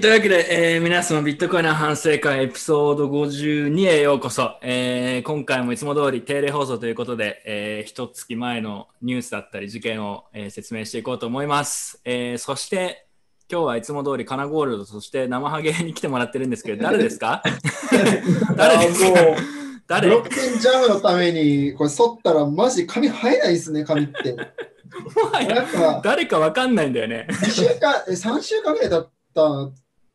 というわけで、えー皆様ビットコインの反省会エピソード52へようこそ。えー今回もいつも通り定例放送ということで、えー、一月前のニュースだったり事件を、えー説明していこうと思います。えーそして、今日はいつも通りカナゴールド、そして生ハゲに来てもらってるんですけど、誰ですか？誰ですか？あもうブ 誰？ロックンジャムのために、これ剃ったらマジ髪生えないですね、髪って。もはや誰かわかんないんだよね。2週間、え3週間ぐらいだった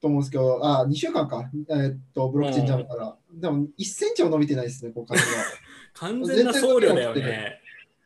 と思うんですけど、あ、2週間か。えーっと、ブロックチェーンジャムから。でも、1センチも伸びてないですね、こう髪が。完全な僧侶だよね。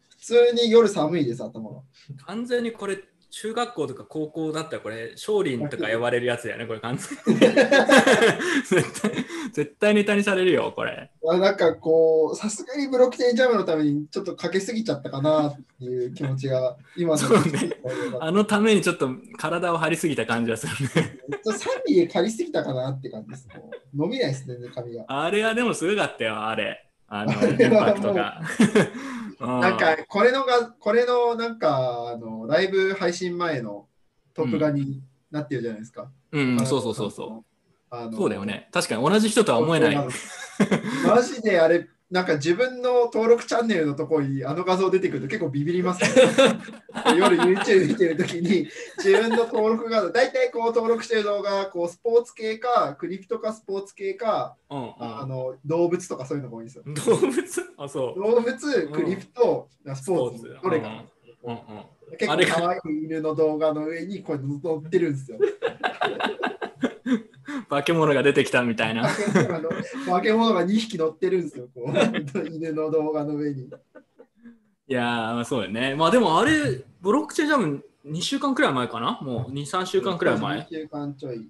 普通に夜寒いです、頭が。完全にこれ中学校とか高校だったらこれ少林とか呼ばれるやつだよねこれ完全に。絶対絶対ネタにされるよこれ。あなんかこう、さすがにブロックチェーンジャムのためにちょっとかけすぎちゃったかなっていう気持ちが今のそうね。あのためにちょっと体を張りすぎた感じがするね。ちょっと3ミリ借りすぎたかなって感じです。もう伸びないですね、髪が。あれはでもすごかったよあれあのインパクトが。う。ん。なんか、これのが、これのなんか、あの、ライブ配信前のトップ画になってるじゃないですか。うんそうそうそうそう。あのそうだよね。確かに同じ人とは思えない。マジであれ、なんか自分の登録チャンネルのところにあの画像出てくると結構ビビります、ね、夜 YouTube 見てるときに自分の登録画像、大体こう登録してる動画、こうスポーツ系か、クリプトかスポーツ系か、うんうん。あの動物とかそういうのが多いんですよ。動物？あそう。動物、クリプト、スポーツ、どれか。うんうん。結構可愛い犬の動画の上にこれ乗ってるんですよ。化け物が出てきたみたいな化け物が2匹乗ってるんですよ、こう 犬の動画の上に。いやー、まあそうだよね。まあでもあれ、ブロックチェーンジャム2週間くらい前かな？もう2、3週間くらい前2。週間ちょい。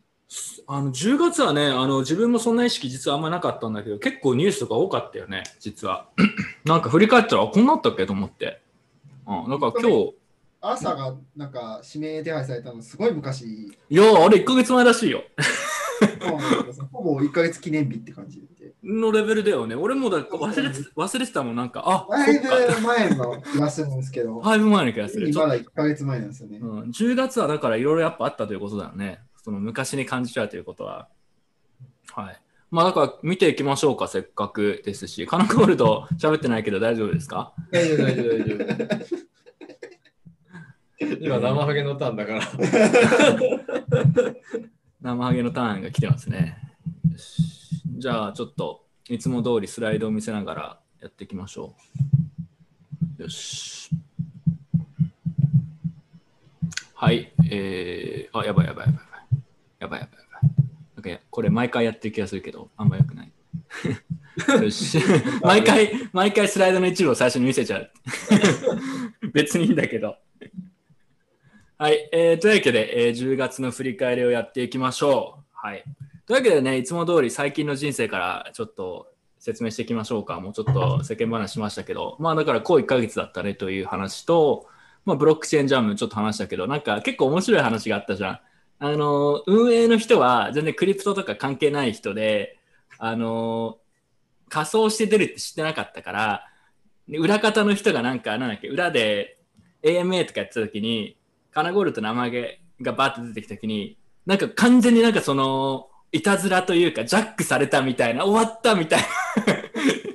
あの10月はねあの、自分もそんな意識実はあんまなかったんだけど、結構ニュースとか多かったよね、実は。なんか振り返ったら、あこんなあったっけと思って。うん、だから今日、朝がなんか指名手配されたのすごい昔。いやー、あれ1ヶ月前らしいよ。そうなんですよほぼ1ヶ月記念日って感じで。のレベルだよね。俺もだ忘れて忘れてたもん、なんか、あだい。ぶ前の気がするんですけど、だいぶ前の気がする。まだ1ヶ月前なんですよね。うん、10月はだからいろいろやっぱあったということだよね。その昔に感じちゃうということは。はい。まあだから見ていきましょうか、せっかくですし。カナコールド喋ってないけど大丈夫ですか？大丈夫、大丈夫、大丈夫。今、生ハゲのターンだから。生ハゲのターンが来てますね。じゃあちょっといつも通りスライドを見せながらやっていきましょう。よし。はい。えー、あ、やばいやばいやばいやばい。やばいやばいやばい。なんかこれ毎回やってる気がするけど、あんまよくない。よし。毎回、毎回スライドの一部を最初に見せちゃう。別にいいんだけど。はい。えー、というわけで、えー10月の振り返りをやっていきましょう。はい。というわけでね、いつも通り最近の人生からちょっと説明していきましょうか。もうちょっと世間話しましたけど、まあだからこう1ヶ月だったねという話と、まあブロックチェーンジャムちょっと話したけど、なんか結構面白い話があったじゃん。あの、運営の人は全然クリプトとか関係ない人で、あの、仮装して出るって知ってなかったから、裏方の人がなんか、なんだっけ、裏で AMA とかやってた時に、カナゴールと名前がバーって出てきた時に、なんか完全になんかその、いたずらというか、ジャックされたみたいな、終わったみたい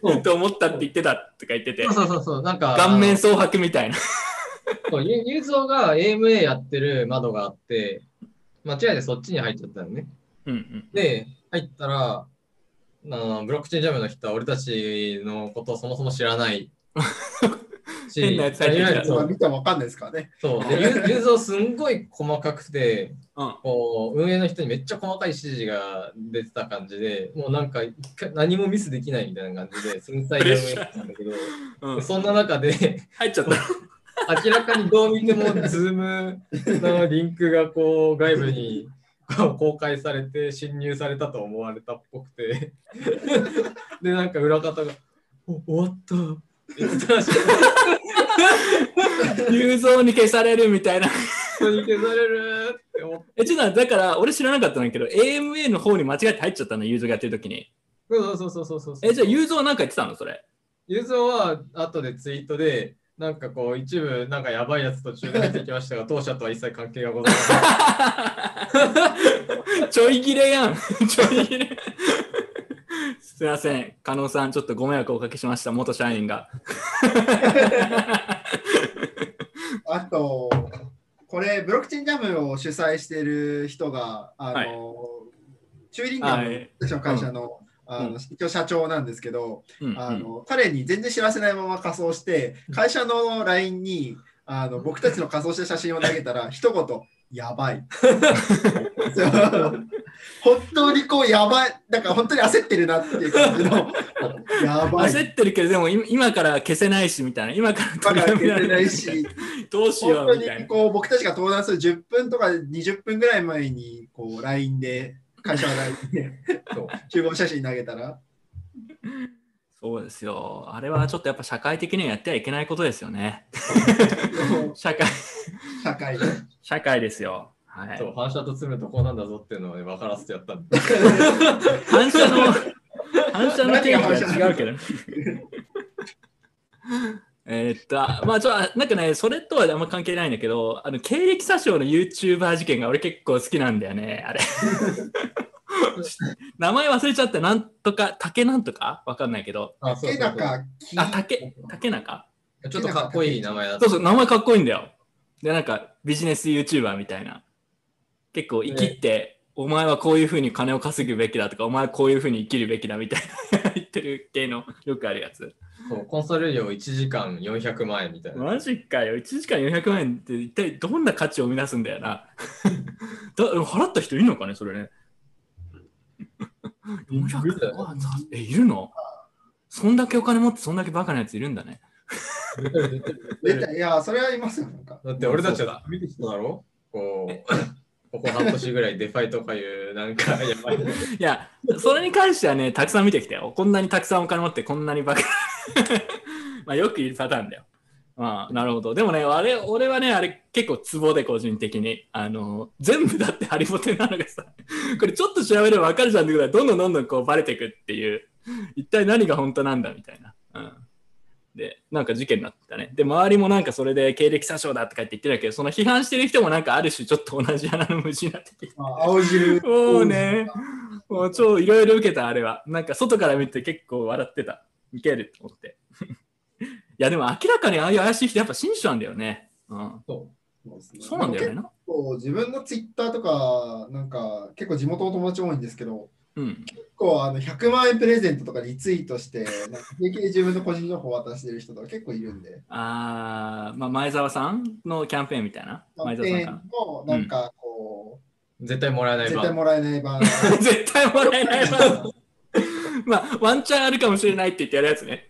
な、と思ったって言ってたとか言っててそう、そうそうなんか、顔面蒼白みたいな。そうユユーゾーが AMA やってる窓があって、間違えてそっちに入っちゃったのね。うんうん。で、入ったら、あのブロックチェーンジャムの人は俺たちのことをそもそも知らないし、変なやつ入って見てもわかんないですからね。そう。でユーすんごい細かくて、うん。こう運営の人にめっちゃ細かい指示が出てた感じで、もうなんか何もミスできないみたいな感じで、繊細な運営だったんだけど、うん、そんな中で、入っちゃった。明らかにどう見ても、ズームのリンクがこう外部に公開されて侵入されたと思われたっぽくて、で、なんか裏方が、お終わった 雄三に消されるみたいな。人に消されるって思って。え、ちょっとだから、俺知らなかったんだけど、AMA の方に間違えて入っちゃったの、雄三がやってる時に。そうそうそうそうそうそう。え、じゃあ雄三なんか言ってたのそれ？ユーゾーは後でツイートで、なんかこう一部なんかやばいやつ途中で入ってきましたが、当社とは一切関係がございません。ちょい切れやん。ちょい切れ。すいません。加納さん、ちょっとご迷惑をおかけしました。元社員が。あと、これ、ブロックチェーンジャムを主催している人が、あの、はいチューリンガーの会社の,、あの一応社長なんですけど、うんあの彼に全然知らせないまま仮装して、会社の LINE にあの僕たちの仮装した写真を投げたら、一言、やばい。本当にこう、やばい、なんか本当に焦ってるなっていう感じの、やばい。焦ってるけど、でも今今から消せないし、みたいな。今から消せないし、どうしよう、みたいな。にこう僕たちが登壇する10分とか20分ぐらい前にこう LINE で、会社の LINE で 集合写真投げたら、そうですよ。あれはちょっとやっぱ社会的にはやってはいけないことですよね。社会、社会で。社会ですよ。はいそう。反射と積むとこうなんだぞっていうのをね、分からせてやったんで。反射の、反射の定義は違うけどね。えーっと、まあちょっと、なんかね、それとはあんま関係ないんだけど、あの、経歴詐称の YouTuber 事件が俺結構好きなんだよね、あれ。名前忘れちゃった、なんとか、竹なんとか？わかんないけど。あ、そう手そうそう中、あ、竹、竹中？ちょっとかっこいい名前だ。そうそう、名前かっこいいんだよ。で、なんか、ビジネス YouTuber みたいな。結構、生きって、お前はこういうふうに金を稼ぐべきだとか、お前はこういうふうに生きるべきだみたいな 言ってる系のよくあるやつ。そうコンソール料1時間400万円みたいな。マジかよ。1時間400万円って一体どんな価値を生み出すんだよな。だ払った人いるのかね、それね。400万え、いるの？そんだけお金持ってそんだけバカなやついるんだね。いや、それはいますよ。だって俺たちは見てきただろ？こう、ここ半年ぐらい DeFi とかいう、なんか やばい。いや、それに関してはね、たくさん見てきたよ。こんなにたくさんお金持ってこんなにバカ。まあよくいるパターンだよ。まあ、なるほど。でもね、あれ、俺はね、あれ結構ツボで個人的に。あの、全部だってハリボテなのがさ、これちょっと調べればわかるじゃんってぐらい、どんどんどんどんこうバレていくっていう、一体何が本当なんだみたいな。うん。で、なんか事件になってたね。で、周りもなんかそれで経歴詐称だとか言って言ってたけど、その批判してる人もなんかある種ちょっと同じ穴の虫になってきて。まあ青汁。もうね、もう超いろいろ受けた、あれは。なんか外から見て結構笑ってた。いけると思って。いや、でも明らかにああいう怪しい人、やっぱ紳士なんだよね。うん。そそうなんだよね。結構自分のツイッターとか、なんか結構地元の友達多いんですけど、うん。結構あの100万円プレゼントとかリツイートして、なんか平気で自分の個人情報を渡してる人とか結構いるんで、あー、まあ、前澤さんのキャンペーンみたいな？前澤さんのなんかこ絶対もらえう、ない版。絶対もらえない版。絶対もらえないわ。まあ、ワンチャンあるかもしれないって言ってやるやつね。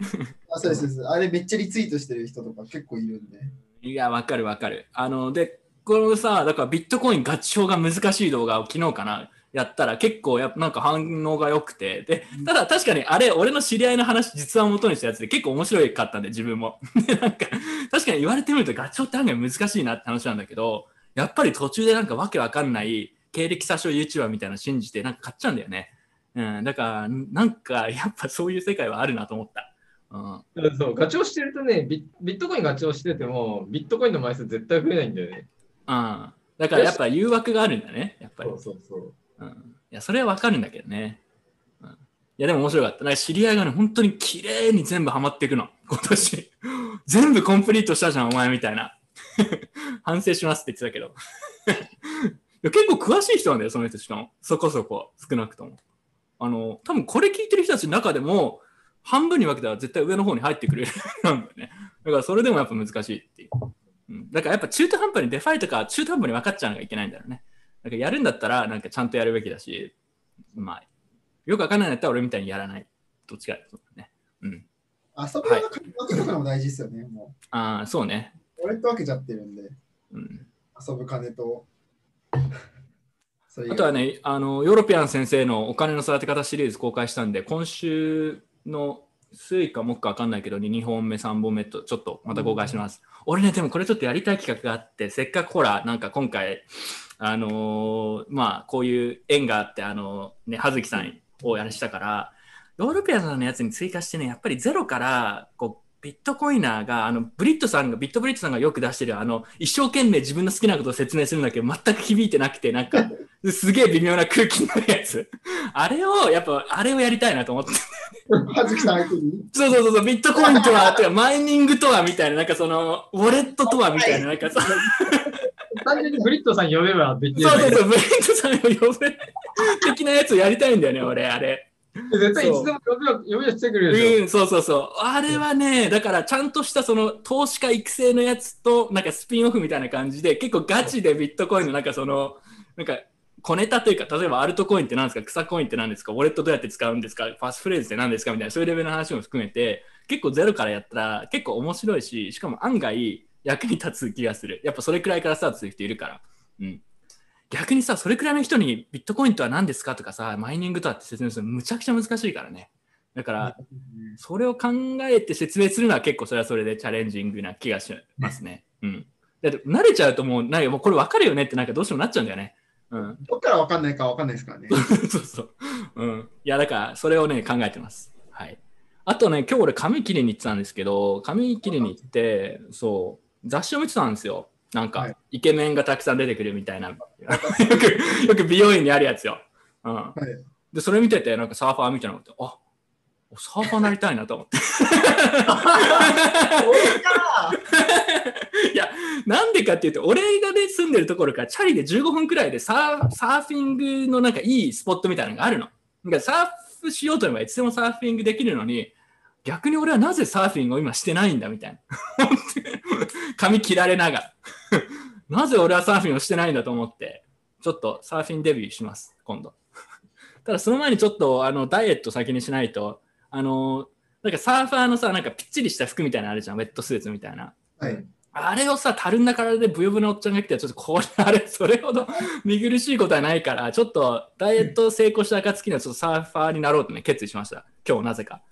あそうですそうです。あれめっちゃリツイートしてる人とか結構いるんで。いや、わかるわかる。あの、で、このさ、だからビットコインガチ表が難しい動画を昨日かな、やったら結構やっぱなんか反応が良くて、で、ただ確かにあれ、俺の知り合いの話、実話を元にしたやつで結構面白かったんで、自分も。で、なんか、確かに言われてみるとガチョウって案外難しいなって話なんだけど、やっぱり途中でなんかわけわかんない経歴詐称 YouTuber みたいなの信じてなんか買っちゃうんだよね。うん、だから、なんかやっぱそういう世界はあるなと思った。うん、そうガチョウしてるとねビ、ビットコインガチョウしてても、ビットコインの枚数絶対増えないんだよね。うん。だからやっぱ誘惑があるんだね、やっぱりそ。うそうそう。うん、いや、それはわかるんだけどね。うん、いや、でも面白かった。なんか知り合いがね、本当に綺麗に全部ハマっていくの。今年。全部コンプリートしたじゃん、お前みたいな。反省しますって言ってたけど。いや結構詳しい人なんだよ、その人しかも。そこそこ、少なくとも。あの、多分これ聞いてる人たちの中でも、半分に分けたら絶対上の方に入ってくれるなんだよね。だからそれでもやっぱ難しいっていう。うん、だからやっぱ中途半端に DeFi とか中途半端に分かっちゃうのがいけないんだろうね。なんかやるんだったら、なんかちゃんとやるべきだし、まあ、よくわかんないんだったら俺みたいにやらない。どっちかね。うん。遊びの金分けとかも大事ですよね。もああ、そうね。う、俺と分けちゃってるんで、うん。遊ぶ金と。あとはね、あの、ヨーロピアン先生のお金の育て方シリーズ公開したんで、今週の水か木かわかんないけど、2本目、3本目とちょっとまた公開します。俺ね、でもこれちょっとやりたい企画があって、せっかくほら、なんか今回、あのーまあ、こういう縁があって、あのね、葉月さんをやらしたから、ヨーロピアンさんのやつに追加してね、やっぱりゼロから、こう、ビットコイナーが、あの、ブリットさんが、ビットブリットさんがよく出してる、あの、一生懸命自分の好きなことを説明するんだけど、全く響いてなくて、なんか、すげえ微妙な空気になるやつ。あれを、やっぱ、あれをやりたいなと思って。葉月さん相手に？そうそうそうそう、ビットコインとは、てかマイニングとはみたいな、なんかその、ウォレットとはみたいな、なんかさ、単純にブリットさん呼べばできるそうそうそう、ブリットさんを呼べ、的なやつをやりたいんだよね、俺、あれ。絶対いつでも呼べば呼べば来てくれるでしょ。うん、そうそうそう。あれはね、だからちゃんとしたその投資家育成のやつと、なんかスピンオフみたいな感じで、結構ガチでビットコインのなんかその、なんか小ネタというか、例えばアルトコインって何ですか、草コインって何ですか、ウォレットどうやって使うんですか、パスフレーズって何ですかみたいな、そういうレベルの話も含めて、結構ゼロからやったら結構面白いし、しかも案外役に立つ気がする。やっぱそれくらいからスタートする人いるから。うん。逆にさ、それくらいの人にビットコインとは何ですかとかさ、マイニングとはって説明するのむちゃくちゃ難しいからね。だから、それを考えて説明するのは結構それはそれでチャレンジングな気がしますね。うん。だって慣れちゃうともう、なんかもうこれ分かるよねってなんかどうしてもなっちゃうんだよね。うん。どっから分かんないか分かんないですからね。そうそう。うん。いや、だからそれをね、考えてます。はい。あとね、今日俺髪切りに行ってたんですけど、髪切りに行って、そう、雑誌を見てたんですよ。なんか、はいイケメンがたくさん出てくるみたいな。よく、よく美容院にあるやつよ。うん。はいで、それ見てて、なんかサーファーみたいなのがあサーファーになりたいなと思って。いや、なんでかっていうと、俺がね、住んでるところからチャリで15分くらいでサーサーフィングのなんかいいスポットみたいなのがあるの。なんかサーフしようと思えばいつでもサーフィングできるのに、逆に俺はなぜサーフィングを今してないんだみたいな。髪切られながら。なぜ俺はサーフィンをしてないんだと思って、ちょっとサーフィンデビューします、今度。ただその前にちょっとあのダイエット先にしないと、あの、なんかサーファーのさ、なんかぴっちりした服みたいなのあるじゃん、ウェットスーツみたいな。はい。あれをさ、たるんだ体でブヨブヨのおっちゃんが来て、ちょっとこれ、あれ、それほど見苦しいことはないから、ちょっとダイエット成功した暁にはちょっとサーファーになろうとね、決意しました。今日なぜか。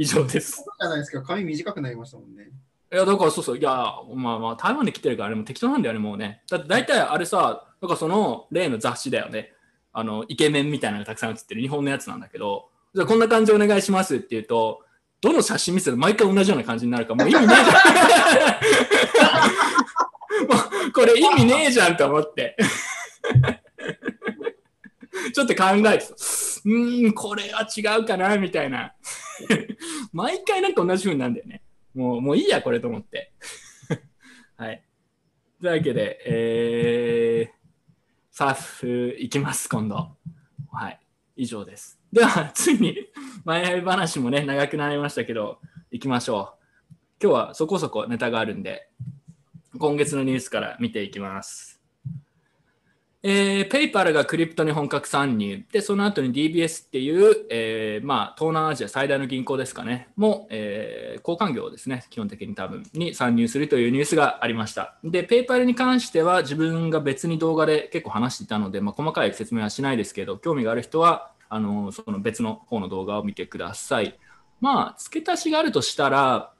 はい。以上です。じゃないですか、髪短くなりましたもんね。いや、だからそうそう、いや、まあまあ、台湾で来てるから、あれも適当なんだよね、もうね。だって大体あれさ、なんかその例の雑誌だよね。あの、イケメンみたいなのがたくさん写ってる日本のやつなんだけど、じゃあこんな感じお願いしますって言うと、どの写真見せても毎回同じような感じになるから、もう意味ねえじゃん。もうこれ意味ねえじゃんと思って。ちょっと考えてた。うーん、これは違うかなみたいな。毎回なんか同じ風になるんだよね。もう、もういいや、これと思って。はい。というわけで、えー、サーフ行きます、今度。はい。以上です。では、ついに、前話もね、長くなりましたけど、行きましょう。今日はそこそこネタがあるんで、今月のニュースから見ていきます。えー、ペイパルがクリプトに本格参入。で、その後に DBS っていう、えーまあ、東南アジア最大の銀行ですかね、も、えー交換業ですね、基本的に多分、に参入するというニュースがありました。で、ペイパルに関しては自分が別に動画で結構話していたので、まあ、細かい説明はしないですけど、興味がある人は、あのその別の方の動画を見てください。まあ、付け足しがあるとしたら、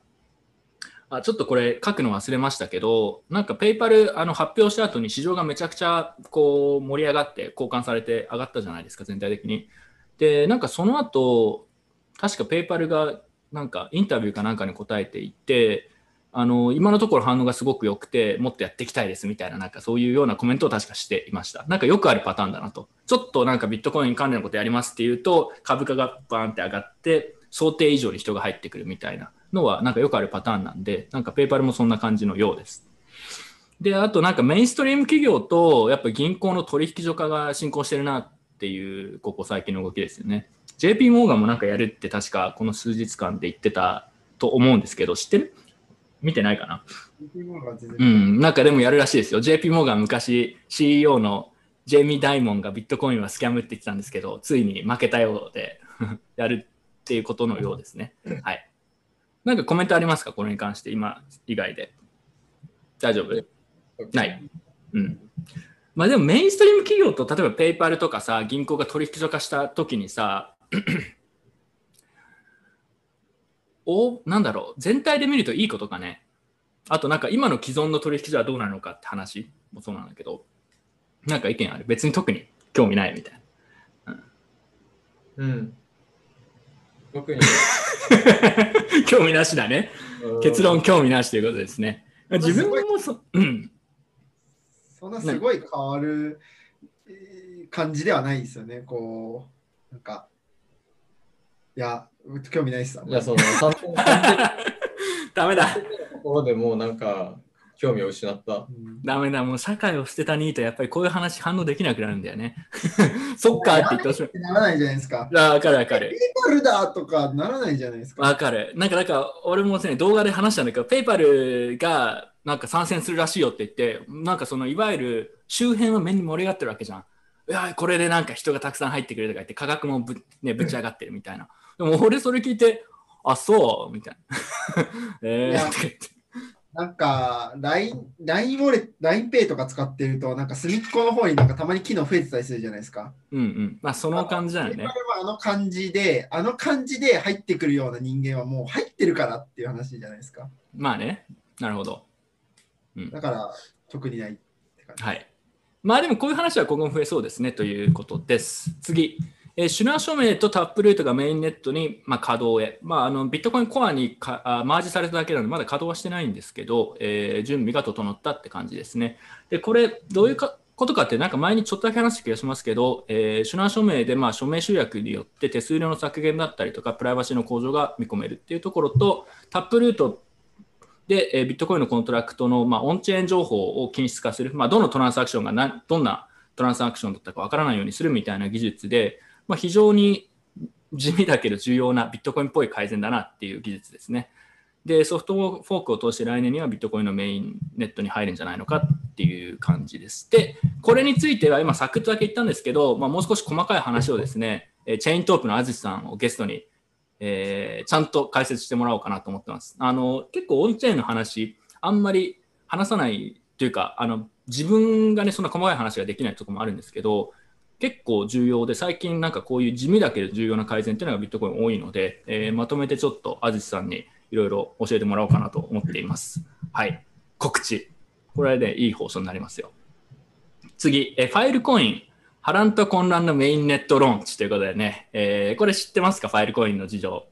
あちょっとこれ書くの忘れましたけど、なんか PayPal あの発表した後に市場がめちゃくちゃこう盛り上がって交換されて上がったじゃないですか、全体的に。で、なんかその後、確か PayPal がなんかインタビューかなんかに答えていて、あの今のところ反応がすごく良くて、もっとやっていきたいですみたいな、なんかそういうようなコメントを確かしていました。なんかよくあるパターンだなと。ちょっとなんかビットコイン関連のことやりますっていうと、株価がバーンって上がって、想定以上に人が入ってくるみたいなのは、なんかよくあるパターンなんで、なんか PayPal もそんな感じのようです。で、あとなんかメインストリーム企業とやっぱ銀行の取引所化が進行してるなっていう、ここ最近の動きですよね。JP モーガンもなんかやるって確かこの数日間で言ってたと思うんですけど、知ってる？見てないかな？うん、なんかでもやるらしいですよ。JP モーガン昔 CEO のジェイミー・ダイモンがビットコインはスキャムって言ってたんですけど、ついに負けたようで やるっていうことのようですね。はい。なんかコメントありますか？これに関して、今以外で。大丈夫？ない？うん。まあでもメインストリーム企業と例えばペイパルとかさ、銀行が取引所化した時にさ、おなんだろう、全体で見るといいことかね？あとなんか今の既存の取引所はどうなのかって話？もそうなんだけど、なんか意見ある？別に特に興味ないみたいな。うん。特に。興味なしだね。結論興味なしということですね。自分もそ、うん。そんなすごい変わるえー感じではないですよね。こう、なんか、いや、興味ないっす。いや、そのダメだ。ところでもうなんか、興味を失った。うんダメだ。もう社会を捨てたニート、やっぱりこういう話反応できなくなるんだよね。そっかって言ってほしい。ならないじゃないですか。あわかるわかるペ。イパルだとかならないじゃないですか。わかる。なんか、なんか、俺もね、動画で話したんだけど、ペイパルが、なんか参戦するらしいよって言って、なんかその、いわゆる周辺は目に盛り上がってるわけじゃん。いや、これでなんか人がたくさん入ってくるとか言って、価格もぶ,、ね、ぶち上がってるみたいな。でも俺それ聞いて、あ、そうみたいな。えー、いやとか言って。なんか、LINE、LINE ウォレット、LINEPay とか使ってると、なんか隅っこの方になんかたまに機能増えてたりするじゃないですか。うんうん。まあ、その感じだよねあの感じで、あの感じで入ってくるような人間はもう入ってるからっていう話じゃないですか。まあね。なるほど。だから、特にないって感じ。はい。まあでもこういう話は今後も増えそうですねということです。次。えーシュナー署名とタップルートがメインネットに、まあ、稼働へ、まあ、あのビットコインコアにかあマージされただけなので、まだ稼働はしてないんですけど、えー準備が整ったって感じですね。で、これ、どういうかことかって、なんか前にちょっとだけ話した気がしますけど、えーシュナー署名で、まあ、署名集約によって手数料の削減だったりとか、プライバシーの向上が見込めるっていうところと、タップルートで、えービットコインのコントラクトの、まあ、オンチェーン情報を均質化する、まあ、どのトランザクションがなどんなトランザクションだったかわからないようにするみたいな技術で、まあ、非常に地味だけど重要なビットコインっぽい改善だなっていう技術ですね。で、ソフトフォークを通して来年にはビットコインのメインネットに入るんじゃないのかっていう感じです。で、これについては今サクッとだけ言ったんですけど、まあ、もう少し細かい話をですね、 Chaintope のアジさんをゲストにえーちゃんと解説してもらおうかなと思ってます。あの結構オンチェーンの話、あんまり話さないというか、あの自分がね、そんな細かい話ができないところもあるんですけど、結構重要で、最近なんかこういう地味だけど重要な改善っていうのがビットコイン多いので、えーまとめてちょっとアジさんにいろいろ教えてもらおうかなと思っています。はい。告知。これで、いい放送になりますよ。次、えーファイルコイン。波乱と混乱のメインネットローンチということでね、えーこれ知ってますか？ファイルコインの事情。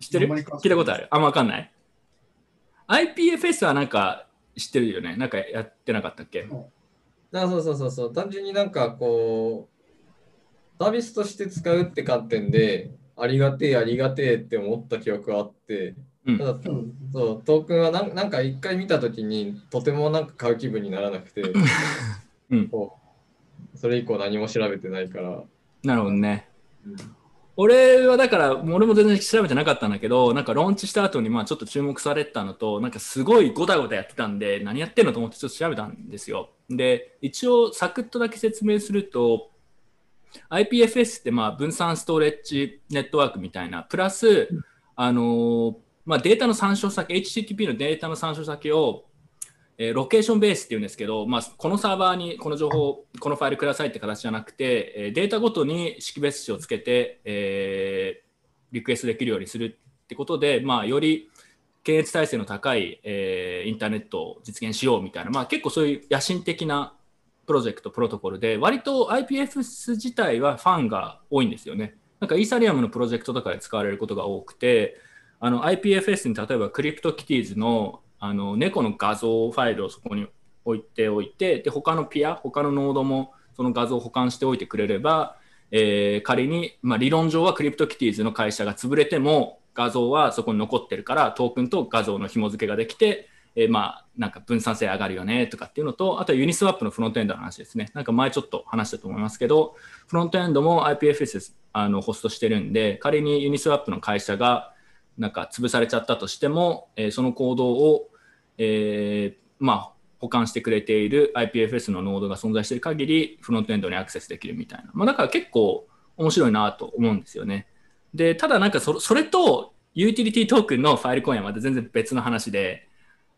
知ってる？聞いたことある？あんまわかんない ?IPFS はなんか知ってるよねなんかやってなかったっけ？あそうそうそうそう。単純になんかこう、サービスとして使うって観点で、ありがてえ、ありがてえって思った記憶があって、うんただ、そう、トークンはなんなんか一回見たときに、とてもなんか買う気分にならなくて、うんそれ以降何も調べてないから。なるほどね。うん俺はだから、俺も全然調べてなかったんだけど、なんかローンチした後にまあちょっと注目されてたのと、なんかすごいゴタゴタやってたんで、何やってんのと思ってちょっと調べたんですよ。で、一応サクッとだけ説明すると、IPFS ってまあ分散ストレッジネットワークみたいな、プラス、あのーまあ、データの参照先、HTTP のデータの参照先を、えーロケーションベースっていうんですけど、まあ、このサーバーにこの情報、このファイルくださいって形じゃなくて、えーデータごとに識別値をつけて、えーリクエストできるようにするってことで、まあ、より検閲体制の高い、えーインターネットを実現しようみたいな、まあ、結構そういう野心的なプロジェクト、プロトコルで、割と IPFS 自体はファンが多いんですよね。なんかイーサリアムのプロジェクトとかで使われることが多くて、あの IPFS に例えば CryptoKitties のあの猫の画像ファイルをそこに置いておいて、で他のピア、他のノードもその画像を保管しておいてくれれば、えー仮に、まあ、理論上は CryptoKitties の会社が潰れても画像はそこに残ってるからトークンと画像の紐付けができて、えーまあなんか分散性上がるよねとかっていうのとあとは Uniswap のフロントエンドの話ですね。なんか前ちょっと話したと思いますけどフロントエンドも IPFS あのホストしてるんで仮に Uniswap の会社がなんか潰されちゃったとしても、えーその行動を、えーまあ保管してくれている IPFS のノードが存在している限りフロントエンドにアクセスできるみたいな、まあ、だから結構面白いなと思うんですよね。でただなんかそれとユーティリティトークンのファイルコインはまた全然別の話で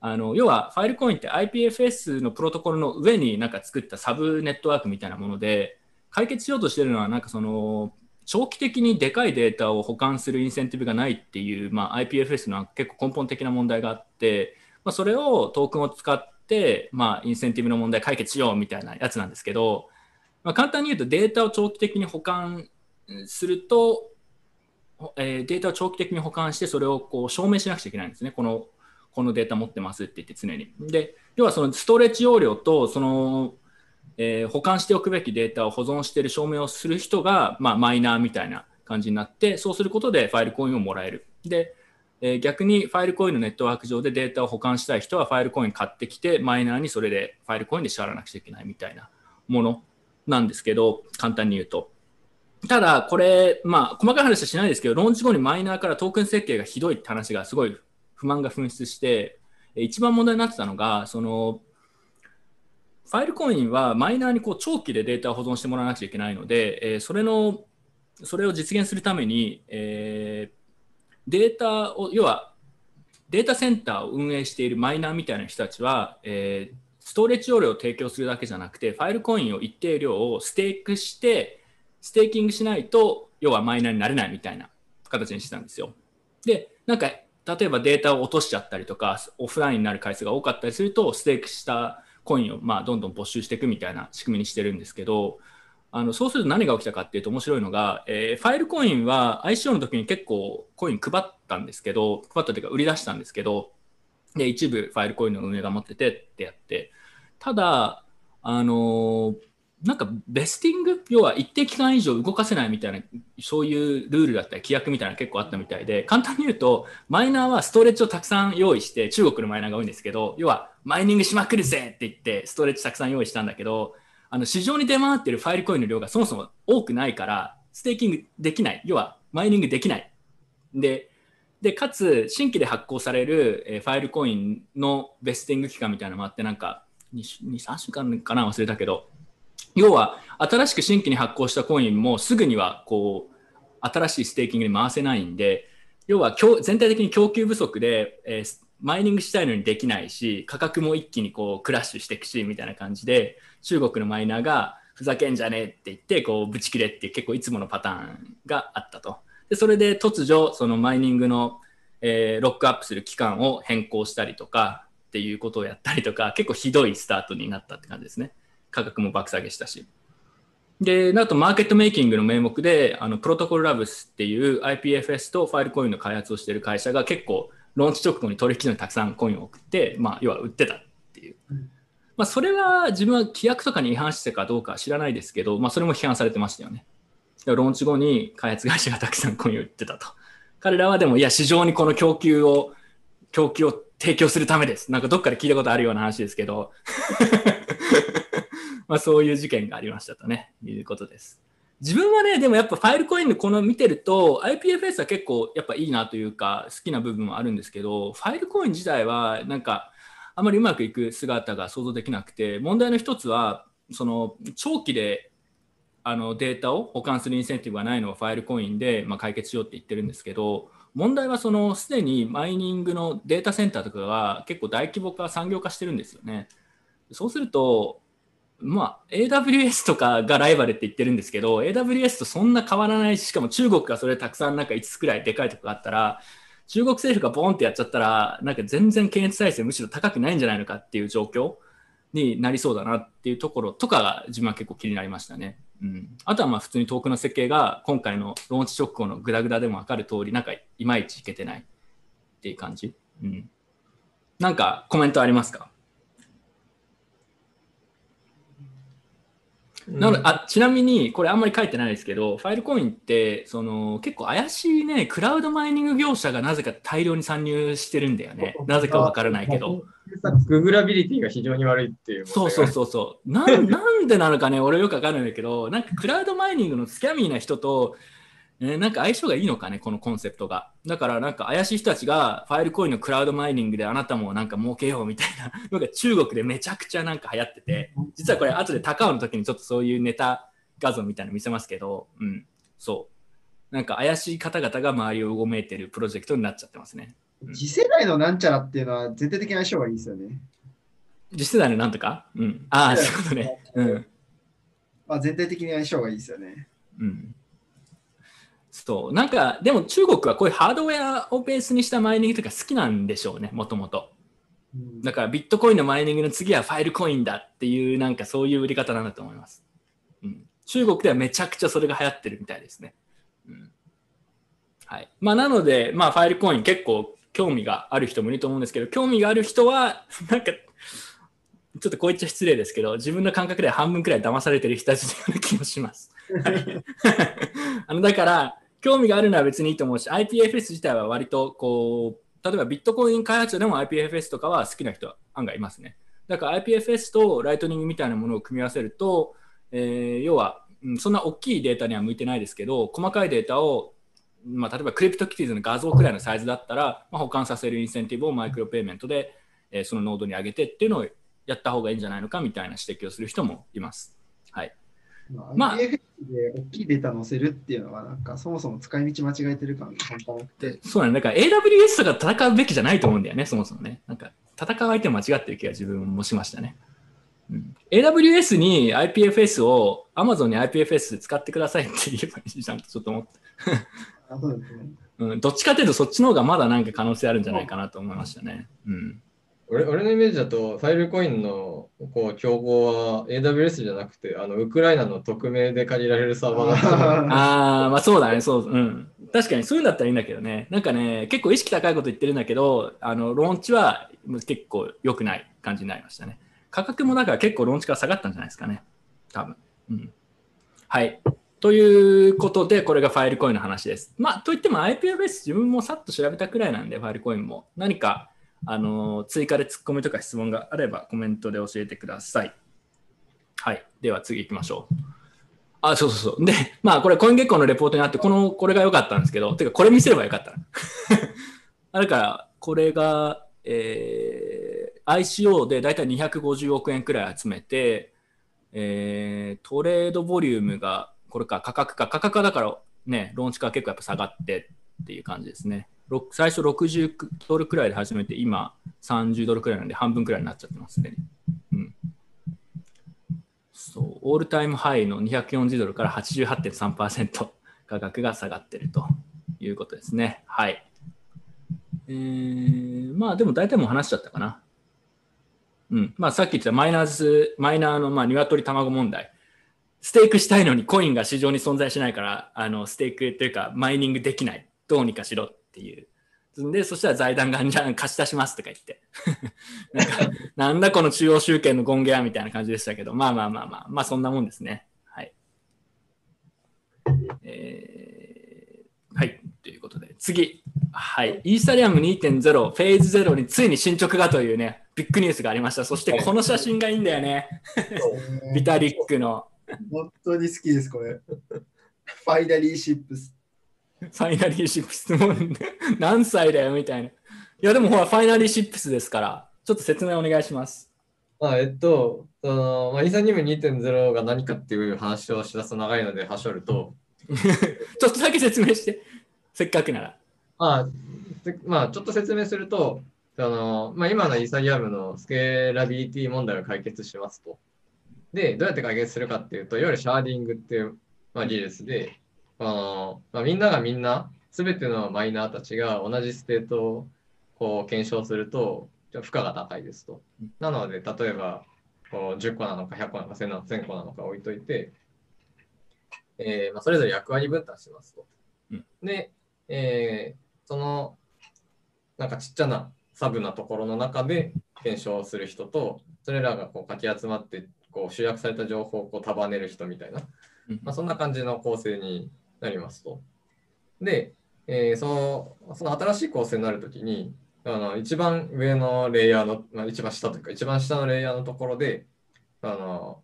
あの要はファイルコインって IPFS のプロトコルの上になんか作ったサブネットワークみたいなもので解決しようとしてるのはなんかその長期的にでかいデータを保管するインセンティブがないっていう、まあ、IPFS の結構根本的な問題があって、まあ、それをトークンを使って、まあ、インセンティブの問題解決しようみたいなやつなんですけど、まあ、簡単に言うとデータを長期的に保管すると、えーデータを長期的に保管してそれをこう証明しなくちゃいけないんですね。このこのデータ持ってますって言って常に。で、要はそのストレッジ容量とその、えー保管しておくべきデータを保存している証明をする人が、まあ、マイナーみたいな感じになって、そうすることでファイルコインをもらえる。で、え逆にファイルコインのネットワーク上でデータを保管したい人はファイルコイン買ってきて、マイナーにそれでファイルコインで支払わなくちゃいけないみたいなものなんですけど、簡単に言うと。ただ、これ、まあ、細かい話はしないですけど、ローンチ後にマイナーからトークン設計がひどいって話がすごい不満が噴出して、一番問題になってたのが、その、ファイルコインはマイナーにこう長期でデータを保存してもらわなくちゃいけないので、えそれの、それを実現するために、えーデータを、要は、データセンターを運営しているマイナーみたいな人たちは、えーストレッジ容量を提供するだけじゃなくて、ファイルコインを一定量をステークして、ステーキングしないと、要はマイナーになれないみたいな形にしてたんですよ。で、なんか、例えばデータを落としちゃったりとか、オフラインになる回数が多かったりすると、ステークしたコインをまあどんどん没収していくみたいな仕組みにしてるんですけど、あのそうすると何が起きたかっていうと面白いのが、えーファイルコインは ICO の時に結構コイン配ったんですけど、配ったというか売り出したんですけど、で一部ファイルコインの運営が持っててってやって、ただ、あのーなんかベスティング、要は一定期間以上動かせないみたいな、そういうルールだったり規約みたいな結構あったみたいで、簡単に言うと、マイナーはストレッジをたくさん用意して、中国のマイナーが多いんですけど、要はマイニングしまくるぜって言って、ストレッジたくさん用意したんだけど、あの市場に出回ってるファイルコインの量がそもそも多くないから、ステーキングできない、要はマイニングできない。で、でかつ、新規で発行される、えファイルコインのベスティング期間みたいなのもあって、なんか2、2 3週間かな、忘れたけど、要は新しく新規に発行したコインもすぐにはこう新しいステーキングに回せないんで要は全体的に供給不足で、えーマイニングしたいのにできないし価格も一気にこうクラッシュしていくしみたいな感じで中国のマイナーがふざけんじゃねえって言ってこうブチ切れって結構いつものパターンがあったとでそれで突如そのマイニングの、えーロックアップする期間を変更したりとかっていうことをやったりとか結構ひどいスタートになったって感じですね。価格も爆下げしたし。で、あとマーケットメイキングの名目で、あのプロトコルラブスっていう IPFS とファイルコインの開発をしている会社が結構、ローンチ直後に取引所にたくさんコインを送って、まあ、要は売ってたっていう。まあ、それは自分は規約とかに違反してたかどうかは知らないですけど、まあ、それも批判されてましたよね。でローンチ後に開発会社がたくさんコインを売ってたと。彼らはでも、いや、市場にこの供給を、供給を提供するためです。なんかどっかで聞いたことあるような話ですけど、まあそういう事件がありましたとね、いうことです。自分はね、でもやっぱファイルコインのこの見てると、IPFS は結構やっぱいいなというか、好きな部分もあるんですけど、ファイルコイン自体はなんか、あまりうまくいく姿が想像できなくて、問題の一つは、その長期であのデータを保管するインセンティブがないのをファイルコインで、ま、解決しようって言ってるんですけど、問題はそのすでにマイニングのデータセンターとかが結構大規模化、産業化してるんですよね。そうすると、まあ、AWS とかがライバルって言ってるんですけど、AWS とそんな変わらないし、しかも中国がそれたくさんなんか5つくらいでかいとこがあったら、中国政府がボンってやっちゃったら、なんか全然検閲体制むしろ高くないんじゃないのかっていう状況になりそうだなっていうところとかが自分は結構気になりましたね。うん、あとはまあ普通にトークの設計が今回のローンチ直後のグダグダでも分かる通り、なんかいまいちいけてないっていう感じ。うん、なんかコメントありますか？なのであちなみに、これあんまり書いてないですけど、ファイルコインってその結構怪しいね、クラウドマイニング業者がなぜか大量に参入してるんだよね。なぜかわからないけど。ググラビリティが非常に悪いっていう。そうそうそうそう。なん なんでなのかね、俺よくわかんないんだけど、なんかクラウドマイニングのスキャミーな人と、えーなんか相性がいいのかね、このコンセプトが。だからなんか怪しい人たちがファイルコインのクラウドマイニングであなたもなんか儲けようみたいな のが中国でめちゃくちゃなんか流行ってて、実はこれ後で高尾の時にちょっとそういうネタ画像みたいなの見せますけど、うん、そう。なんか怪しい方々が周りをうごめいてるプロジェクトになっちゃってますね。次世代のなんちゃらっていうのは絶対的な相性がいいですよね。次世代のなんとか？うん。ああ、そういうことね。うん。まあ、全体的に相性がいいですよね。うん。そう。なんか、でも中国はこういうハードウェアをベースにしたマイニングとか好きなんでしょうね、もともと。うんだからビットコインのマイニングの次はファイルコインだっていう、なんかそういう売り方なんだと思います。うん、中国ではめちゃくちゃそれが流行ってるみたいですね。うん、はい。まあ、なので、まあ、ファイルコイン結構興味がある人もいると思うんですけど、興味がある人は、なんか、ちょっとこう言っちゃ失礼ですけど、自分の感覚では半分くらい騙されてる人たちのような気もします。はい あのだから、興味があるのは別にいいと思うし、IPFS 自体は割とこう、例えばビットコイン開発者でも IPFS とかは好きな人は案外いますね。だから IPFS とライトニングみたいなものを組み合わせると、えー要は、そんな大きいデータには向いてないですけど、細かいデータを、まあ、例えば CryptoKitties の画像くらいのサイズだったら、まあ、保管させるインセンティブをマイクロペイメントで、えーそのノードに上げてっていうのをやった方がいいんじゃないのかみたいな指摘をする人もいます。はい。ままああ、IPFS で大きいデータ載せるっていうのは、なんかそもそも使い道間違えてる感が半端なくて。でそうなんだ。だから AWS とか戦うべきじゃないと思うんだよね、そもそもね。なんか戦う相手も間違ってる気が自分もしましたね。うん、AWS に IPFS を Amazon に IPFS 使ってくださいって言えばいいじゃんとちょっと思って、あそうですね。うん。どっちかというとそっちの方がまだなんか可能性あるんじゃないかなと思いましたね。うん。俺俺のイメージだと、ファイルコインのこう競合は AWS じゃなくて、あのウクライナの匿名で借りられるサーバーだと思うああ、まあそうだね、そう、うん。確かにそういうんだったらいいんだけどね。なんかね、結構意識高いこと言ってるんだけど、あの、ローンチは結構良くない感じになりましたね。価格もだから結構ローンチから下がったんじゃないですかね。多分。うん。はい。ということで、これがファイルコインの話です。まあ、といっても IPFS 自分もさっと調べたくらいなんで、ファイルコインも。何か、あの追加でツッコミとか質問があればコメントで教えてください。はい。では次行きましょう。あ、そうそうそう。で、まあ、これ、コイン月光のレポートにあって、この、これが良かったんですけど、てか、これ見せればよかった。あだから、これが、えー ICO でだいたい250億円くらい集めて、えートレードボリュームが、これか、価格か、価格はだから、ね、ローンチから結構やっぱ下がってっていう感じですね。最初60ドルくらいで始めて、今30ドルくらいなんで半分くらいになっちゃってますね。うん。そう、オールタイムハイの240ドルから88.3%価格が下がってるということですね。はい。えー、まあでも大体もう話しちゃったかな。うん。まあさっき言ったマイナーズ、マイナーのまあ鶏卵問題。ステークしたいのにコインが市場に存在しないから、あの、ステークというかマイニングできない。どうにかしろっていう。で、そしたら財団がじゃあ貸し出しますとか言って。なんか、なんだこの中央集権の権限はみたいな感じでしたけど、まあまあまあまあ、まあそんなもんですね。はい。えーはい。ということで、次。はい。イーサリアム2.0、フェーズ0についに進捗がというね、ビッグニュースがありました。そしてこの写真がいいんだよね。ビタリックの本当に好きです、これ。ファイナリーシップス。ファイナリーシップスもう何歳だよみたいな。いやでもほら、ファイナリーシップスですから、ちょっと説明お願いします。あえっと、そのまあ、イーサニウム2.0が何かっていう話をしだすと長いので、はしょると、ちょっとだけ説明して、せっかくなら。あでまあ、ちょっと説明すると、あのまあ、今のイーサリアムのスケーラビリティ問題を解決しますと。で、どうやって解決するかっていうと、いわゆるシャーディングっていう、まあ、技術で、あのまあ、みんながみんな、すべてのマイナーたちが同じステートをこう検証すると、負荷が高いですと。なので、例えば、こう10個なのか100個なのか1000な1000個なのか置いといて、えーまあ、それぞれ役割分担しますと。うんで、えーそのなんかちっちゃなサブなところの中で検証する人と、それらがこうかき集まってこう集約された情報をこう束ねる人みたいな、うんまあ、そんな感じの構成になりますと。で、えーそのその新しい構成になるときに、あの一番上のレイヤーの、まあ、一番下というか、一番下のレイヤーのところで、あの、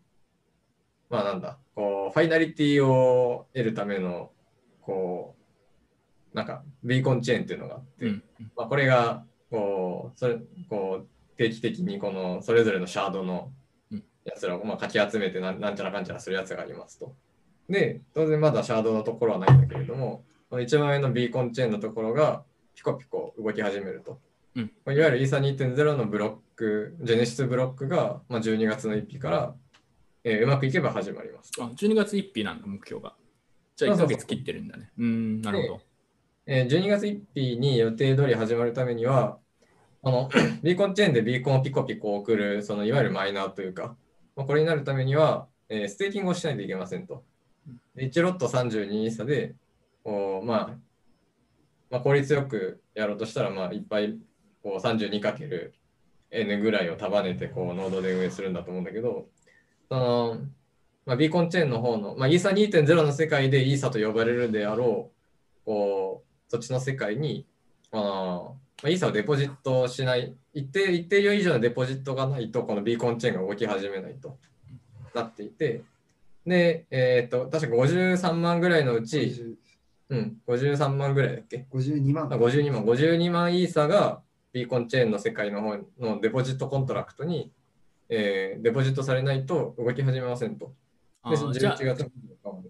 まあなんだ、こう、ファイナリティを得るための、こう、なんか、ビーコンチェーンっていうのがあって、うんまあ、これが、こう、それ、こう、定期的にこの、それぞれのシャードのうんやつらを、まあ、かき集めてなん、なんちゃらかんちゃらするやつがありますと。で、当然まだシャードのところはないんだけれども、この一番上のビーコンチェーンのところが、ピコピコ動き始めると。うんいわゆるイーサ2.0のブロック、ジェネシスブロックが、まあ、12月の1日から、えーうまくいけば始まりますと。あ12月1日なんだ、目標が。じゃあ1ヶ月切ってるんだね。うーん、なるほど。えー12月1日に予定通り始まるためには、あの ビーコンチェーンでビーコンをピコピコ送る、そのいわゆるマイナーというか、まあ、これになるためには、えーステーキングをしないといけませんと。で1ロット32イーサで、こうまあ、まあ、効率よくやろうとしたら、まあ、いっぱいこう 32×n ぐらいを束ねてこうノードで運営するんだと思うんだけど、そのまあ、ビーコンチェーンの方の、まあ、イーサ2.0の世界でイーサと呼ばれるであろう、こうそっちの世界に、あのまあ、イーサをデポジットしない、一定一定量以上のデポジットがないと、このビーコンチェーンが動き始めないとなっていて、で、えっ、と、確か53万ぐらいのうち、うん、53万ぐらいだっけ？52万あ。52万、52万イーサがビーコンチェーンの世界の方のデポジットコントラクトに、えーデポジットされないと動き始めませんと。で、あーじゃあ11月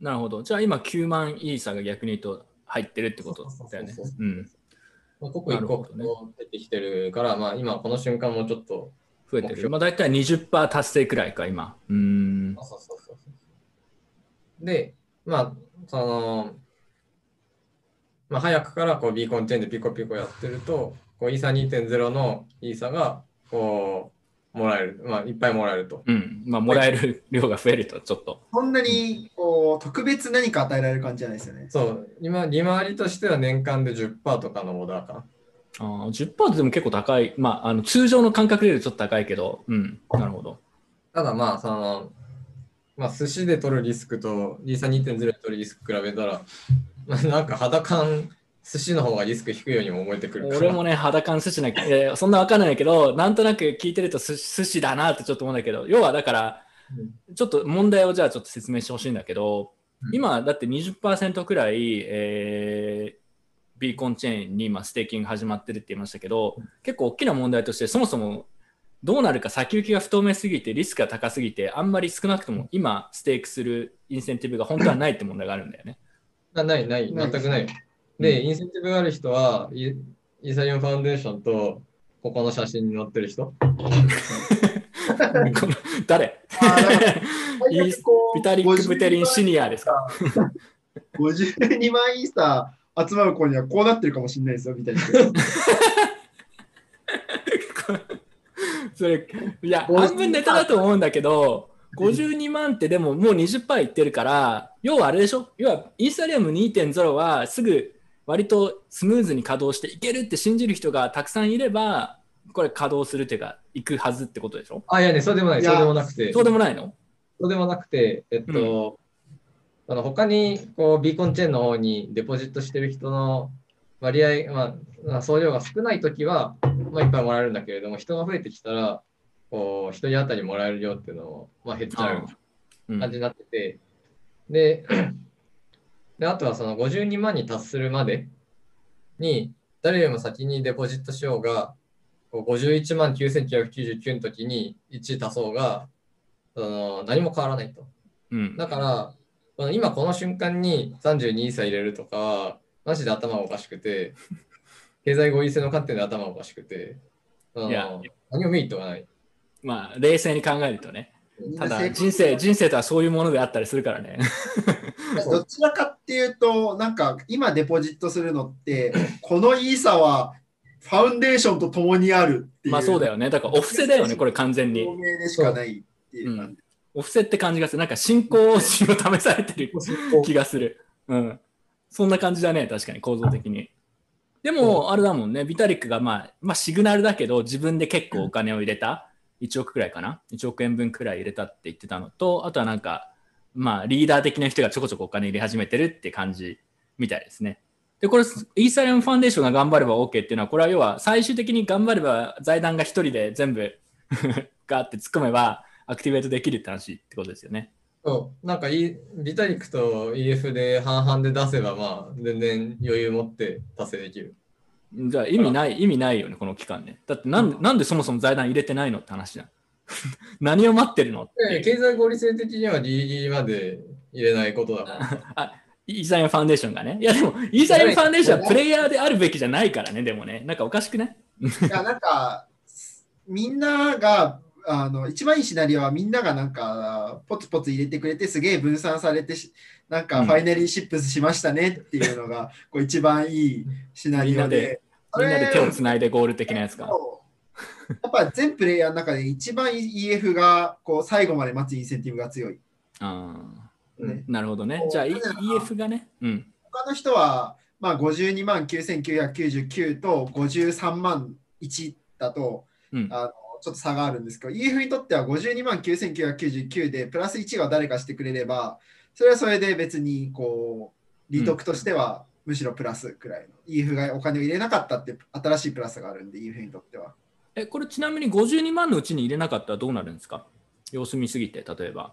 なるほど。じゃあ今9万イーサが逆に言うと入ってるってことだよねそうん。まあ、刻一刻なるほどねと出てきてるから、まあ今この瞬間もちょっと、増えてる。まあ大体20%達成くらいか、今。うーん。そうそうそうで、まあ、その、まあ、早くからこうビーコンチェーンでピコピコやってると、こうイーサ2.0のイーサがこうもらえる、まあ、いっぱいもらえると。うん。まあもらえる量が増えるとちょっと。そんなにこう特別何か与えられる感じじゃないですよね。そう、今、利回りとしては年間で10%とかのオーダーかな。あー10%でも結構高い。まああの通常の感覚でちょっと高いけど。うん。なるほど。ただまあ、その、まあ、寿司で取るリスクと、イーサ2.0で取るリスク比べたら、まあ、なんか肌感、寿司の方がリスク低いようにも思えてくる。俺もね、肌感寿司な、いやいやそんなわかんないけど、なんとなく聞いてると寿寿司だなってちょっと思うんだけど、要はだから、ちょっと問題をじゃあちょっと説明してほしいんだけど、うん。今だって20%くらい、えービーコンチェーンに今ステーキング始まってるって言いましたけど、結構大きな問題としてそもそもどうなるか先行きが不透明すぎてリスクが高すぎてあんまり少なくとも今ステークするインセンティブが本当はないって問題があるんだよね。なない、ない、全くない。で、インセンティブがある人は、イイーサリアムファウンデーションと、ここの写真に載ってる人？誰？ビ タリック・ブテリンシニアですか？52万イーサー集まる子にはこうなってるかもしれないですよ、みたいな。それいや 52半分ネタだと思うんだけど52万ってでももう20%いってるから要はあれでしょ？要はイーサリアム2.0はすぐ割とスムーズに稼働していけるって信じる人がたくさんいればこれ稼働するっていうか行くはずってことでしょ？あ、いやね、そうでもない、そうでもなくて。そうでもないの？そうでもなくて、えっと、あの他にこうビーコンチェーンの方にデポジットしてる人の、割合、まあ、まあ、総量が少ないときは、まあ、いっぱいもらえるんだけれども、人が増えてきたら、こう、一人当たりもらえる量っていうのを、まあ、減っちゃううん。感じになってて、で、であとはその52万に達するまでに、誰よりも先にデポジットしようが、こう51万9999の時に1足そうが、その何も変わらないと。うん。だから、今この瞬間に32歳入れるとかは、マジで頭がおかしくて、経済合理性の観点で頭がおかしくて、いや何もメリットがない。まあ、冷静に考えるとね。ただ、人生、人生とはそういうものであったりするからね。どちらかっていうと、なんか今デポジットするのって、このイーサはファウンデーションとともにあるっていう。まあそうだよね。だから、お布施だよね、これ完全に透。明でしかないっていう感じ。お布施って感じがする。なんか信仰心を試されてる気がする。うん。そんな感じだね、確かに構造的に。でも、あれだもんね、ビタリックがまあ、まあ、シグナルだけど、自分で結構お金を入れた。1億くらいかな ?1 億円分くらい入れたって言ってたのと、あとはなんか、まあ、リーダー的な人がちょこちょこお金入れ始めてるって感じみたいですね。で、これ、イーサリアムファンデーションが頑張れば OK っていうのは、これは要は最終的に頑張れば財団が一人で全部 ガーって突っ込めばアクティベートできるって話ってことですよね。そう、なんかいビタリックと EF で半々で出せば、まあ、全然余裕持って達成できる。じゃあ意味ない、意味ないよね、この期間ね。だってなんで、なんでそもそも財団入れてないのって話じゃん。何を待ってるのって経済合理性的にはギリギリまで入れないことだから。あイーサリアムファンデーションがね。いやでも、イーサリアムファンデーションはプレイヤーであるべきじゃないからね、でもね。なんかおかしくね。いや、なんか、みんなが、あの一番いいシナリオはみんながなんかポツポツ入れてくれてすげえ分散されてしなんかうんファイナリーシップスしましたねっていうのがこう一番いいシナリオで。みんなで手をつないでゴール的なやつか。やっぱ全プレイヤーの中で一番 EF がこう最後まで待つインセンティブが強い。あねーなるほどね。じゃあ、い EF がね？うん。他の人は、まあ、52万9999と53万1だとうん。あのちょっと差があるんですけど EF にとっては52万9999でプラス1が誰かしてくれればそれはそれで別にこう利得としてはむしろプラスくらいの、EF がお金を入れなかったって新しいプラスがあるんで EF にとっては。え、これちなみに52万のうちに入れなかったらどうなるんですか？様子見すぎて、例えば。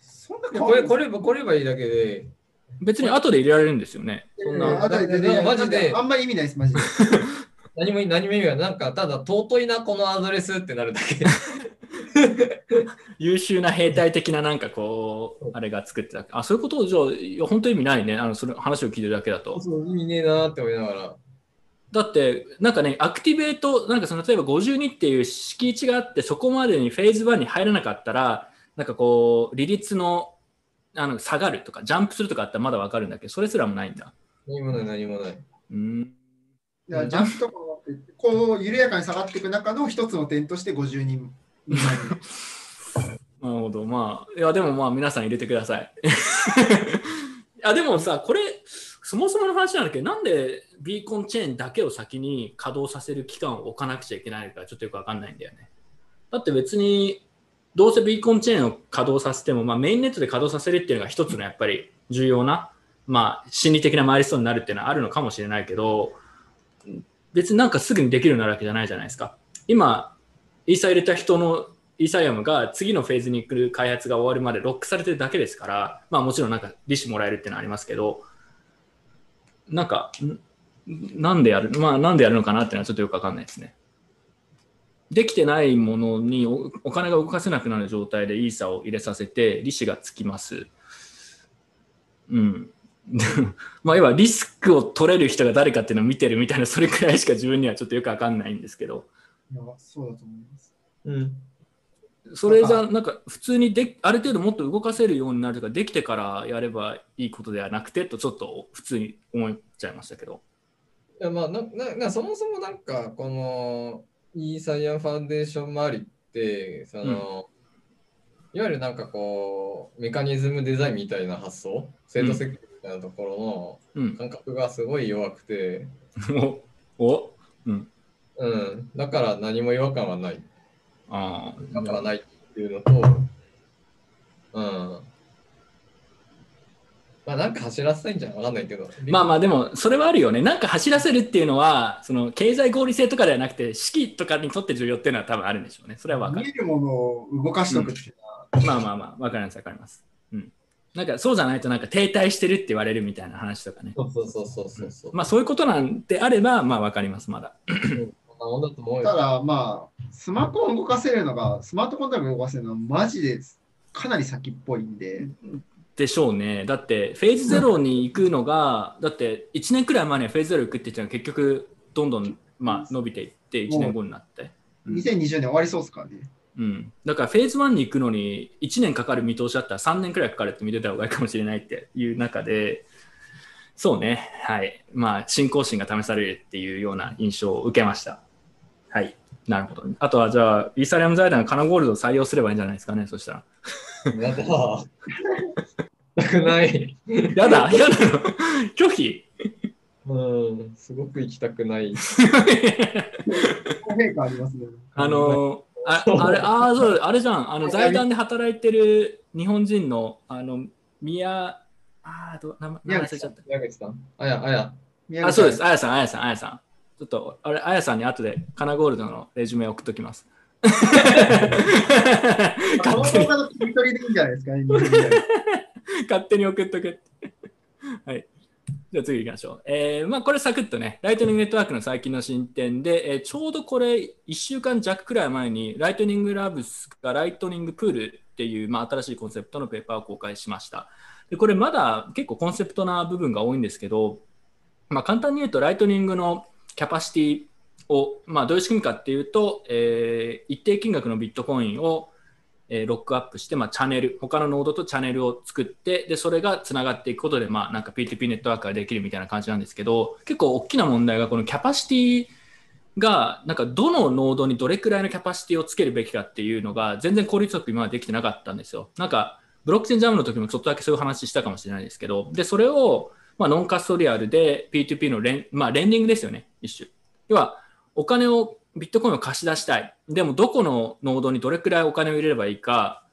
そんなでこれ、これば、こればいいだけで、別に後で入れられるんですよね。そんうんな。あとで全然マジであんまり意味ないです、マジで。何も何も意味がない。なんか、ただ尊いな、このアドレスってなるだけ。優秀な兵隊的ななんかこう、あれが作ってた。あ、そういうことをじゃあ、いや本当意味ないね。あの、それ話を聞いてるだけだと。そう意味ねえなって思いながら。だって、なんかね、アクティベート、なんかその例えば52っていう敷地があって、そこまでにフェーズ1に入らなかったら、なんかこう、利率のあの下がるとか、ジャンプするとかあったらまだわかるんだけど、それすらもないんだ。何もない、何もない。うーん。いやジャンプとかこう緩やかに下がっていく中の一つの点として50人。なるほど。まあ、いや、でもまあ、皆さん入れてください。いや、でもさ、これ、そもそもの話なんだけど、なんでビーコンチェーンだけを先に稼働させる期間を置かなくちゃいけないのか、ちょっとよくわかんないんだよね。だって別に、どうせビーコンチェーンを稼働させても、まあ、メインネットで稼働させるっていうのが一つのやっぱり重要な、まあ、心理的なマイルストになるっていうのはあるのかもしれないけど、別になんかすぐにできるようになるわけじゃないじゃないですか。今、イーサ入れた人のイーサリアムが次のフェーズに来る開発が終わるまでロックされてるだけですから、まあもちろんなんか利子もらえるっていうのはありますけど、なんか、なんでやる、まあなんでやるのかなっていうのはちょっとよくわかんないですね。できてないものにおお金が動かせなくなる状態でイーサを入れさせて利子がつきます。うん。まあ要はリスクを取れる人が誰かっていうのを見てるみたいな、それくらいしか自分にはちょっとよくわかんないんですけど。いやそうだと思います。うん。それじゃなんか普通にである程度もっと動かせるようになるとかできてからやればいいことではなくてとちょっと普通に思っちゃいましたけど。いやまあなななそもそもなんかこのイーサイアンファンデーション周りってその、いわゆるなんかこうメカニズムデザインみたいな発想？制度設計みたいなところうんの。感覚がすごい弱くて、おおうん。うん、だから何も違和感はないあだからないっていうのと、うん、まあなんか走らせたいんじゃわかんないけど。まあまあでもそれはあるよね。なんか走らせるっていうのはその経済合理性とかではなくて式とかにとって重要っていうのは多分あるんでしょうね。それはわかる。見えるものを動かしとくっていうのは、まあまあまあわかりますわかります。うん。なんかそうじゃないとなんか停滞してるって言われるみたいな話とかね。そうそうそうそうそうそう。まあそういうことなんであればまあわかりますまだ。ただまあ、スマホを動かせるのが、スマートフォンだけ動かせるのはマジでかなり先っぽいんで、でしょうね。だってフェーズゼロに行くのが、だって1年くらい前にはフェーズゼロ行くって言ったのが結局どんどんまあ伸びていって1年後になって。うん2020年終わりそうですからね。うん、だからフェーズ1に行くのに1年かかる見通しだったら3年くらいかかるって見てた方がいいかもしれないっていう中で、そうね、はい。まあ、信仰心が試されるっていうような印象を受けました。はい。なるほど、あとは、じゃあ、イーサリアム財団のカナゴールドを採用すればいいんじゃないですかね、そしたら。やだ。なくない。やだ、やだの。拒否うん、すごく行きたくない。公平感ありますね。あの、ああれ、あーそう、あれじゃん、あの、財団で働いてる日本人の、あの、宮、あーどう名前忘れちゃった。宮口さんあや、あや。あ、そうです。宮口さんあやさん、あやさん、あやさん。ちょっと、あれ、あやさんに後でカナゴールドのレジュメ送っときます。勝手に勝手に送っとけ。はい。じゃあ次行きましょう。えーまあこれサクッとね、ライトニングネットワークの最近の進展で、えーちょうどこれ1週間弱くらい前に、ライトニングラブスがライトニングプールっていう、まあ、新しいコンセプトのペーパーを公開しました。でこれまだ結構コンセプトな部分が多いんですけど、まあ、簡単に言うと、ライトニングのキャパシティを、まあ、どういう仕組みかっていうと、えー一定金額のビットコインを、えーロックアップして、まあ、チャンネル、他のノードとチャンネルを作って、でそれがつながっていくことで、まあ、なんか P2P ネットワークができるみたいな感じなんですけど、結構大きな問題が、このキャパシティが、なんかどのノードにどれくらいのキャパシティをつけるべきかっていうのが、全然効率よく今までできてなかったんですよ。なんか、ブロックチェーンジャムの時もちょっとだけそういう話したかもしれないですけど、で、それを、まあ、 non-custodial で P2P のレン,、まあ、レンディングですよね、一種。要は、お金を、ビットコインを貸し出したい。でも、どこのノードにどれくらいお金を入れればいいか、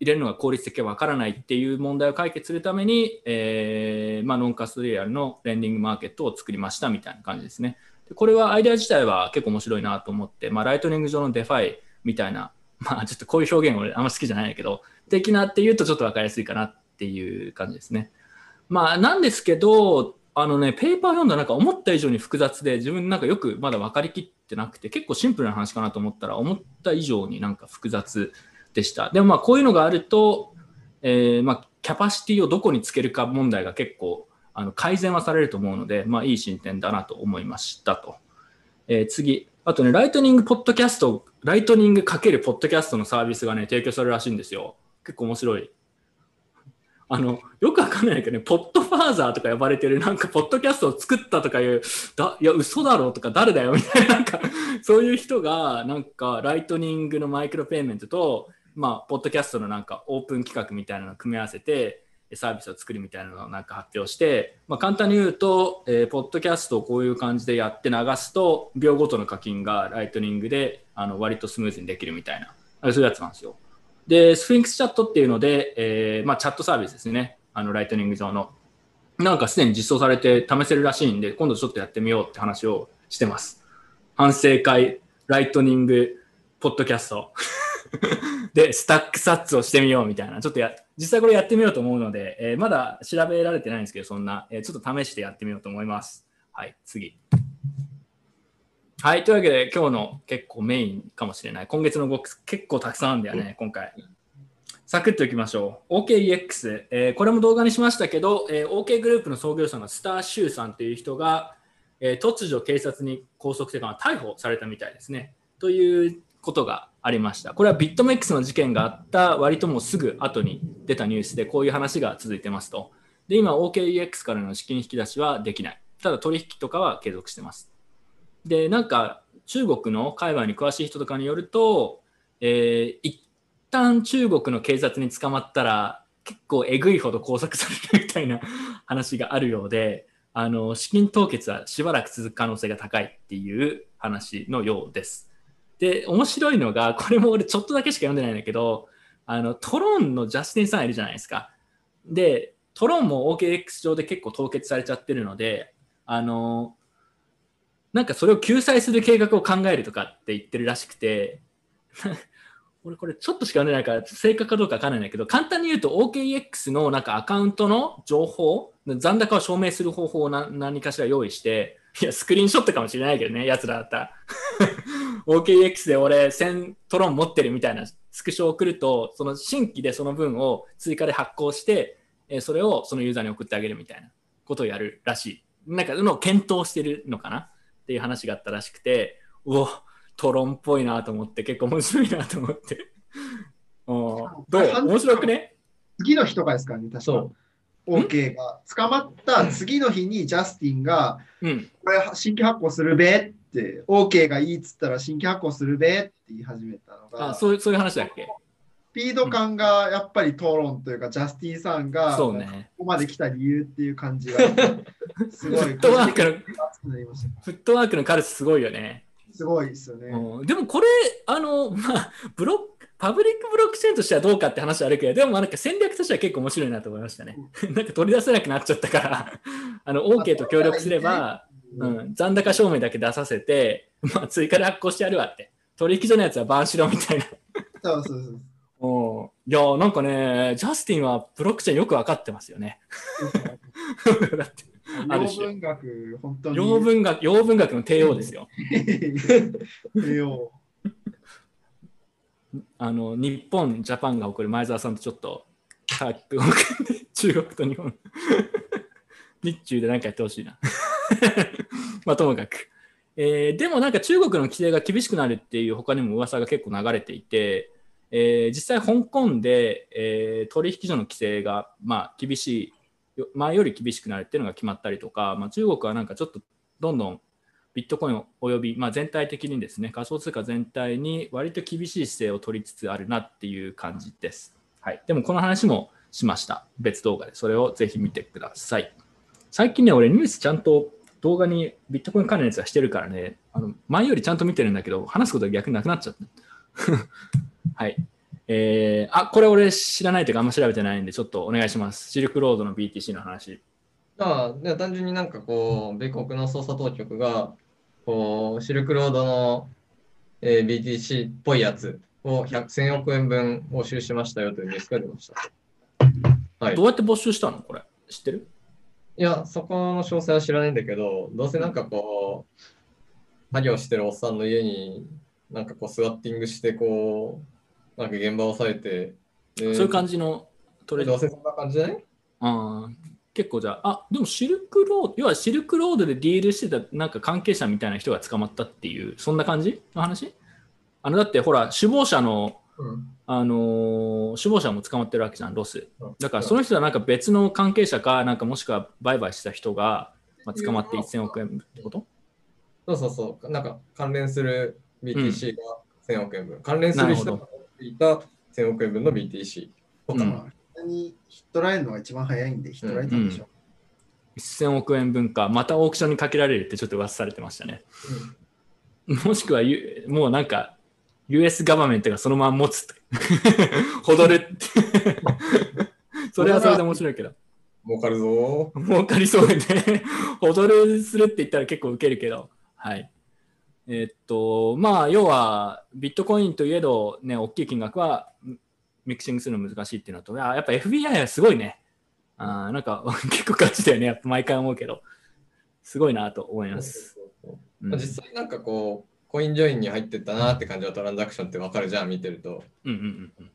入れるのが効率的かわからないっていう問題を解決するために、えーまあ、 non-custodial のレンディングマーケットを作りましたみたいな感じですね。でこれはアイデア自体は結構面白いなと思って、まあ、ライトニング上のデファイみたいな、まあ、ちょっとこういう表現俺あんま好きじゃないけど、的なっていうとちょっと分かりやすいかなっていう感じですね。まあ、なんですけど、あのね、ペーパー読んだらなんか思った以上に複雑で、自分なんかよくまだ分かりきってなくて、結構シンプルな話かなと思ったら、思った以上になんか複雑でした。でもまあ、こういうのがあると、えーまあ、キャパシティをどこにつけるか問題が結構あの改善はされると思うので、まあ、いい進展だなと思いましたと。えー次、あとね、ライトニングポッドキャスト、ライトニングかけるポッドキャストのサービスがね、提供されるらしいんですよ。結構面白い。あの、よくわかんないけどね、ポッドファーザーとか呼ばれてる、なんか、ポッドキャストを作ったとかいう、だいや、嘘だろうとか、誰だよみたいな、なんか、そういう人が、なんか、ライトニングのマイクロペイメントと、まあ、ポッドキャストのなんか、オープン規格みたいなのを組み合わせて、サービスを作るみたいなのをなんか発表して、まあ、簡単に言うと、えーポッドキャストをこういう感じでやって流すと、秒ごとの課金がライトニングであの割とスムーズにできるみたいな、そういうやつなんですよ。で、スフィンクスチャットっていうので、えーまあ、チャットサービスですね、あのライトニング上の。なんかすでに実装されて試せるらしいんで、今度ちょっとやってみようって話をしてます。反省会、ライトニング、ポッドキャスト。で、 stack sats をしてみようみたいな、ちょっとや、実際これやってみようと思うので、えーまだ調べられてないんですけど、そんな、えーちょっと試してやってみようと思います。はい、次。はい、というわけで、今日の結構メインかもしれない。今月の動き結構たくさんあるんだよね、今回。サクッといきましょう。OKEX、えーこれも動画にしましたけど、えー OK グループの創業者のスター・シューさんという人が、えー突如警察に拘束してから逮捕されたみたいですね。ということがありました。これはビットメックスの事件があった割ともうすぐ後に出たニュースでこういう話が続いてますと。で、今 OKEX からの資金引き出しはできない。ただ取引とかは継続してます。で、なんか中国の界隈に詳しい人とかによると、えー一旦中国の警察に捕まったら結構えぐいほど拘束されるみたいな話があるようで、あの資金凍結はしばらく続く可能性が高いっていう話のようです。で、面白いのが、これも俺ちょっとだけしか読んでないんだけど、あのトロンのジャスティンさんいるじゃないですか。で、トロンも OKX 上で結構凍結されちゃってるので、あの、なんかそれを救済する計画を考えるとかって言ってるらしくて、俺これちょっとしか読んでないから正確かどうかわかんないんだけど、簡単に言うと OKEX のなんかアカウントの情報、残高を証明する方法を何かしら用意して、いや、スクリーンショットかもしれないけどね、奴らだったら。OKEX で俺1000トロン持ってるみたいなスクショを送ると、その新規でその分を追加で発行して、それをそのユーザーに送ってあげるみたいなことをやるらしい。なんか、の検討してるのかなっていう話があったらしくて、うお、トロンっぽいなと思って、結構面白いなと思って。おどう？面白くね？次の日とかですからね、確かそ。OK が。捕まった次の日にジャスティンが、うん。これ新規発行するべって、OK がいいっつったら新規発行するべって言い始めたのが、あ、そういう、そういう話だっけ？スピード感がやっぱり討論というか、ジャスティンさんがこ。こまで来た理由っていう感じが、すごいフットワークの。フットワークのカルスすごいよね。すごいですよね。うんでもこれ、あの、まあ、ブロック、パブリックブロックチェーンとしてはどうかって話はあるけど、でもなんか戦略としては結構面白いなと思いましたね。なんか取り出せなくなっちゃったから、あの、OK と協力すれば、うん、残高証明だけ出させて、まあ、追加で発行してやるわって。取引所のやつはバンしろみたいな。そうそうそううんいや、なんかね、ジャスティンはブロックチェーンよく分かってますよね。だってある洋種文学、本当に。洋文学、洋文学の帝王ですよ。洋あの、日本、ジャパンが誇る前澤さんとちょっと、中国と日本。日中で何かやってほしいな。まあ、ともかく。えーでもなんか中国の規制が厳しくなるっていう他にも噂が結構流れていて、えー実際香港で、えー取引所の規制が、まあ、厳しい前より厳しくなるっていうのが決まったりとか、まあ、中国はなんかちょっとどんどんビットコインおよび、まあ、全体的にですね仮想通貨全体に割と厳しい姿勢を取りつつあるなっていう感じです。はい、でもこの話もしました別動画でそれをぜひ見てください。最近ね俺ニュースちゃんと動画にビットコイン関連のやつはしてるからねあの前よりちゃんと見てるんだけど話すことが逆になくなっちゃった。はい。えー、あ、これ俺知らないというかあんま調べてないんで、ちょっとお願いします。シルクロードの BTC の話。ああ、で単純になんかこう、米国の捜査当局が、こう、シルクロードの、えー BTC っぽいやつを100 1000億円分押収しましたよというニュースが出ました。はいど。うやって没収したのこれ？知ってる？いや、そこの詳細は知らないんだけど、どうせなんかこう、作業してるおっさんの家に、なんかこう、スワッティングして、こう、なんか現場を押さえて、でそういう感じのトレード。どうせそんな感じじゃない？あー結構じゃあ、あ、でもシルクロード、要はシルクロードでディールしてたなんか関係者みたいな人が捕まったっていう、そんな感じ？の話？あの、だってほら、首謀者の、うん。あのー首謀者も捕まってるわけじゃん、ロス。だからその人はなんか別の関係者か、なんかもしくは売買した人が、まあ、捕まって1000億円ってこと？そうそうそう、なんか関連する BTC が1000億円分、関連すなる人がいた1000億円分の BTC とか、うんまあにヒットラインのが一番早いんで、ヒットラインなんでしょ。1000億円分か、またオークションにかけられるってちょっと噂されてましたね。もしくは、ゆもうなんか、US ガバメントがそのまま持つって。踊るって。それはそれで面白いけど。儲かるぞ儲かりそうで、踊るするって言ったら結構ウケるけど。はい。えーっと、まあ、要は、ビットコインといえど、ね、大きい金額はミキシングするの難しいっていうのと、あやっぱ FBI はすごいね。あーなんか、結構ガチだよね。やっぱ毎回思うけど。すごいなと思います。実際なんかこう、コインジョインに入ってったなって感じのトランザクションってわかるじゃん、見てると。うんうんうんうん。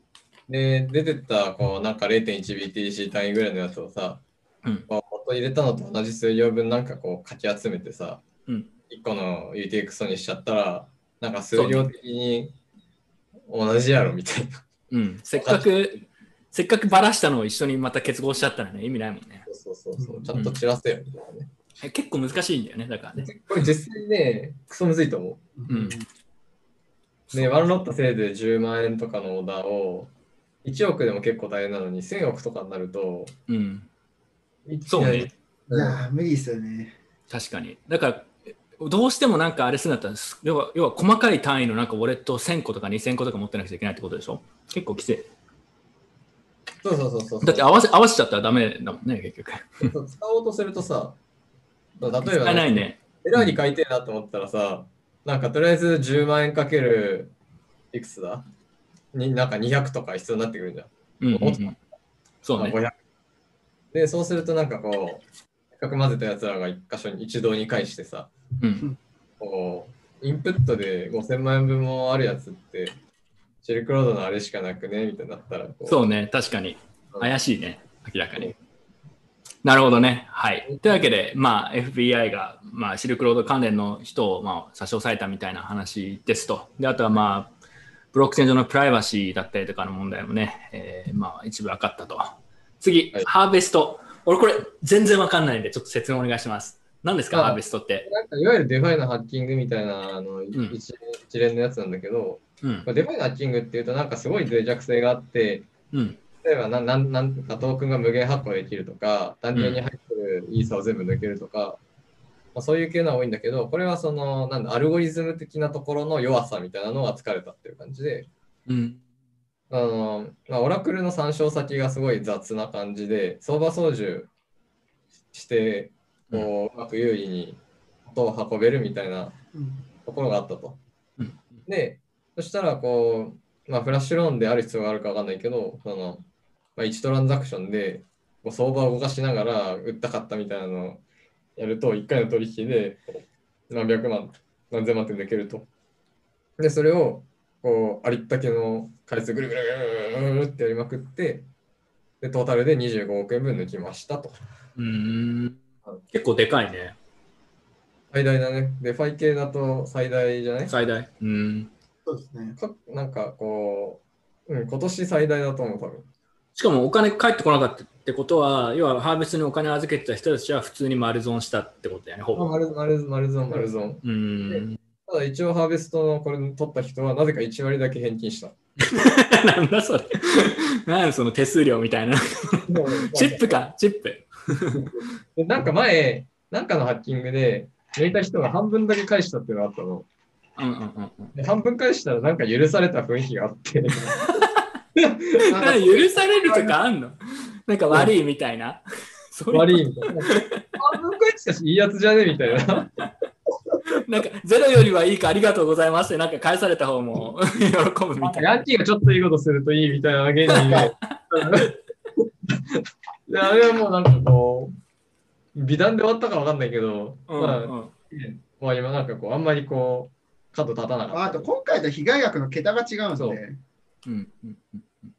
で、出てったこうなんか 0.1BTC 単位ぐらいのやつをさ、うんこう元入れたのと同じ数量分なんかこうかき集めてさ、うん1個の UTXO にしちゃったら、なんか数量的に同じやろみたいな。うん、せっかく、せっかくばらしたのを一緒にまた結合しちゃったらね、意味ないもんね。そうそうそうそう、ちゃんと散らせよみたいなね。え結構難しいんだよね、だからね。これ実際ね、クソむずいと思う。うん。で、ワンロットせいで10万円とかのオーダーを1億でも結構大変なのに1000億とかになると、うん。一そうね。いやー、無理ですよね。確かに。だから、どうしてもなんかあれするんだったら、要は要は細かい単位のなんかウォレット1000個とか2000個とか持ってなくちゃいけないってことでしょ？結構規制。そうそうそうそう。だって合わせ合わせちゃったらダメだもんね、結局。使おうとするとさ、例えば、ないね。エラーに書いてえなと思ったらさ、なんかとりあえず10万円かけるいくつだ？になんか200とか必要になってくるじゃん。うんうんうん、そうね。500で、そうするとなんかこう、せっかく混ぜたやつらが一箇所に一堂に会してさ、うん、こう、インプットで5000万円分もあるやつって、シルクロードのあれしかなくねみたいになったらそうね、確かに。うん怪しいね、明らかに。なるほどね。はい。というわけで、まあ、FBI が、まあ、シルクロード関連の人を、まあ、差し押さえたみたいな話ですと。で、あとは、まあ、ブロックチェーン上のプライバシーだったりとかの問題もね、えーまあ、一部分かったと。次、はいハーベスト。俺、これ、全然分かんないんで、ちょっと説明お願いします。何ですか、あハーベストって？なんかいわゆるデファイのハッキングみたいなあの、ん一一連のやつなんだけど、うんま。あデファイのハッキングっていうとなんかすごい脆弱性があって、うん。例えばなんなんなんかトークンが無限発行できるとか、単純に入ってるイーサを全部抜けるとか、まあ、そういう系のは多いんだけど、これはそのなんだアルゴリズム的なところの弱さみたいなのが突かれたっていう感じで、うん。あのまあ、オラクルの参照先がすごい雑な感じで、相場操縦して、こう、うまく有利に音を運べるみたいなうんところがあったと。うんで、そしたら、こう、まあ、フラッシュローンである必要があるかわかんないけど、そのまあ、1トランザクションでこう相場を動かしながら売ったかったみたいなのをやると、1回の取引で何百万、何千万って抜けると。で、それを、こう、ありったけの回数ぐるぐるぐるぐるぐるってやりまくって、で、トータルで25億円分抜きましたと。うん。結構でかいね。最大だね。デファイ系だと最大じゃない？最大。うん。そうですね。かなんかこう、うん、今年最大だと思う、多分。しかもお金返ってこなかったってことは、要はハーベストにお金預けてた人たちは普通に丸損したってことだよね、ほぼ。あ丸丸丸損、丸損。うん。ただ一応ハーベストのこれ取った人はなぜか1割だけ返金した。なんだそれ。なんその手数料みたいな。チップか、チップ。で なんか前、なんかのハッキングで、抜いた人が半分だけ返したっていうのがあったの。うんうんうんうん。で半分返したらなんか許された雰囲気があって。なんか許されるとかあんの？なんか悪いみたいな？そ う悪いみたいな。半分返したしいいやつじゃねみたいな。なんかゼロよりはいいかありがとうございますってなんか返された方も喜ぶみたいな。ヤンキーがちょっといいことするといいみたいな原理で。であれはもうなんかこう、美談で終わったかわかんないけど、うんまあ、うん。まあ今なんかこう、あんまりこう、角立たなかった。ああと今回と被害額の桁が違うんそう。で、うんうんうん。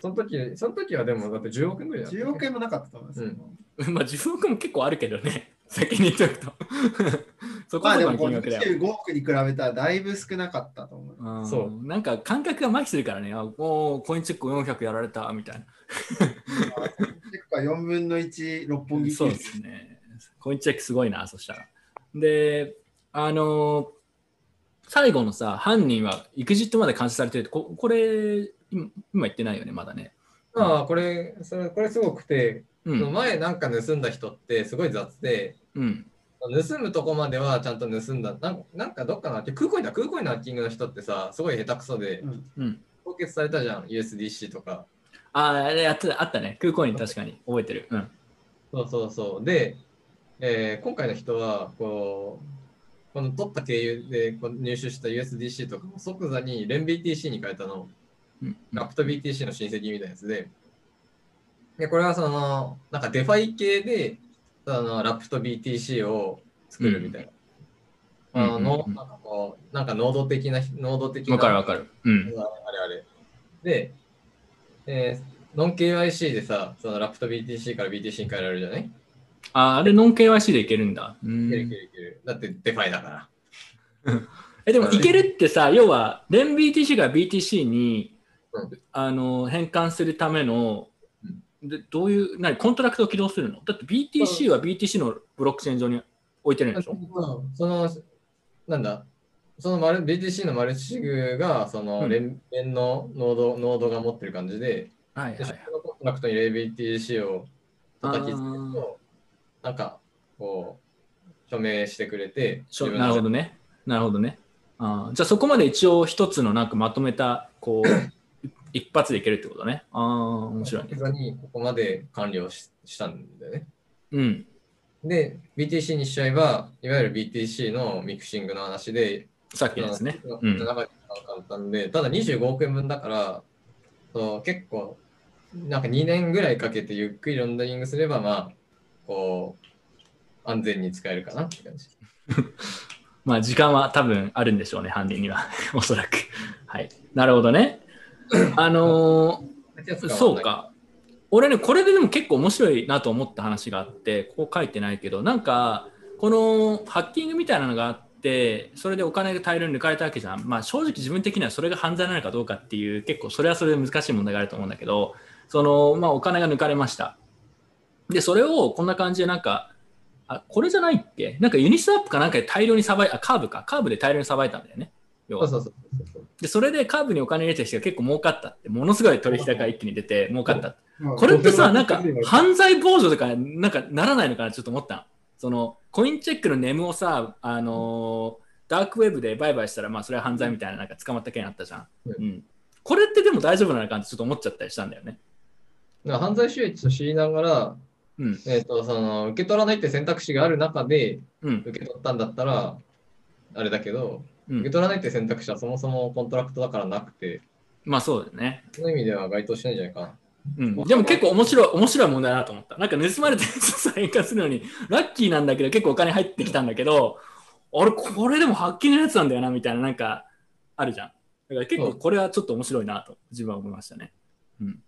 その時、その時はでもだって10億円ぐらいだった10億円もなかったと思います。よ。うん。まあ10億も結構あるけどね、先に言っておくと。そこまでの金額だよ。25億に比べたらだいぶ少なかったと思う。うん。そうなんか感覚が麻痺するからね、あおーコインチェック400やられたみたい結構4分の1、六本な。木そうですね。コインチェックすごいな、そしたら。で、あのー最後のさ、犯人は EXIT まで監視されてるってここれ、今今言ってないよね、まだね。まあこれ、それこれすごくて、うん。前なんか盗んだ人ってすごい雑で、うん。盗むとこまではちゃんと盗んだ。なんなんかどっかな空港インだ、空港インのハッキングの人ってさ、すごい下手くそで、うんうん。凍結されたじゃん、USDC とか。ああ、やってたあったね。空港に確かに覚えてる。うん。そうそうそう。で、えー今回の人は、こう、この取った経由でこう入手した USDC とかも即座に連 BTC に変えたの。うんラプト BTC の親戚みたいなやつで。で、これはその、なんかデファイ系で、そのラプト BTC を作るみたいな。あの、うんうんうんのなんかこう、なんかノード的な、ノード的な。わかるわかる。うん。あれあれ。で、えーノン KYC でさ、そのラプト BTC から BTC に変えられるじゃない？ああれ、 non KYC でいけるんだ。うん。いけるいけるいける。だってデファイだから。えでも、いけるってさ、要は、 renBTC が BTC に、うん。あの変換するための、でどういう、何、コントラクトを起動するの？だって BTC は BTC のブロックチェーン上に置いてるんでしょ？その、なんだ、そのマル BTC のマルチシグが、そのうん連連のノードノードが持ってる感じで、で、はいはいそのコントラクトに LBTC を叩きつけるあと、なんか、こう、署名してくれて、なるほどね。なるほどね。あーじゃあそこまで一応一つのなんかまとめたこう 一発でいけるってことね。ああ、面白いね。にここまで完了ししたんだよね。うん。で、BTC にしちゃえば、いわゆる BTC のミクシングの話で、さっきのやつね。ううんただ25億円分だから、そう結構、なんか2年ぐらいかけてゆっくりロンダリングすれば、まあ、こう、安全に使えるかなって感じ。まあ、時間は多分あるんでしょうね、犯人には。おそらく。はい。なるほどね。あのー そう。か。俺ね、これででも結構面白いなと思った話があって、ここ書いてないけど、なんか、このハッキングみたいなのがあって、それでお金が大量に抜かれたわけじゃん。まあ、正直自分的にはそれが犯罪なのかどうかっていう、結構それはそれで難しい問題があると思うんだけど、その、まあ、お金が抜かれました。で、それをこんな感じでなんか、あ、これじゃないっけ？なんかユニスワップかなんかで大量にさばい、あ、カーブか。カーブで大量にさばいたんだよね。要は。で、それでカーブにお金入れた人が結構儲かったって、ものすごい取引高が一気に出て儲かったこれってさ、なんか犯罪防除とか、なんかならないのかな？ちょっと思ったのその、コインチェックのネムをさ、あのーダークウェブで売買したら、まあそれは犯罪みたいな、なんか捕まった件あったじゃん。ううん。これってでも大丈夫なのかな？ってちょっと思っちゃったりしたんだよね。だから犯罪収益と知りながら、うん。えっ、と、その、受け取らないって選択肢がある中で、うん。受け取ったんだったら、あれだけど、うん受け取らないって選択肢はそもそもコントラクトだからなくて、まあそうだよね。その意味では該当しないんじゃないかな。うん、でも結構面白い、面白い問題だなと思った。なんか盗まれたやつをさ、返還するのに、ラッキーなんだけど、結構お金入ってきたんだけど、あれ、これでもハッキングのやつなんだよな、みたいな、なんか、あるじゃん。だから結構これはちょっと面白いなと、自分は思いましたね。うん。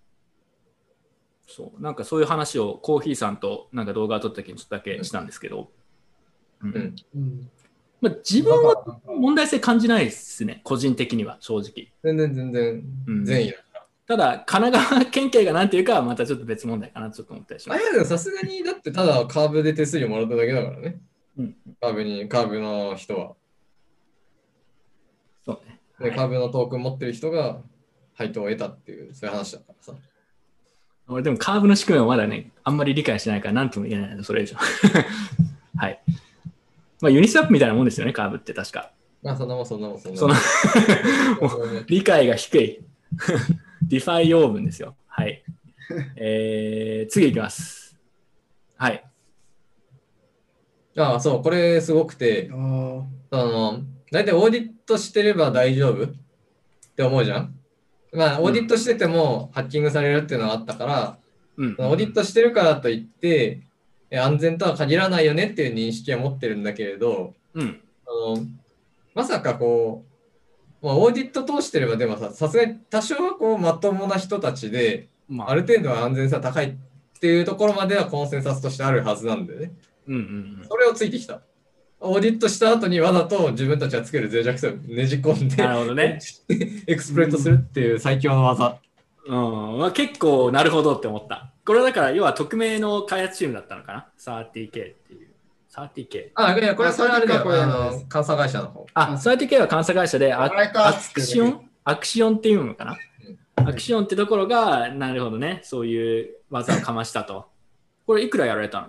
そう、なんかそういう話をコーヒーさんとなんか動画を撮った時にちょっとだけしたんですけど、うんうんうんまあ、自分は問題性感じないですね、個人的には、正直。全然全然うん善意だから。ただ、神奈川県警がなんていうかはまたちょっと別問題かなとちょっと思ったりします。あいや、でもさすがに、だってただカーブで手数料もらっただけだからね。うんカーブに、カーブの人は。そうね。で、はいカーブのトークン持ってる人が配当を得たっていう、そういう話だからさ。俺でもカーブの仕組みはまだね、あんまり理解してないから何とも言えないの、それ以上。はい。まあユニスワップみたいなもんですよね、カーブって確か。まあ、そんなもん、そんなもん、そんなそ ものん。理解が低い。ディファイ養分ですよ。はい。えー、次いきます。はい。ああ、そう、これすごくて、あの、大体オーディットしてれば大丈夫？って思うじゃん？まあ、オーディットしててもハッキングされるっていうのはあったから、うんオーディットしてるからといって、え安全とは限らないよねっていう認識は持ってるんだけれど、うん。あのまさかこう、まあ、オーディット通してればでもさ、さすがに多少はこうまともな人たちで、まあ、ある程度は安全性高いっていうところまではコンセンサスとしてあるはずなんだよね。うんうんそれをついてきた。オーディットした後にわざと自分たちがつける脆弱性をねじ込んうん。で、なるほどね。エクスプロイトするっていう最強の技。うん。まあ、結構なるほどって思った。これだから、要は匿名の開発チームだったのかな ?30K っていう。30K。あ、いや、これ、あそれあれだよ。これあの、監査会社の方。あ、30K は監査会社で、アあれかアクシオン？アクシオンっていうのかな？うんアクシオンってところが、なるほどね、そういう技をかましたと。これいくらやられたの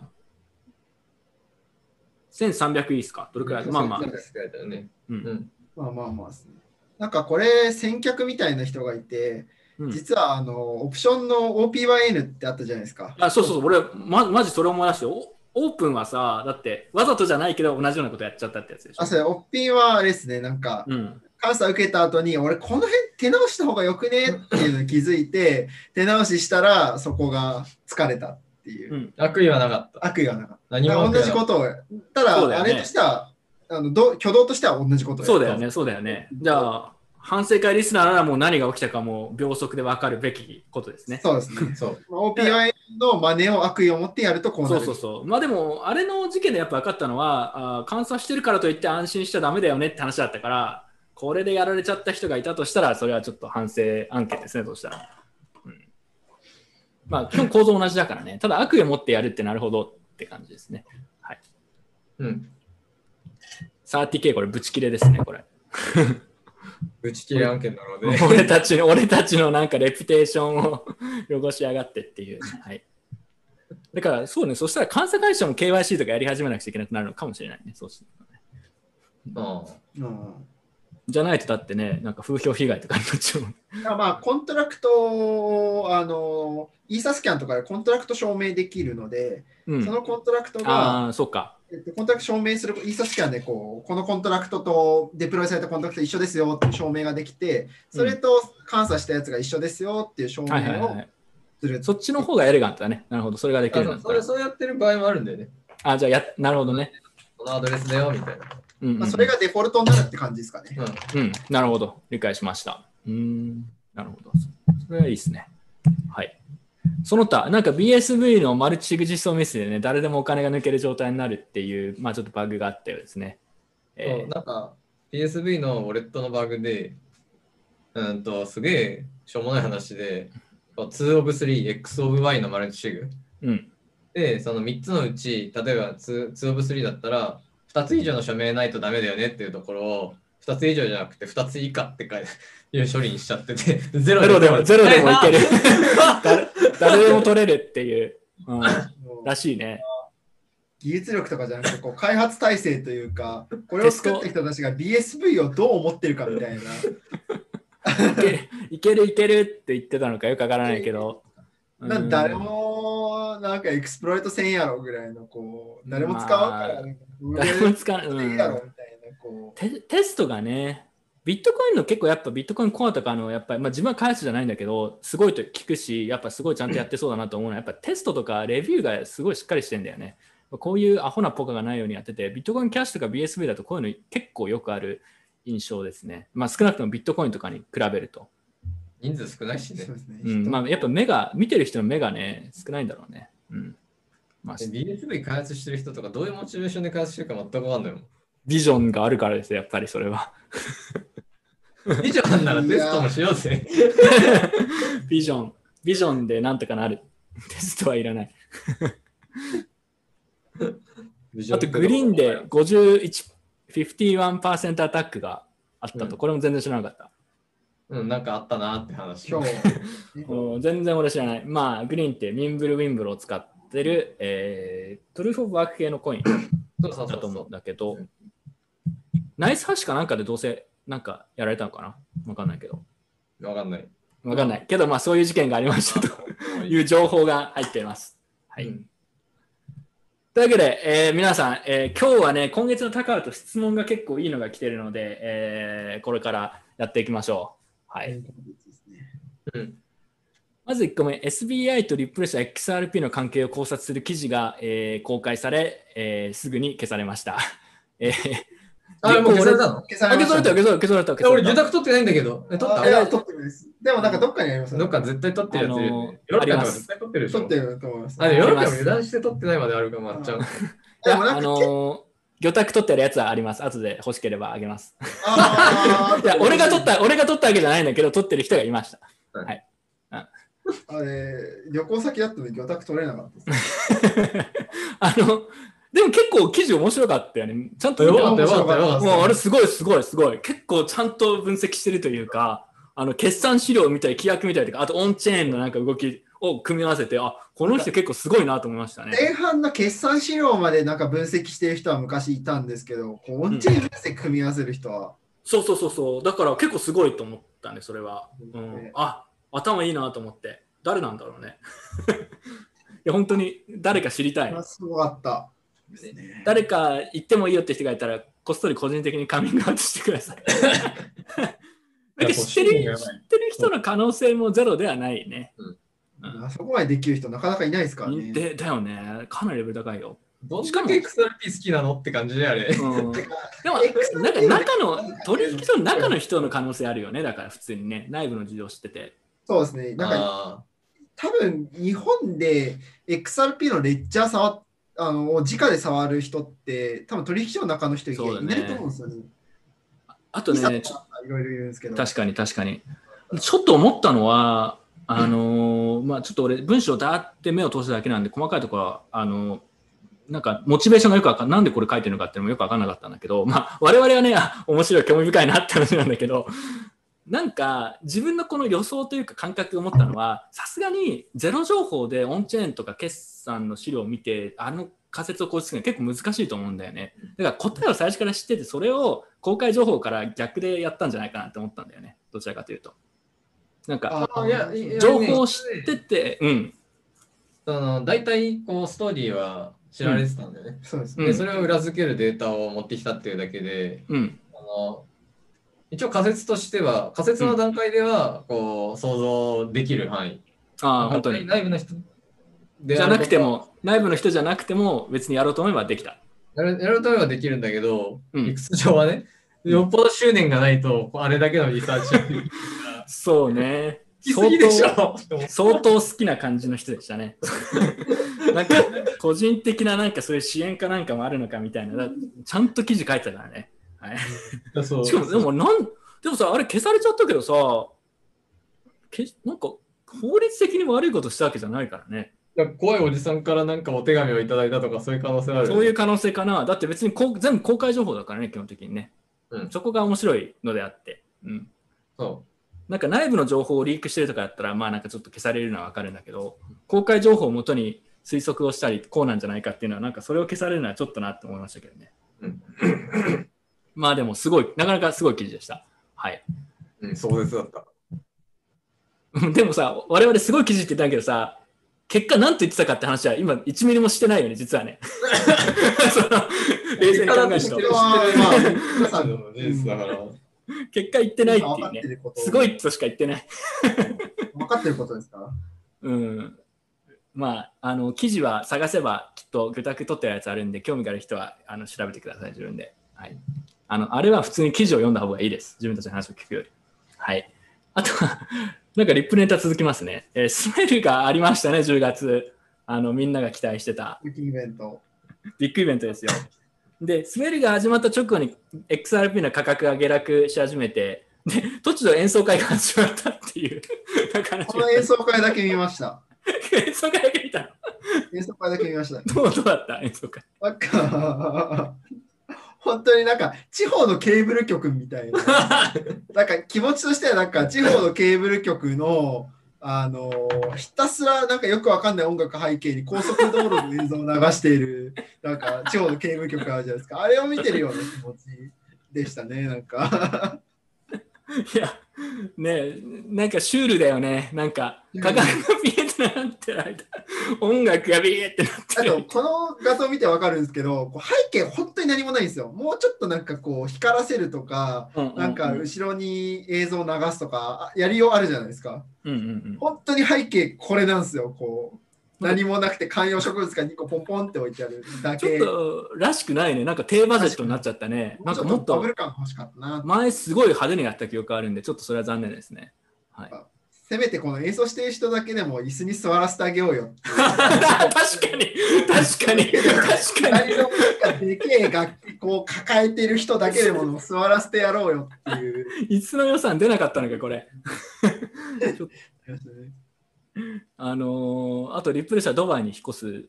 ?1300 いいですか？どれくらい？まあまあそう。です書いてあ。ううんん。まあまあまあですね。なんかこれ、先客みたいな人がいて、うん実はあのオプションの OPYN ってあったじゃないですか。あそうそうそう、俺、ま、マジそれ思い出して、おオープンはさ、だって、わざとじゃないけど同じようなことやっちゃったってやつでしょあ、。それ、オッピンはあれですね、なんか、うん。監査受けた後に、俺、この辺手直した方がよくねっていうのに気づいて、手直ししたら、そこが疲れたっていう、うん悪意はなかった。悪意がなかっ何た。同も悪意はなかっじことを、ただ、だよねあれとしては、あのど挙動としては同じことをやったそうだよね、そうだよね。じゃあ、反省会リスナーならもう何が起きたかもう秒速で分かるべきことですね。そうですね。た。そう。まあ OPYN の真似を悪意を持ってやるとこうなそうる。そうそう。まあでも、あれの事件でやっぱ分かったのは、あー監査してるからといって安心しちゃダメだよねって話だったから、これでやられちゃった人がいたとしたら、それはちょっと反省案件ですね、そしたら。うん、まあ、基本構造同じだからね。ただ悪意を持ってやるってなるほどって感じですね。はい。うん。30K これブチ切れですね、これ。打ち切り案件なので。俺たちの、俺たちのなんかレピュテーションを 汚しやがってっていう、ね。はい。だから、そうね、そしたら監査会社も KYC とかやり始めなくちゃいけなくなるのかもしれないね。そうするとねあうんじゃないとだってね、なんか風評被害とかになっちゃうまあ、コントラクトを、あの、イーサスキャンとかでコントラクト証明できるので、うんそのコントラクトが、ああ、そうか。えっとコントラクト証明する、イーサスキャンでこう、このコントラクトとデプロイされたコントラクト一緒ですよっていう証明ができて、それと監査したやつが一緒ですよっていう証明はいはいはをい。する。そっちの方がエレガントだね。なるほど。それができあるんだったらそれそうやってる場合もあるんだよね。あ、じゃあや、なるほどね。このアドレスだよみたいな。うんうんうんまあ、それがデフォルトになるって感じですかね。うん。うん、なるほど。理解しました。うーん、なるほど。それはいいですね。はい。その他、なんか BSV のマルチシグ実装ミスでね、誰でもお金が抜ける状態になるっていう、まあちょっとバグがあったようですね。えなんか PSV のウォレットのバグで、うんと、すげえしょうもない話で、2 of 3、X of Y のマルチシグ。ーうん。で、その3つのうち、例えば 2, 2 of 3だったら、2つ以上の署名ないとダメだよねっていうところを、2つ以上じゃなくて2つ以下って書いていう処理にしちゃってて、ゼロでも、ゼロでもいけるる。。誰誰でも取れるっていう、うん、らしいね。技術力とかじゃなくてこう開発体制というか、これを作った人たちが BSV をどう思ってるかみたいな。いけるいけるって言ってたのかよくわからないけど。なん誰もなんかエクスプロイトせんやろぐらいのこう誰も使わんから、まあ誰も使わない。うテテストがね、ビットコインの結構やっぱビットコインコアとかのやっぱり、まあ、自分は開発じゃないんだけど、すごいと聞くし、やっぱすごいちゃんとやってそうだなと思うのは、やっぱテストとかレビューがすごいしっかりしてんだよね。こういうアホなポカがないようにやってて、ビットコインキャッシュとか BSV だとこういうの結構よくある印象ですね。まあ少なくともビットコインとかに比べると。人数少ないしねそう。ですねうん、まあやっぱ目が、見てる人の目がね、少ないんだろうね。うん。まあ、で BSV 開発してる人とかどういうモチベーションで開発してるか全くわかんないもん。ビジョンがあるからですよ、やっぱりそれは。以上なんならテストもしようぜ。ビジョン、ビジョンでなんとかなる。テストはいらない。あとグリーンで51、51%アタックがあったと、うんこれも全然知らなかった。うん、なんかあったなって話。今日、うん全然俺知らない。まあ、グリーンってミンブル・ウィンブルを使ってる、えートルーフ・オブ・ワーク系のコインそうそうそうそうだと思うん。だけど、ナイスハッシュかなんかでどうせなんかやられたのかな？わかんないけど。わかんない。わかんない。けど、まあそういう事件がありましたという情報が入っています。はい。うんというわけで、えー皆さん、えー今日はね、今月の高尾と質問が結構いいのが来てるので、えーこれからやっていきましょう。はい。うん。まず1個目、SBI とリップレス XRP の関係を考察する記事が、えー公開され、えーすぐに消されました。えーあ、もう消されたの消された、消された、消された、消された。受託取ってないんだけど。え取ったあいや、取ってるです。でもなんかどっかにありますどっか絶対取ってるやつヨーロッパ絶対取ってるでしょ。取ってると思います。あ、でもヨーロッパも油断して取ってないまであるから、まっちゃん。い でもなんかやあのー魚拓取ってるやつはあります。後で欲しければあげます。いや、俺が取った、俺が取ったわけじゃないんだけど、取ってる人がいました。あれ、旅行先だったのに魚拓取れなかったです。あの、でも結構記事面白かったよね。ちゃんと見てよかったよかったよかった。もうあれすごいすごいすごい。結構ちゃんと分析してるというか、あの決算資料を見たり、規約見たりとか、あとオンチェーンのなんか動きを組み合わせて、あこの人結構すごいなと思いましたね。前半の決算資料までなんか分析してる人は昔いたんですけど、こうオンチェーン分析組み合わせる人は、そうそうそうそう。だから結構すごいと思ったね、それは。うんね、あ頭いいなと思って。誰なんだろうね。いや、本当に誰か知りたい。すごかった。誰か言ってもいいよって人がいたら、こっそり個人的にカミングアウトしてください。なんか知ってる知ってる人の可能性もゼロではないね。あそこまでできる人なかなかいないですからね。でだよね。かなりレベル高いよ。どんだけ XRP 好きなのって感じであれ。うん、でも、なんか中の、取引所の中の人の可能性あるよね。だから普通にね、内部の事情知ってて。そうですね。なんかあ多分日本で XRP のレッジャー触っあの直で触る人って多分取引所の中の人いないと思うんですよね。あとね、ちょいろいろ言うんですけど。確かに確かに。ちょっと思ったのは、あのー まあちょっと俺、文章だって目を通すだけなんで、細かいところは、あのーなんか、モチベーションがよくわかんなんでこれ書いてるのかっていうのもよくわかんなかったんだけど、まあ、我々はね、あ面白い、興味深いなって話なんだけど、なんか、自分のこの予想というか感覚を持ったのは、さすがにゼロ情報でオンチェーンとか決算の資料を見て、あの仮説を構築するのは結構難しいと思うんだよね。だから答えを最初から知ってて、それを公開情報から逆でやったんじゃないかなって思ったんだよね。どちらかというと。なんか、情報を知ってて、うん。あの大体こうストーリーは知られてたんだよね。そうですね。うん でそれを裏付けるデータを持ってきたっていうだけで、うん。あの一応仮説としては、仮説の段階ではこう想像できる範囲。ああ、本当に。内部の人でじゃなくても、内部の人じゃなくても、別にやろうと思えばできた。やるやると思えばできるんだけど、うん理屈上はね、よっぽど執念がないと、あれだけのリサーチ。そうね。きすぎでしょ相当好きな感じの人でしたね。なんか個人的ななんかそういう支援かなんかもあるのかみたいな、だちゃんと記事書いてたからね。はい、そうしかもでもなん、でもさ、あれ消されちゃったけどさ、けなんか法律的に悪いことしたわけじゃないからね。怖いおじさんからなんかお手紙をいただいたとかそういう可能性ある。そういう可能性かな。だって別にこう全部公開情報だからね、基本的にね。うんそこが面白いのであって。うん。そなんか内部の情報をリークしてるとかだったら、まあなんかちょっと消されるのはわかるんだけど、公開情報をもとに推測をしたり、こうなんじゃないかっていうのは、なんかそれを消されるのはちょっとなって思いましたけどね。うんまあでもすごい、なかなかすごい記事でした。はい。う。うん、壮絶だった。でもさ、我々すごい記事って言ったけどさ、結果何と言ってたかって話は今1ミリもしてないよね、実はね。その冷静に考えると。結果言ってないっていうね。すごいとしか言ってない。分かってることですか？うん。まあ、あの、記事は探せばきっと具体取ってるやつあるんで、興味がある人はあの調べてください、自分で。はい。あの、あれは普通に記事を読んだ方がいいです。自分たちの話を聞くより。はい。あとは、なんかリップネタ続きますね。えースメルがありましたね、10月。あの、みんなが期待してた。ウィキイベント。ビッグイベントですよ。で、スメルが始まった直後に XRP の価格が下落し始めて、で、突如演奏会が始まったっていう、この演奏会だけ見ました。演奏会だけ見たの？演奏会だけ見ました。どうどうだった？演奏会。本当になんか地方のケーブル局みたいな。なんか気持ちとしてはなんか地方のケーブル局のあのひたすらなんかよくわかんない音楽背景に高速道路の映像を流しているなんか地方のケーブル局あるじゃないですか。あれを見てるような気持ちでしたね。なんかいや、ねえ、なんかシュールだよね。なんか、価格がビエってなってる間、音楽がビエってなっあとてる。この画像見てわかるんですけど、こう背景本当に何もないんですよ。もうちょっとなんかこう光らせるとか、なんか後ろに映像を流すとかあやりようあるじゃないですか。うんうんうん。本当に背景これなんですよ。こう何もなくて観葉植物が2個ポンポンって置いてあるだちょっけ。とらしくないね。なんか低バジェットになっちゃったね。なんかもっとバブル感欲しかったな。前すごい派手にやった記憶あるんで、ちょっとそれは残念ですね。はい。せめてこの演奏してる人だけでも椅子に座らせてあげようよ。確かに、確かに、確かに。かでけえ楽器こう抱えてる人だけでも座らせてやろうよっていう。いつの予算出なかったのか、これ。あのーあと、リップル社ドバイに引っ越す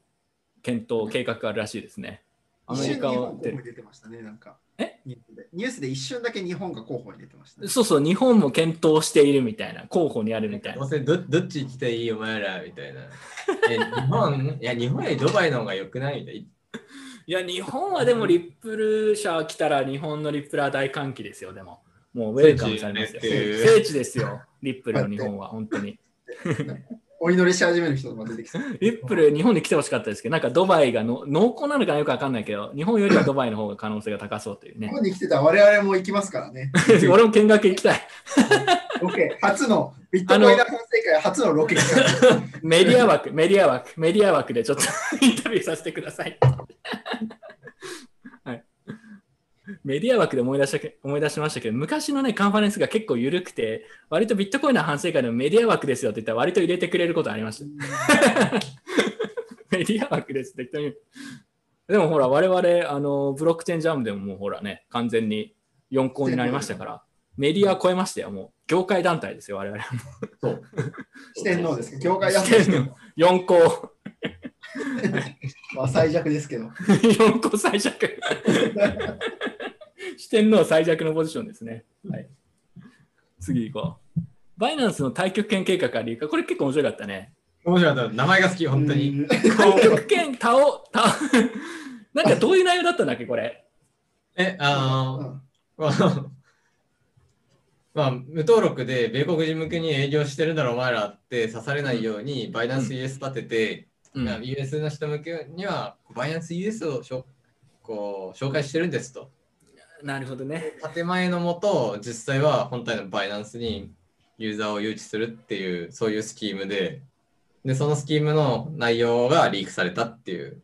検討、計画があるらしいですね。アメリカを出てましたね、なんか。え？ニュースで一瞬だけ日本が候補に出てましたね。そうそう、日本も検討しているみたいな、候補にあるみたいな。どどどっち行きたいお前らみたいな。え日本？いや、日本よりドバイの方が良くないみたいいや、日本はでもリップル社来たら日本のリップラー大歓喜ですよ、でも。もうウェルカムされますよ。聖地ですよ、リップルの日本は、本当に。お祈りし始める人が出てきた。リップル、日本に来てほしかったですけど、なんかドバイがの濃厚なのかなよくわかんないけど、日本よりはドバイの方が可能性が高そうという日ね。本に来てたら我々も行きますからね。俺も見学行きたい。ロケ、初の、ビットコインダ反省会初のロケ。メディア枠、メディア枠、メディア枠でちょっとインタビューさせてください、メディア枠で思い出した思い出しましたけど、昔のね、カンファレンスが結構緩くて、割とビットコインの反省会でもメディア枠ですよって言ったら割と入れてくれることありました。メディア枠ですって言ってでもほら、我々、あの、ブロックチェーンジャムでももうほらね、完全に4校になりましたから、メディア超えましたよ、もう。業界団体ですよ、我々。そう。四天王ですけど、業界やってる四天4校。まあ最弱ですけど。4個最弱。四天王最弱のポジションですね。はい、次行こう。バイナンスの対極拳計画ありか、これ結構面白かったね。面白かった。名前が好き、本当に。うん太極拳、タオ、タオ、なんかどういう内容だったんだっけ、これ？え、あのー、ま あまあ、無登録で米国人向けに営業してるんだろ、お前らって刺されないように、バイナンス US 立てて、うんまあ US の人向けには、バイナンス US をしょこう紹介してるんですと。なるほどね。建前のもと、実際は本体のバイナンスにユーザーを誘致するっていう、そういうスキームで、で、そのスキームの内容がリークされたっていう、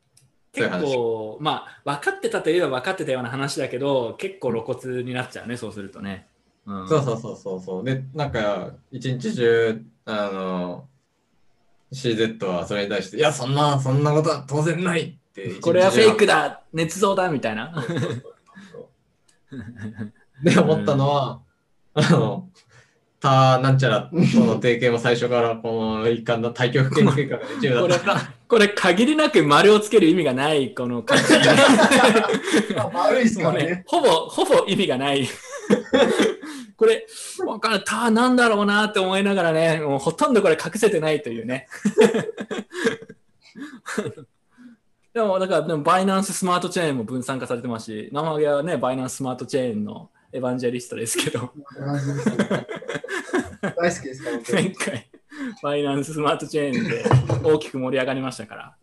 結話。構、まあ、分かってたといえば分かってたような話だけど、結構露骨になっちゃうね、そうするとね。うん、そうそうそうそうそう。で、なんか、一日中、あの、CZ はそれに対して、いや、そんな、そんなことは当然ないって。これはフェイクだだ、捏造だみたいな。で、思ったのは、あの、たなんちゃらとの提携も最初からこの一環の対局研究会が一部だこれった。これ限りなく丸をつける意味がないこの感じ、ね悪いですかねらね。ほぼほぼ意味がないこれわかんないたなんだろうなって思いながらねもうほとんどこれ隠せてないというねでもだからでもバイナンススマートチェーンも分散化されてますし生揚げはねバイナンススマートチェーンのエヴァンジェリストですけど。大好きです。か前回バイナンススマートチェーンで大きく盛り上がりましたから。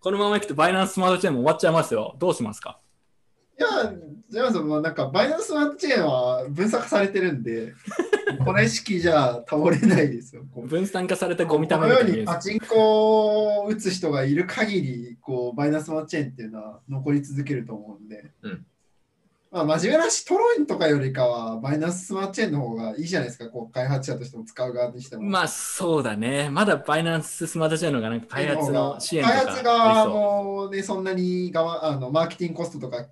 このままいくとバイナンススマートチェーンも終わっちゃいますよ。どうしますか？いや、ジェマさんもなんかバイナンススマートチェーンは分散化されてるんで、この意識じゃ倒れないですよ。分散化されたゴミこ玉のようなやつパチンコを打つ人がいる限り、こうバイナンススマートチェーンっていうのは残り続けると思うんで、うんまあ、真面目な話、トロインとかよりかは、バイナンススマチェーンの方がいいじゃないですか、こう開発者としても使う側にしても。まあそうだね。まだバイナンススマートチェーンの方がなんか開発の支援とか開発側も、ね、そんなに側あのマーケティングコストとか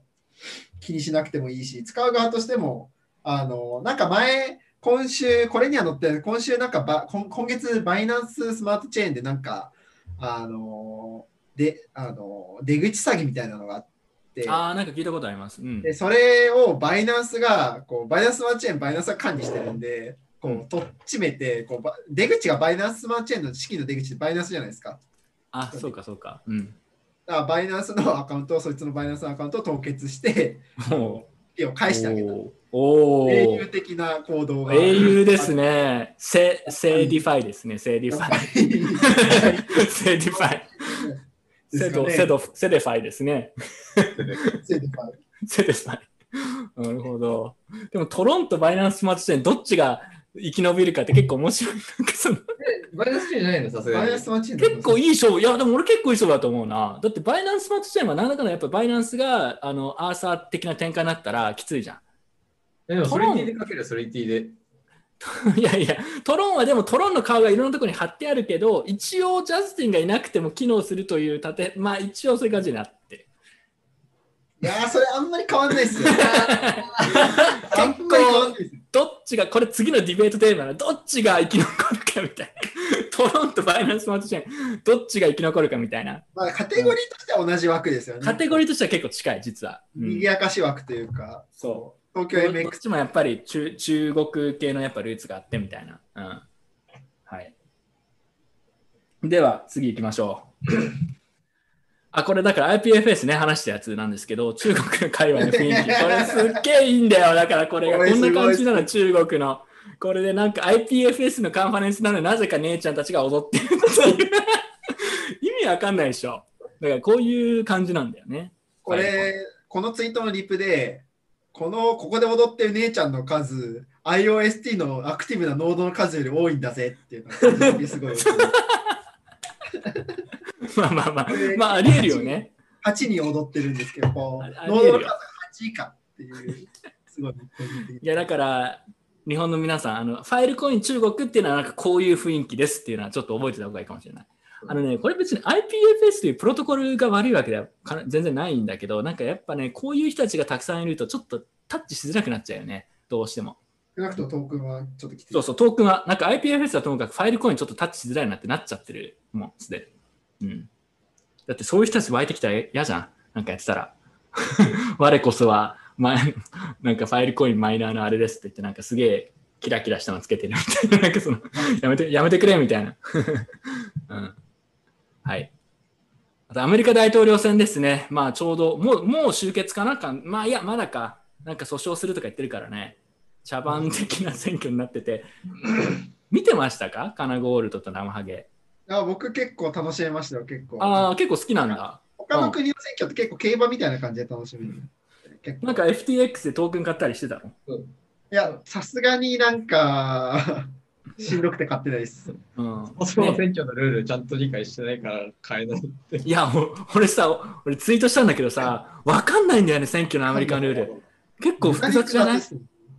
気にしなくてもいいし、使う側としても、あのなんか前、今週、これには載って今週なんかば今今月、バイナンススマートチェーンでなんか、あのであの出口詐欺みたいなのがあってう。、ああ、なんか聞いたことあります。うん。でそれをバイナンスがこう、バイナンススマートチェーン、バイナンスが管理してるんで、こうとっちめてこうば、出口がバイナンススマートチェーンの資金の出口ってバイナンスじゃないですか。あ、そうかそうか。うん。だからバイナンスのアカウントをそいつのバイナンスのアカウントを凍結して、も 手を返してあげた。う。おお。英雄的な行動が。英雄ですね。セ、セディファイですね。セディファイ。セディファイ。セド、セド、セデファイですね。セディファイセデファイ。なるほど。でもトロンとバイナンススマートチェーンどっちが生き延びるかって結構面白い。なんかそのバイナンスチェーンじゃないの？さすがにバイナン。スマートチェーン結構いい勝負。いや、でも俺結構いい勝負だと思うな。だってバイナンススマートチェーンは何らかのやっぱバイナンスがあのアーサー的な展開になったらきついじゃん。でも、ソリティでかける、ソリティで。いやいや、トロンはでもトロンの顔がいろんなところに貼ってあるけど、一応ジャスティンがいなくても機能するという建て、まあ一応そういう感じになってる。いやー、それあんまり変わんないですよ。結あんまり変わんないですよどっちが、これ次のディベートテーマなどっちが生き残るかみたいな。トロンとバイナンススマートチェーン、どっちが生き残るかみたいな。まあ、カテゴリーとしては同じ枠ですよね。カテゴリーとしては結構近い、実は。うん賑やかし枠というか、そう。東京どっ MX ちもやっぱり中中国系のやっぱルーツがあってみたいな。うん。はい。では、次行きましょう。あ、これだから IPFS ね、話したやつなんですけど、中国の界隈の雰囲気、これすっげえいいんだよ。だからこれがこんな感じなの、中国の。これでなんか IPFS のカンファレンスなのになぜか姉ちゃんたちが踊ってるっていう。意味わかんないでしょ。だからこういう感じなんだよね。これ、このツイートのリプで、この、ここで踊ってる姉ちゃんの数、IOST のアクティブなノードの数より多いんだぜっていうのがすごい。まあまあまあまあありえるよね。8に踊ってるんですけど、ノードの数が8以下っていう、すごいいやだから日本の皆さんあのファイルコイン中国っていうのはなんかこういう雰囲気ですっていうのはちょっと覚えてた方がいいかもしれない。あのね、これ別に IPFS というプロトコルが悪いわけではか全然ないんだけど、なんかやっぱね、こういう人たちがたくさんいるとちょっとタッチしづらくなっちゃうよね、どうしても。少なくともトークンはちょっときつい。そうそう、トークンは、なんか IPFS はともかくファイルコインちょっとタッチしづらいなってなっちゃってる、もうすでに。うん。だってそういう人たち湧いてきたら嫌じゃん。なんかやってたら。我こそは、ま、なんかファイルコインマイナーのあれですって言って、なんかすげえキラキラしたのつけてるみたいな、なんかその、やめて、やめてくれみたいな。はい。あとアメリカ大統領選ですね。まあちょうど、もう、もう終結かなか。まあいや、まだか。なんか訴訟するとか言ってるからね。茶番的な選挙になってて。見てましたか？カナゴールドと生ハゲ。あ僕結構楽しめましたよ、結構。ああ、結構好きなんだ。他の国の選挙って結構競馬みたいな感じで楽しめる。結構なんか FTX でトークン買ったりしてたの？いや、さすがになんか、しんどくて買ってないです。うん。そのね選挙のルールちゃんと理解してないから変えないって。いや、俺さ、俺ツイートしたんだけどさ、わかんないんだよね、選挙のアメリカンルール。結構複雑じゃない？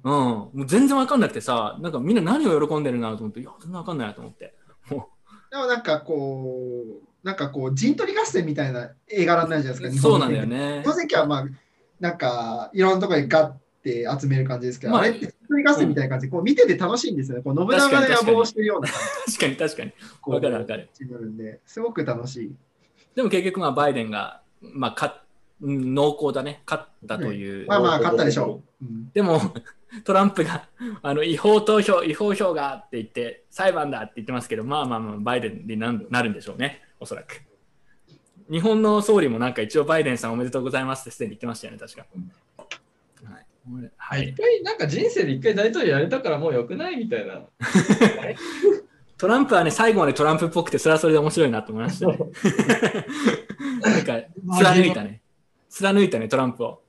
うん。もう全然わかんなくてさ、なんかみんな何を喜んでるなと思って、いや、全然わかんないなと思って。もでもなんかこう、なんかこう、陣取り合戦みたいな映画なんじゃないですか。うそうなんだよね。ね日。本選挙はまあ、なんかいろんなところでガッて集める感じですけど、まああれって陣取り合戦みたいな感じで、こう見てて楽しいんですよね。こう信長の野望してるような感確かに確かに。じわかるわかる。すごく楽しい。でも結局、まあ、バイデンが、まあ、かうん濃厚だね、勝ったという。まあまあ、勝ったでしょう。うんでも、トランプがあの違法投票、違法票がって言って、裁判だって言ってますけど、まあまあまあ、バイデンになるなるんでしょうね、おそらく。日本の総理もなんか一応、バイデンさんおめでとうございますってすでに言ってましたよね、確か。はい。は一い、回、なんか人生で一回大統領やれたからもう良くないみたいな。トランプはね、最後までトランプっぽくて、それはそれで面白いなと思いましたね。なんか、貫いたね。貫いたね、トランプを。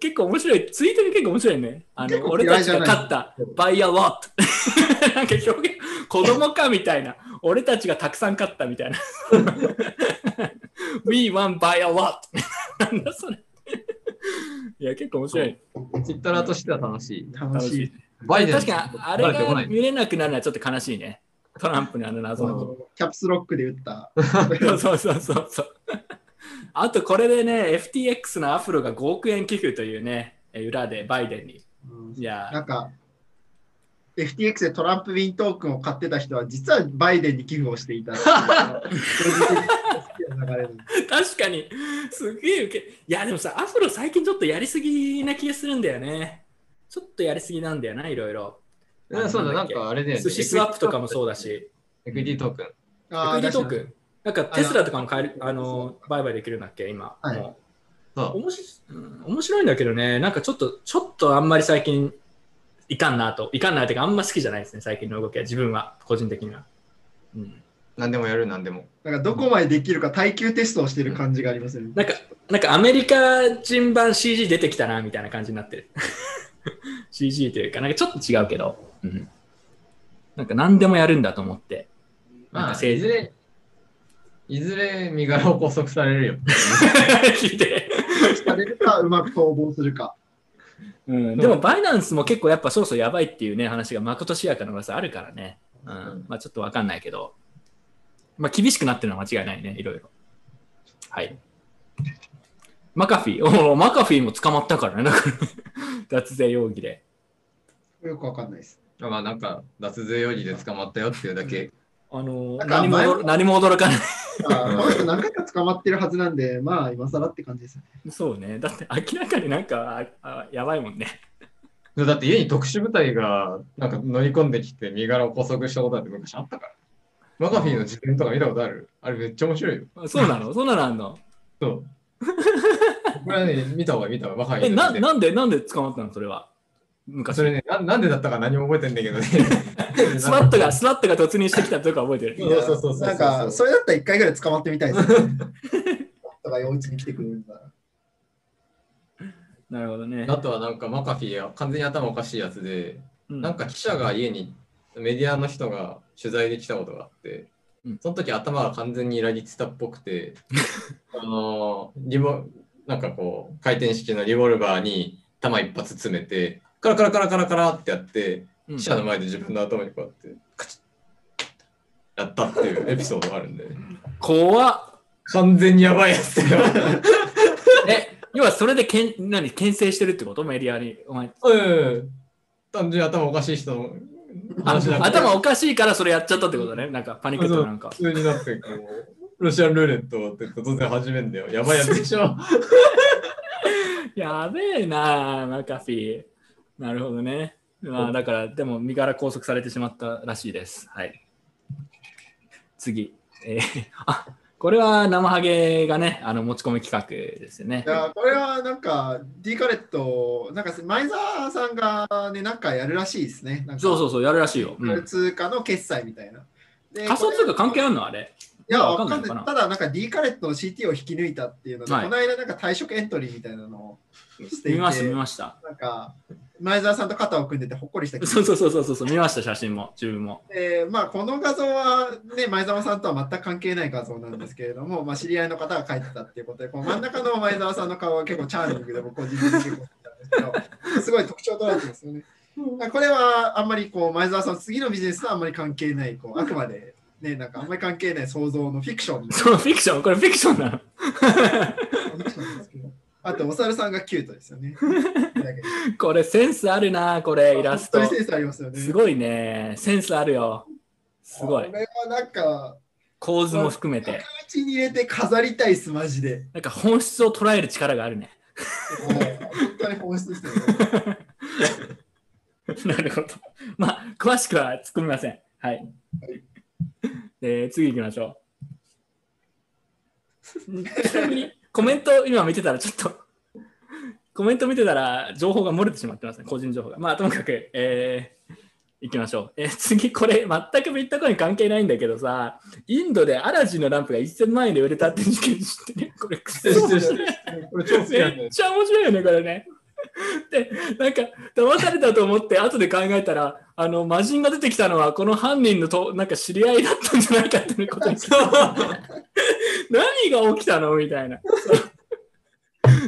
結構面白い。ツイートに結構面白いね。あの、俺たちが勝った。バイアワット。なんか表現、子供かみたいな。俺たちがたくさん勝ったみたいな。We won by a lot. なんだそれ。いや、結構面白い。ツイッターとしては楽しい。楽しい。バイデン確かに、あれが見れなくなるのはちょっと悲しいね。トランプのあの謎の。キャプスロックで打った。そうそうそうそう。あとこれでね、FTX のアフロが5億円寄付というね、え裏でバイデンに。うんいやなんか、FTX でトランプウィントークンを買ってた人は、実はバイデンに寄付をしていた 確かに、すげえウケ。いや、でもさ、アフロ最近ちょっとやりすぎな気がするんだよね。ちょっとやりすぎなんだよな、いろいろ。うんそうだ、なんかあれで、寿司スワップとかもそうだ。し、エクイティトークン。エクイティトークン。なんかテスラとかも買える、あの、売買できるんだっけ、今。はいもそうう面白いうん面白いんだけどね、なんかちょっと、ちょっとあんまり最近、いかんなと。いかんなっていうか、あんま好きじゃないですね、最近の動きは。自分は、個人的には。うん。何でもやる、何でも。なんかどこまでできるか耐久テストをしてる感じがありますよね。なんか、なんかアメリカ人版 CG 出てきたな、みたいな感じになってる。CZ というか、なんかちょっと違うけど、うん。なんか何でもやるんだと思って。なんまあ、かせいずれ、いずれ身柄を拘束されるよ。聞いて。されるか、うまく逃亡するか。うん、でも、バイナンスも結構やっぱそろそろやばいっていうね、話がまことしやかな噂あるからね。うん。まあちょっとわかんないけど。まあ厳しくなってるのは間違いないね、いろいろ。はい。マカフィー、おおマカフィーも捕まったからね、なんか 脱税容疑で。よくわかんないです。まあ、なんか、脱税容疑で捕まったよっていうだけ。あの何も何も驚かない。あーこの人何回か捕まってるはずなんで、まあ今更って感じです。そうね。だって明らかになんかああやばいもんね。だって家に特殊部隊がなんか乗り込んできて身柄を拘束したことなんて昔あったから。マカフィーの事件とか見たことある？あれめっちゃ面白いよ。そうなの？そんなのあんの？そう。これはね、見た方がいい見た方がマカフィえなんで、なんで捕まったの？それは。昔。それねな、なんでだったか何も覚えてんだけどね。スワットが、スワットが突入してきたとか覚えてる。そうそうそうそうなんか、それだったら一回ぐらい捕まってみたいですね。とか、お家に来てくれるんだ。なるほどね。あとはなんかマカフィーは完全に頭おかしいやつで、うんなんか記者が家にメディアの人が取材で来たことがあって、うんその時頭が完全に裏切ってたっぽくて、あのリボなんかこう回転式のリボルバーに弾一発詰めて、カラカラカラカラカラってやって、うん記者の前で自分の頭にこうやって、カチッやったっていうエピソードがあるんで、怖っ。完全にやばいやつだよ。え、要はそれでけん何牽制してるってこと？メディアに。お前うん。単純に頭おかしい人のあ話だ頭おかしいからそれやっちゃったってことね。なんかパニックとかなんか。普通になってこう、ロシアンルーレットって突然始めんだよ。やばいやつでしょ。やべえな、マカフィー。なるほどね。まあ、だから、でも身柄拘束されてしまったらしいです。はい。次。えー あこれは生ハゲがね、あの持ち込み企画ですよねい。やこれはなんか D カレット、なんか前澤さんがね、なんかやるらしいですね。そうそうそう、やるらしいよ。うん、通貨の決済みたいな。で仮想通貨関係あるの？あれいや、わわかんないただ、なんか D カレットの CT を引き抜いたっていうので、はいこの間なんか退職エントリーみたいなのをしていて、見ました、見ました。なんか前澤さんと肩を組んでてほっこりした気そうそうそうそうそう、見ました、写真も、自分も。でまあ、この画像は、ね、前澤さんとは全く関係ない画像なんですけれども、まあ、知り合いの方が描いてたっていうことで、こう真ん中の前澤さんの顔は結構チャーミングで、僕個人的に結構好きなんですけど、すごい特徴捉えてますよね。これはあんまりこう前澤さん、次のビジネスとはあんまり関係ない、こうあくまで、ね、なんかあんまり関係ない想像のフィクションそう、フィクション、これフィクションなの？あと、お猿さんがキュートですよね。これセンスあるな、これ、イラストセンスありますよね。すごいね、センスあるよ。すごいこ。れはなんか、構図も含めて。口に入れて飾りたいっす、マジで。なんか本質を捉える力があるね。本当に本質ですよね。なるほど。まあ、詳しくは突っ込みません。はい。で 次行きましょう。ちなみに、コメント今見てたらちょっと、コメント見てたら情報が漏れてしまってますね、個人情報が。まあ、ともかく、えー、行きましょう。えー次、これ、全くビットコイン関係ないんだけどさ、インドでアラジンのランプが1000万円で売れたって事件知ってる？これ、クソ知ってる知ってるこれ超好きなんだよめっ。ちゃ面白いよね、これね。で、なんか、騙されたと思って、後で考えたら、あの、魔人が出てきたのは、この犯人のと、なんか知り合いだったんじゃないかっていうことに 何が起きたのみたいな。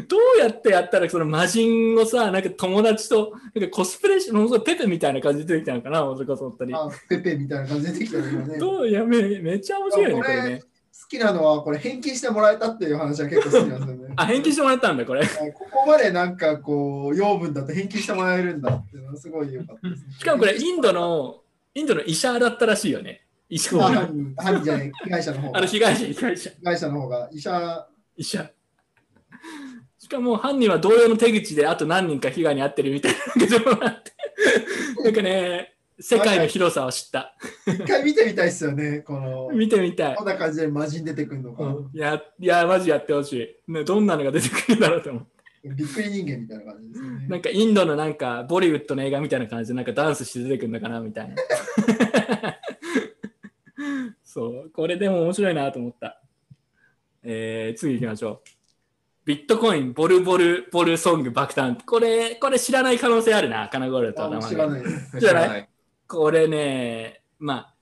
どうやってやったら、その魔人をさ、なんか友達と、なんかコスプレし、ものすごいペペみたいな感じで出てきたのかな、もずこそ本当に。あペペみたいな感じで出てきたね、今ね。どうやめ、めっちゃ面白いよね、これね。好きなのは、これ返金してもらえたっていう話は結構好きなんですよね。あ、返金してもらったんだ、これ。ここまでなんかこう、養分だと返金してもらえるんだっていうのはすごい良かったです、ね。しかもこれ、インドの、インドの医者だったらしいよね。医者あ犯人、じゃない、被害者の方が。あの被害者、被害者。被害者の方が、医者、医者。しかも犯人は同様の手口であと何人か被害に遭ってるみたいななんかね、世界の広さを知った。一回見てみたいですよね、この、見てみたいこん。な感じで魔人出てくるのか。いや、いや、マジやってほしい、ね。どんなのが出てくるんだろうと思う。びっくり人間みたいな感じですよね。なんかインドのなんかボリウッドの映画みたいな感じでなんかダンスして出てくるのかなみたいな。そう、これでも面白いなと思った。えー、次行きましょう。ビットコインボルボルボルソング爆誕。これ、これ知らない可能性あるな、カナゴールドとあ名前知らない？知らないこれね、まあ、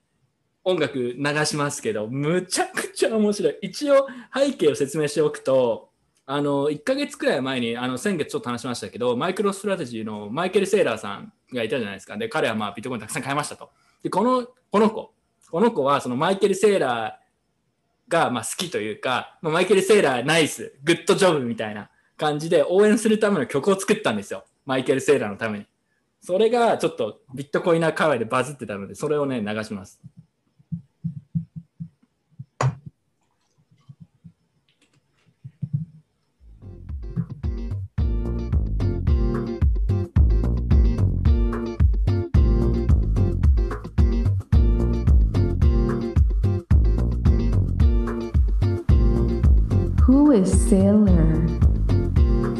音楽流しますけど、むちゃくちゃ面白い。一応、背景を説明しておくと、あの、1ヶ月くらい前に、あの、先月ちょっと話しましたけど、マイクロストラテジーのマイケル・セーラーさんがいたじゃないですか。で、彼はまあ、ビットコインたくさん買いましたと。で、この、この子、この子は、そのマイケル・セーラーが、ま、好きというか、ま、マイケル・セーラーナイス、グッドジョブみたいな感じで応援するための曲を作ったんですよ。マイケル・セーラーのために。それがちょっとビットコイナー界隈でバズってたので、それをね、流します。Who is Sailor?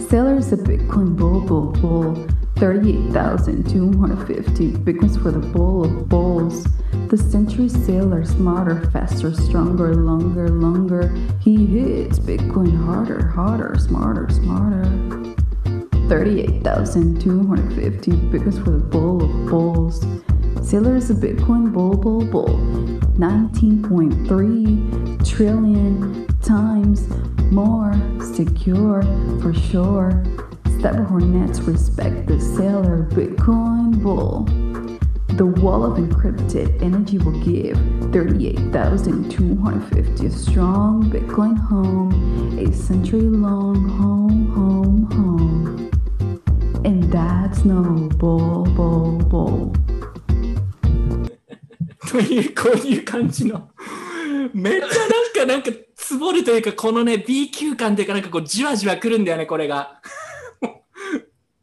Sailor is a Bitcoin bull, bull, bull. 38,250 Bitcoins for the bull of bulls. The century sailor, smarter, faster, stronger, longer, longer. He hits Bitcoin harder, harder, smarter, smarter. 38,250 Bitcoins for the bull of bulls. Sailor is a Bitcoin bull, bull, bull. 19.3 trillion times more secure for sure. Cyber Hornets respect the Sailor Bitcoin bull. The wall of encrypted energy will give 38,250 strong Bitcoin home, a century long home, home, home. And that's no bull, bull, bull. という、こういう感じの。めっちゃなんか、なんか、つぼるというか、このね、B 級感というか、なんかこう、じわじわくるんだよね、これが。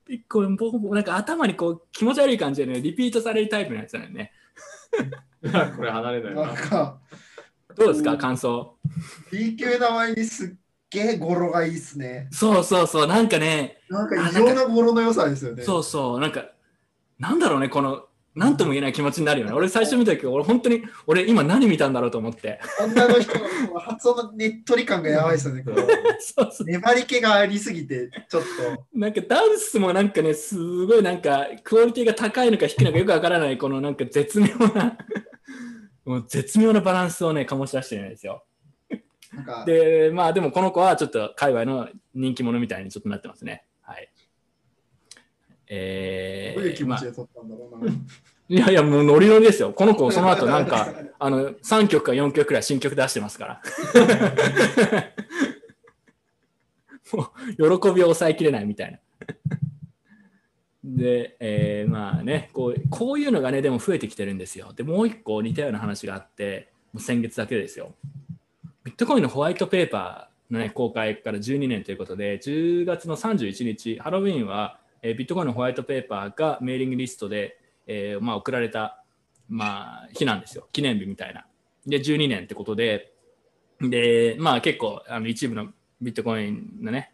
一個、ボコボコなんか頭にこう、気持ち悪い感じでね、リピートされるタイプのやつだよね。これ離れないななん。か、どうですか、感想。B 級な割にすっげえ語呂がいいっすね。そうそうそう、なんかね、なんか異常な語呂の良さですよね。そうそう、なんか、なんだろうね、この、なんとも言えない気持ちになるよね。俺最初見た時、俺本当に、俺今何見たんだろうと思って。女の人の発音のねっとり感がやばいですよね。こう そうそう。粘り気がありすぎて、ちょっと。なんかダンスもなんかね、すごいなんか、クオリティが高いのか低いのかよくわからない、このなんか絶妙な、もう絶妙なバランスをね、醸し出してるんですよ。で、まあでもこの子はちょっと界隈の人気者みたいにちょっとなってますね。はい。えどういう気ー、まあ持ちで撮ったんだろうな。いやいや、もうノリノリですよ。この子、その後なんか、あの、3曲か4曲くらい新曲出してますから。もう、喜びを抑えきれないみたいな。で、えーまあねこう、こういうのがね、でも増えてきてるんですよ。で、もう一個似たような話があって、もう先月だけですよ。ビットコインのホワイトペーパーの、ね、公開から12年ということで、10月の31日、ハロウィンは、えービットコインのホワイトペーパーがメーリングリストで、えーまあ、送られた、まあ、日なんですよ。記念日みたいな。で、12年ってことで、で、まあ結構あの一部のビットコインのね、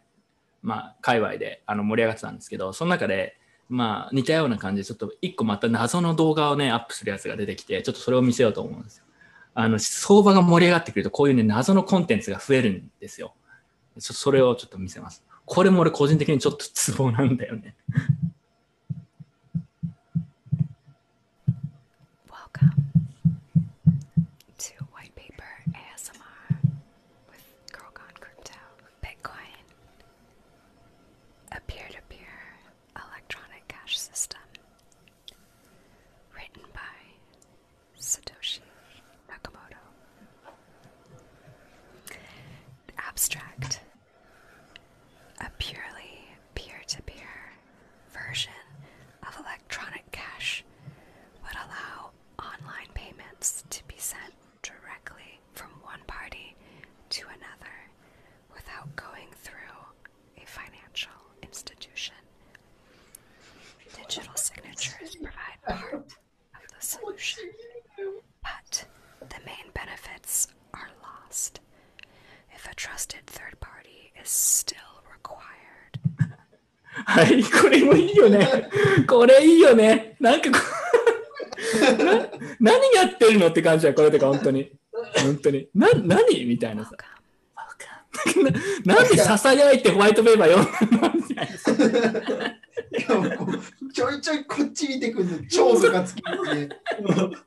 まあ、界隈であの盛り上がってたんですけど、その中で、まあ、似たような感じで、ちょっと一個また謎の動画をね、アップするやつが出てきて、ちょっとそれを見せようと思うんですよ。あの、相場が盛り上がってくると、こういうね、謎のコンテンツが増えるんですよ。それをちょっと見せます。これも俺個人的にちょっとツボなんだよね。よね。これいいよね。なんか な何やってるのって感じだよ、これとか、本当に。本当に。な、何？みたいなさ。ななんでささやいてホワイトペーパー読んだの？みたいなちょいちょいこっち見てくるの超ムカつきますね。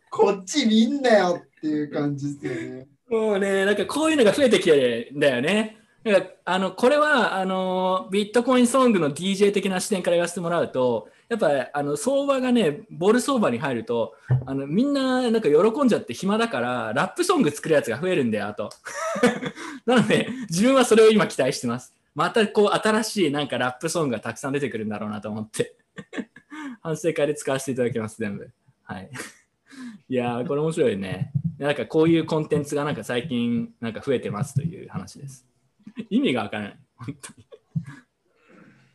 こっち見んなよっていう感じですよね。もうね、なんかこういうのが増えてきてるんだよね。なんかあのこれはあのビットコインソングの DJ 的な視点から言わせてもらうと、やっぱあの相場がね、ボール相場に入ると、あのみんななんか喜んじゃって暇だから、ラップソング作るやつが増えるんだよ、あと。なので、自分はそれを今期待してます。またこう新しいなんかラップソングがたくさん出てくるんだろうなと思って。反省会で使わせていただきます、全部。はい。いやー、これ面白いね。なんかこういうコンテンツがなんか最近なんか増えてますという話です。意味がわからない。本当に。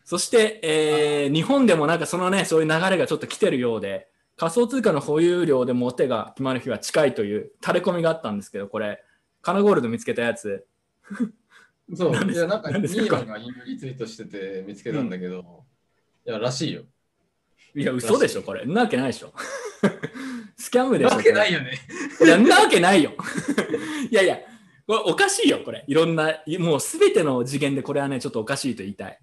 そして、えー日本でもなんかそのね、そういう流れがちょっと来てるようで、仮想通貨の保有量でも手が決まる日は近いという垂れ込みがあったんですけど、これ、カナゴールド見つけたやつ、そう、いや、なんか、ニーマンがリツイートしてて見つけたんだけど、いや、らしいよ。いや、嘘でしょ、これ。んなわけないでしょ。スキャムでしょ。なわけないよね。いや、んなわけないよ。いやいや、これおかしいよ、これ。いろんな、もうすべての次元でこれはね、ちょっとおかしいと言いたい。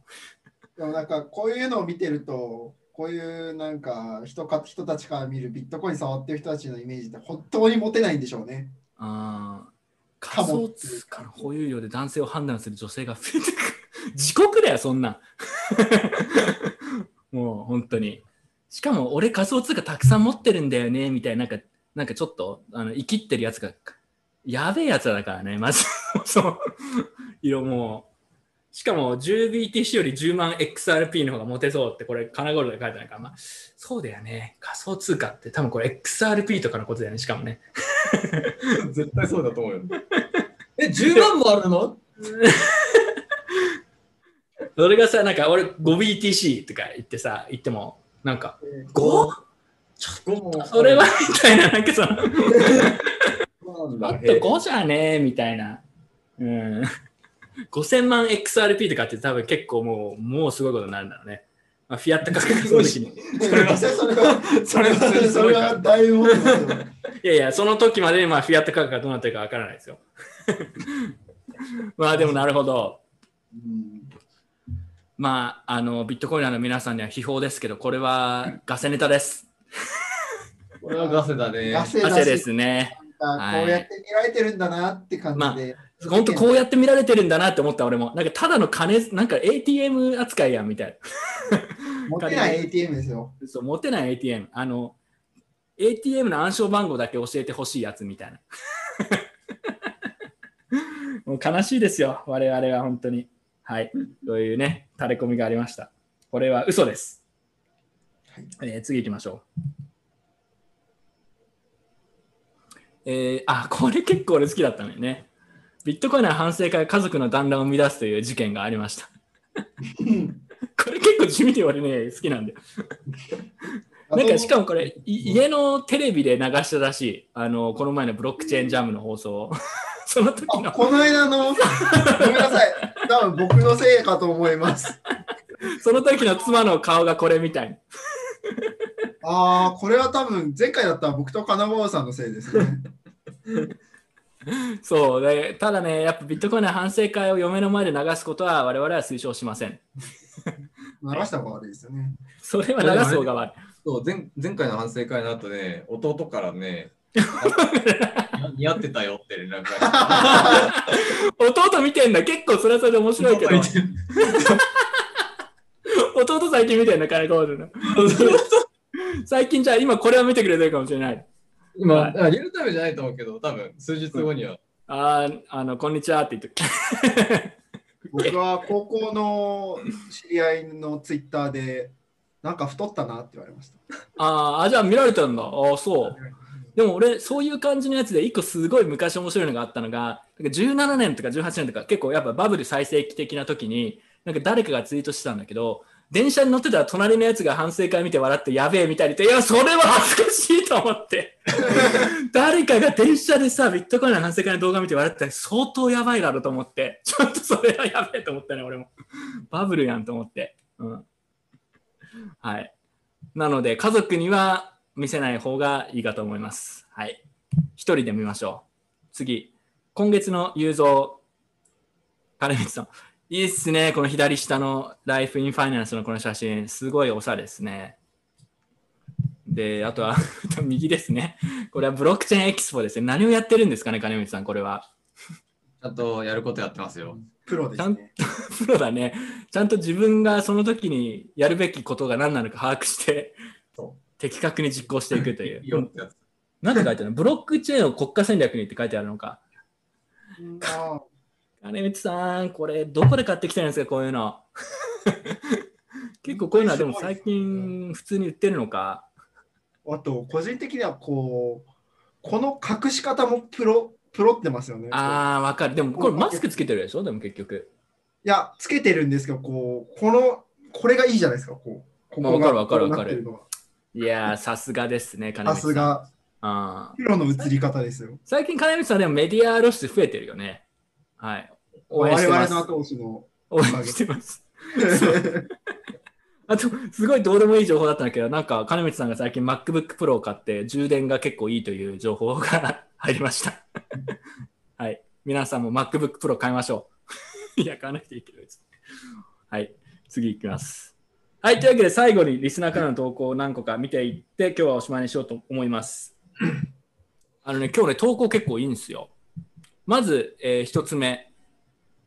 でもなんかこういうのを見てると、こういうなんか人か人たちから見るビットコイン触ってる人たちのイメージって本当に持てないんでしょうね。あーかも仮想通貨の保有量で男性を判断する女性が増えてくる。自国だよ、そんなん。もう本当に。しかも俺仮想通貨たくさん持ってるんだよね、みたいな、なんか、なんかちょっと、あの、生きってるやつが、やべえやつだからね、まず。そう。色もう。しかも 10BTC より10万 XRP の方が持てそうって、これ、カナゴールドで書いてあるから、まあ、そうだよね。仮想通貨って多分これ XRP とかのことだよね、しかもね。絶対そうだと思うよ。え、10万もあるの？それがさ、なんか俺 5BTC とか言ってさ、言っても、なんか 5? 5それはみたいな、なんかその、なんだょっと5じゃねえみたいな。うん。5000万 XRP とかって多分結構もう、もうすごいことになるんだろうね。まあ、フィアット価格がその時に。それは、それは、それはそれはだいぶ持ってますよ。いやいや、その時までにまあフィアット価格がどうなってるかわからないですよ。まあでもなるほど。うんまあ、あの、ビットコイナーの皆さんには秘宝ですけど、これはガセネタです。これはガセだね。ガセですね。なんかこうやって見られてるんだなって感じで。本当こうやって見られてるんだなって思った俺も。なんかただの金、なんか ATM 扱いやんみたい 持てない ATM ですよ。な。そう、持てない ATM。あの、ATM の暗証番号だけ教えてほしいやつみたいな。もう悲しいですよ、我々は本当に。はい。というね、垂れ込みがありました。これは嘘です。えー次行きましょう。えーあ、これ結構俺好きだったのよね。ビットコインの反省会家族の団らんを生み出すという事件がありました。これ結構地味に俺ね、好きなんで。なんかしかもこれ、い家のテレビで流したらしい。あの、この前のブロックチェーンジャムの放送を。その時の、あこの間の、ごめんなさい。多分僕のせいかと思います。その時の妻の顔がこれみたい。ああ、これは多分前回だったら僕と金川さんのせいですね。そうで。ただね、やっぱビットコインの反省会を嫁の前で流すことは我々は推奨しません。流した方が悪いですよね。それは流す方が悪い。そう前前回の反省会の後ね、弟からね、似合ってたよって連絡が弟見てんだ。結構それはそれで面白いけど。弟最近見てんだ、金子の。最近じゃあ今これを見てくれてるかもしれない。今、はいあリアルタイムじゃないと思うけど、多分数日後には。あーあの、こんにちはって言って。僕は高校の知り合いのツイッターで、なんか太ったなって言われました。あーあ、じゃあ見られたんだ。ああ、そう。でも俺、そういう感じのやつで、一個すごい昔面白いのがあったのが、なんか17年とか18年とか、結構やっぱバブル最盛期的な時に、なんか誰かがツイートしてたんだけど、電車に乗ってたら隣のやつが反省会見て笑ってやべえみたいにいや、それは恥ずかしいと思って。誰かが電車でさ、ビットコインの反省会の動画見て笑ったら相当やばいだろうと思って、ちょっとそれはやべえと思ったね、俺も。バブルやんと思って。うん。はい。なので、家族には見せない方がいいかと思います。はい。一人で見ましょう。次。今月の雄三、金光さん。いいっすね。この左下のライフインファイナンスのこの写真。すごいおしゃれですね。で、あとは 右ですね。これはブロックチェーンエキスポですね。何をやってるんですかね、金光さん、これは。ちゃんとやることやってますよ。プロでちゃんすね。プロだね。ちゃんと自分がその時にやるべきことが何なのか把握してそ、的確に実行していくといういい。よってやつ。なんて書いてあるの？ブロックチェーンを国家戦略にって書いてあるのか。あ金光さん、これどこで買ってきてるんですか、こういうの。結構こういうのはでも最近普通に売ってるのか。あと、個人的にはこう、この隠し方もプロ、プロってますよね。ああ、わかる。でもこれマスクつけてるでしょ？でも結局。いや、つけてるんですけど、こう、この、これがいいじゃないですか、こう。こまあわかるわかるわかるいやー、さすがですね、金さ光さん。すが、プロの映り方ですよ。最近金光さんでもメディア露出増えてるよね。はい。応援我してます。々の後押しの。応援してます。あと、すごいどうでもいい情報だったんだけど、なんか、金光さんが最近 MacBook Pro を買って、充電が結構いいという情報が入りました。はい。皆さんも MacBook Pro 買いましょう。いや、買わなくていいけどはい。次いきます。はい。というわけで、最後にリスナーからの投稿を何個か見ていって、今日はおしまいにしようと思います。あのね、今日ね、投稿結構いいんですよ。まず、えー一つ目。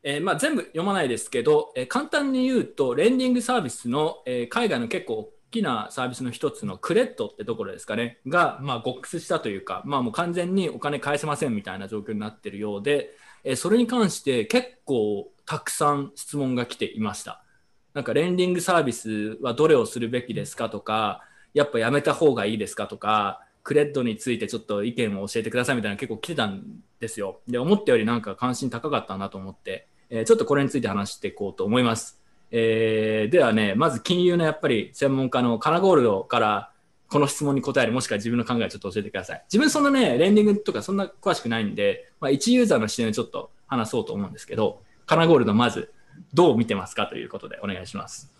えーまあ、全部読まないですけど、えー簡単に言うと、レンディングサービスの、えー海外の結構大きなサービスの一つのクレッドってところですかね、が、まあ、ゴックスしたというか、まあ、もう完全にお金返せませんみたいな状況になっているようで、えそれに関して結構たくさん質問が来ていました。なんか、レンディングサービスはどれをするべきですかとか、やっぱやめた方がいいですかとか、クレッドについてちょっと意見を教えてくださいみたいな結構来てたんですよ。で、思ったよりなんか関心高かったなと思って、えーちょっとこれについて話していこうと思います。えーではね、まず金融のやっぱり専門家のカナゴールドからこの質問に答える、もしくは自分の考えをちょっと教えてください。自分そんなね、レンディングとかそんな詳しくないんで、まあ、一ユーザーの視点でちょっと話そうと思うんですけど、カナゴールドまずどう見てますかということでお願いします。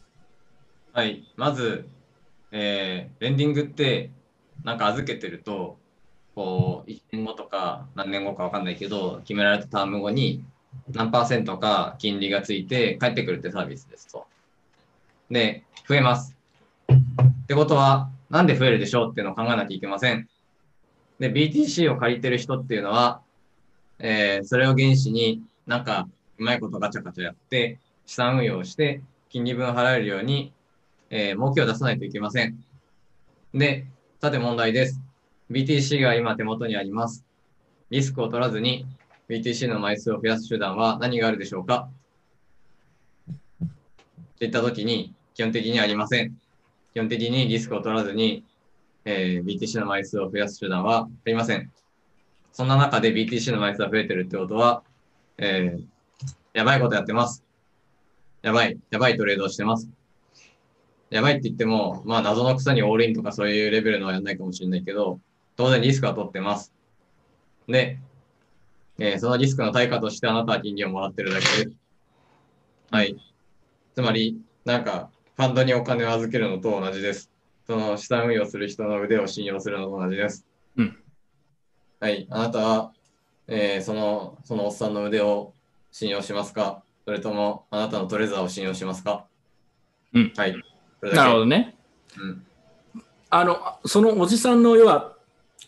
はい、まず、えーレンディングって、なんか預けてると、こう、1年後とか何年後かわかんないけど、決められたターム後に何パーセントか金利がついて返ってくるってサービスですと。で、増えます。ってことは、なんで増えるでしょうっていうのを考えなきゃいけません。で、BTC を借りてる人っていうのは、えーそれを原資になんかうまいことガチャガチャやって、資産運用して、金利分払えるように、えー儲けを出さないといけません。で、さて問題です。BTC が今手元にあります。リスクを取らずに BTC の枚数を増やす手段は何があるでしょうか？っていったときに、基本的にありません。基本的にリスクを取らずに、えー BTC の枚数を増やす手段はありません。そんな中で BTC の枚数が増えてるってことは、えーやばいことやってます。やばい、やばいトレードをしてます。やばいって言っても、まあ謎の草にオールインとかそういうレベルのはやんないかもしれないけど、当然リスクは取ってます。で、えーそのリスクの対価としてあなたは金利をもらってるだけです。はい。つまり、なんか、ファンドにお金を預けるのと同じです。その資産運用する人の腕を信用するのと同じです。うん。はい。あなたは、えーその、そのおっさんの腕を信用しますか？それとも、あなたのトレザーを信用しますか？うんはい。なるほどね。うん。あの、そのおじさんの要は、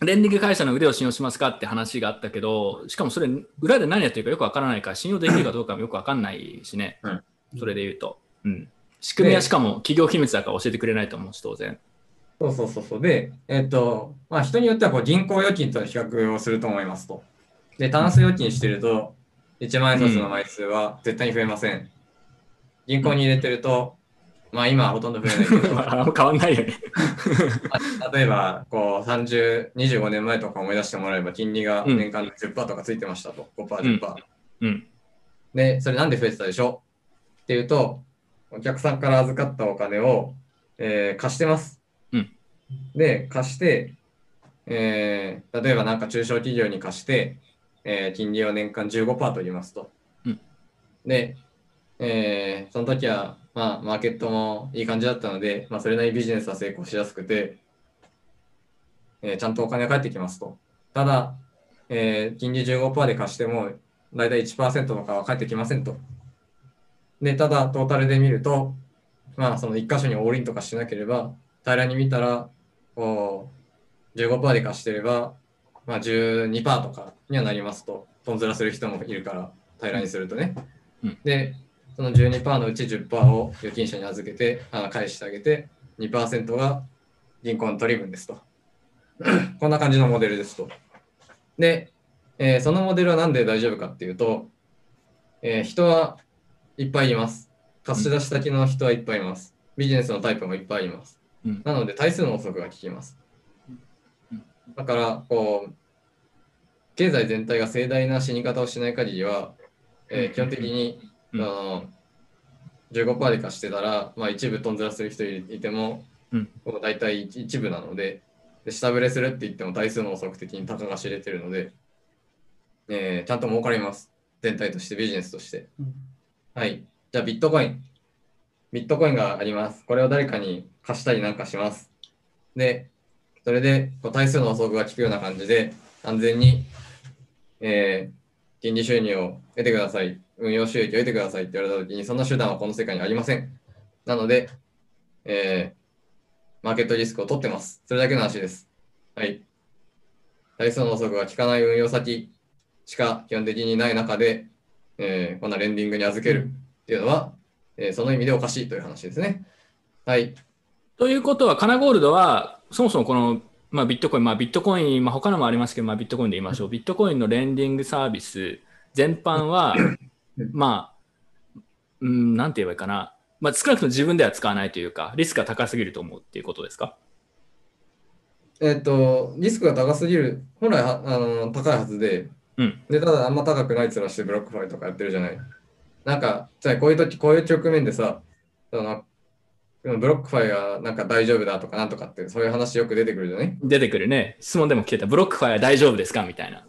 レンディング会社の腕を信用しますかって話があったけど、しかもそれ、裏で何やってるかよくわからないから、信用できるかどうかもよくわかんないしね。うんそれで言うと。うん。仕組みはしかも企業秘密だから教えてくれないと思うし、当然。そうそうそうそう。で、えっと、まあ人によってはこう銀行預金との比較をすると思いますと。で、タンス預金してると、1万円札の枚数は絶対に増えません。銀行に入れてると、まあ今はほとんど増えないけど、ま変わんないよね。ま あ例えば、こう、30、25年前とか思い出してもらえば、金利が年間で10%とかついてましたと。5%、10%。うん。で、それなんで増えてたでしょ？っていうと、お客さんから預かったお金を、えー貸してます。うんで、貸して、えー例えばなんか中小企業に貸して、えー金利を年間15%取りますと。うんで、えーその時は、まあ、マーケットもいい感じだったので、まあ、それなりにビジネスは成功しやすくて、えーちゃんとお金が返ってきますと。ただ、えー金利15%で貸しても、だいたい1%とかは返ってきませんと。で、ただ、トータルで見ると、まあ、その1箇所にオールインとかしなければ、平らに見たら、こう、15%で貸してれば、まあ、12%とかにはなりますと、トンズラする人もいるから、平らにするとね。うんで、その12%のうち10%を預金者に預けて、あ返してあげて、2%が銀行の取り分ですと。こんな感じのモデルですと。で、えーそのモデルはなんで大丈夫かっていうと、えー人はいっぱいいます。貸し出し先の人はいっぱいいます。ビジネスのタイプもいっぱいいます。うんなので、対数の法則が効きます。だから、こう、経済全体が盛大な死に方をしない限りは、えー基本的に、うんあの15%で貸してたら、まあ、一部トンズラする人いいても、うん大体一一部なのでで、下振れするって言っても対数の法則的にたかが知れてるので、えーちゃんと儲かります。全体として、ビジネスとして。はい。じゃあ、ビットコイン。ビットコインがあります。これを誰かに貸したりなんかします。で、それでこう対数の法則が効くような感じで、安全に、えー金利収入を得てください。運用収益を得てくださいって言われたときに、そんな手段はこの世界にありません。なので、えーマーケットリスクを取ってます。それだけの話です。はい。対数の法則が効かない運用先しか基本的にない中で、えーこんなレンディングに預けるっていうのは、えーその意味でおかしいという話ですね。はい。ということは、カナゴールドは、そもそもこの、まあ、ビットコイン、まあ、ビットコイン、まあ、他のもありますけど、まあ、ビットコインで言いましょう。ビットコインのレンディングサービス全般は、まあ、うん、なんて言えばいいかな。まあ、少なくとも自分では使わないというか、リスクが高すぎると思うっていうことですか？えっ、と、リスクが高すぎる、本来はあの高いはずで、うんで、ただあんま高くない面してブロックファイとかやってるじゃない。なんか、じゃあこういう時、こういう局面でさ、そのブロックファイがなんか大丈夫だとかなんとかって、そういう話よく出てくるじゃない？出てくるね。質問でも聞けた。ブロックファイは大丈夫ですか？みたいな。だか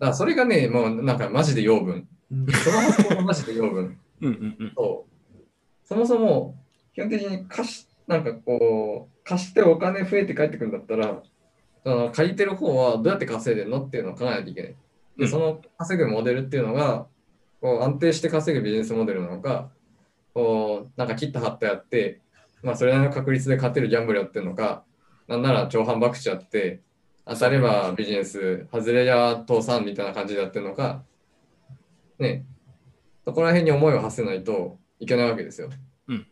らそれがね、もうなんかマジで養分。その発想がマジで養分。うんうんうん。そう。そもそも、基本的に貸し、なんかこう、貸してお金増えて帰ってくるんだったら、その借りてる方はどうやって稼いでるのっていうのを考えないといけない。で、うんその稼ぐモデルっていうのが、こう安定して稼ぐビジネスモデルなのか、こう、なんか切った張ったやって、まあそれなりの確率で勝てるギャンブルやってるのか、なんなら長反博打やって、当たればビジネス、外れや倒産みたいな感じでやってるのか、ね、そこら辺に思いを馳せないといけないわけですよ。うん。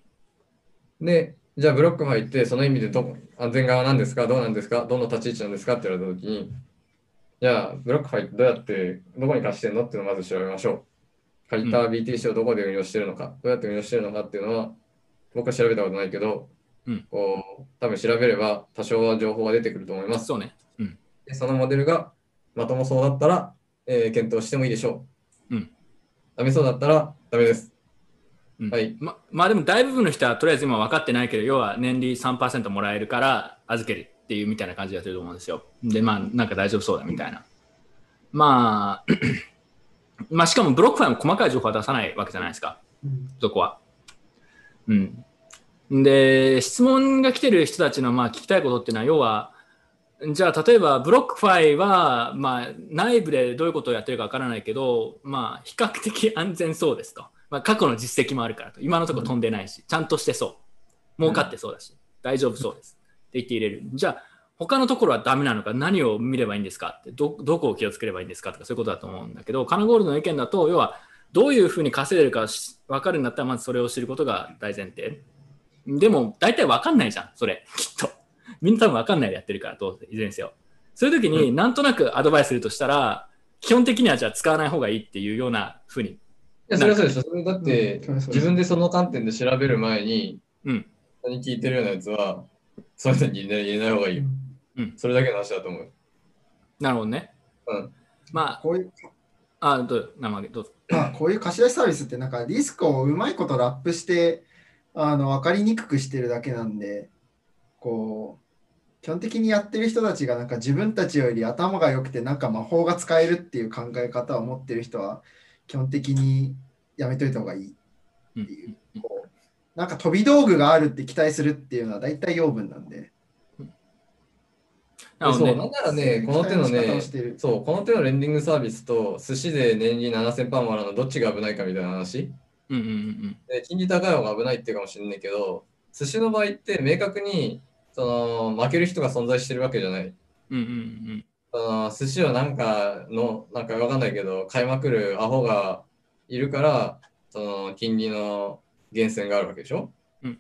で、じゃあブロック入って、その意味でどこ安全側なんですか？どうなんですか？どの立ち位置なんですか？って言われたときに、じゃあブロック入ってどうやって、どこに貸してんの？っていうのをまず調べましょう。借りた BTC をどこで運用してるのか、どうやって運用してるのかっていうのは、僕は調べたことないけど、うんこう多分調べれば多少は情報が出てくると思います。そうね。うん。でそのモデルがまともそうだったら、えー検討してもいいでしょう。うん。ダメそうだったらダメです。うんはいままあでも大部分の人はとりあえず今分かってないけど要は年利3%もらえるから預けるっていうみたいな感じでやってると思うんですよ。でまあなんか大丈夫そうだみたいな。まあ まあしかもブロックファイも細かい情報は出さないわけじゃないですかそこは。うん。で質問が来てる人たちのまあ聞きたいことっていうのは要はじゃあ例えばブロックファイはまあ内部でどういうことをやってるかわからないけどまあ比較的安全そうですと。まあ、過去の実績もあるからと。今のところ飛んでないし、ちゃんとしてそう。儲かってそうだし、大丈夫そうです。って言って入れる。じゃあ、他のところはダメなのか、何を見ればいいんですか？って、ど、どこを気をつければいいんですか？とか、そういうことだと思うんだけど、カナゴールドの意見だと、要は、どういうふうに稼いでるかし分かるんだったら、まずそれを知ることが大前提。でも、大体分かんないじゃん、それ、きっと。みんな多分分かんないでやってるから、どうせ、いずれにせよ。そういう時に、なんとなくアドバイスするとしたら、基本的にはじゃあ使わない方がいいっていうようなふうにいや、それはそうでしょ。それだって、うん自分でその観点で調べる前に、うん人に聞いてるようなやつは、そういうのに入れない方がいいよ。うんそれだけの話だと思う。なるほどね。うんまこういうあ、あ、どう生どうぞ。まあ、こういう貸し出しサービスってなんかリスクをうまいことラップしてあの分かりにくくしてるだけなんでこう基本的にやってる人たちがなんか自分たちより頭が良くてなんか魔法が使えるっていう考え方を持ってる人は基本的にやめといた方がいいうんっていうこうなんか飛び道具があるって期待するっていうのは大体養分なんで。なるほどそう、ねなんならね、この手のねそう、この手のレンディングサービスと、寿司で年利7000パーもらうのどっちが危ないかみたいな話？うんうんうんで金利高い方が危ないっていうかもしれないけど、寿司の場合って明確にその負ける人が存在してるわけじゃない。うん。うんうんその寿司をなんかの、なんかわかんないけど、買いまくるアホがいるから、その金利の源泉があるわけでしょ、うん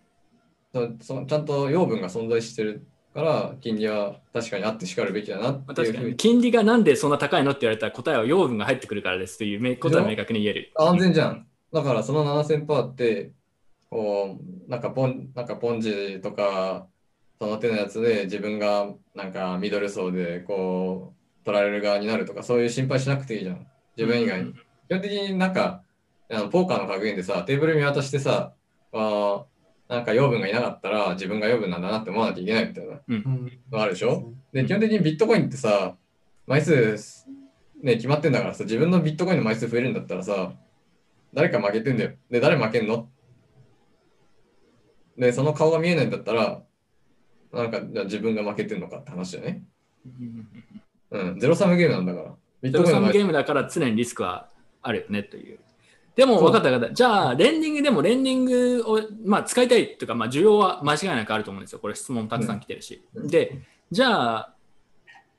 そそちゃんと養分が存在してるから、金利は確かにあってしかるべきだなまあっていうふうに確かに。金利がなんでそんな高いのって言われたら答えは養分が入ってくるからですというめことは明確に言える。安全じゃん。だからその7000パーって、こう、なんかポン、なんかポンジとか、その手のやつで自分がなんかミドル層でこう、取られる側になるとか、そういう心配しなくていいじゃん。自分以外に。基本的になんか、あのポーカーの格言でさ、テーブル見渡してさ、あーなんか養分がいなかったら自分が養分なんだなって思わなきゃいけないみたいな。うん。のあるでしょ？で、基本的にビットコインってさ、枚数、ね、決まってんだからさ、自分のビットコインの枚数増えるんだったらさ、誰か負けてんだよ。で、誰負けんの？で、その顔が見えないんだったら、なんか、じゃあ自分が負けてんのかって話だよね。うんゼロサムゲームなんだから。ビッゼロサムトコインの枚数ゲームだから常にリスクはあるよねという。でも分かった分かった。じゃあ、レンディングでもレンディングを、まあ、使いたいというか、まあ、需要は間違いなくあると思うんですよ。これ質問たくさん来てるし。うんで、じゃあ、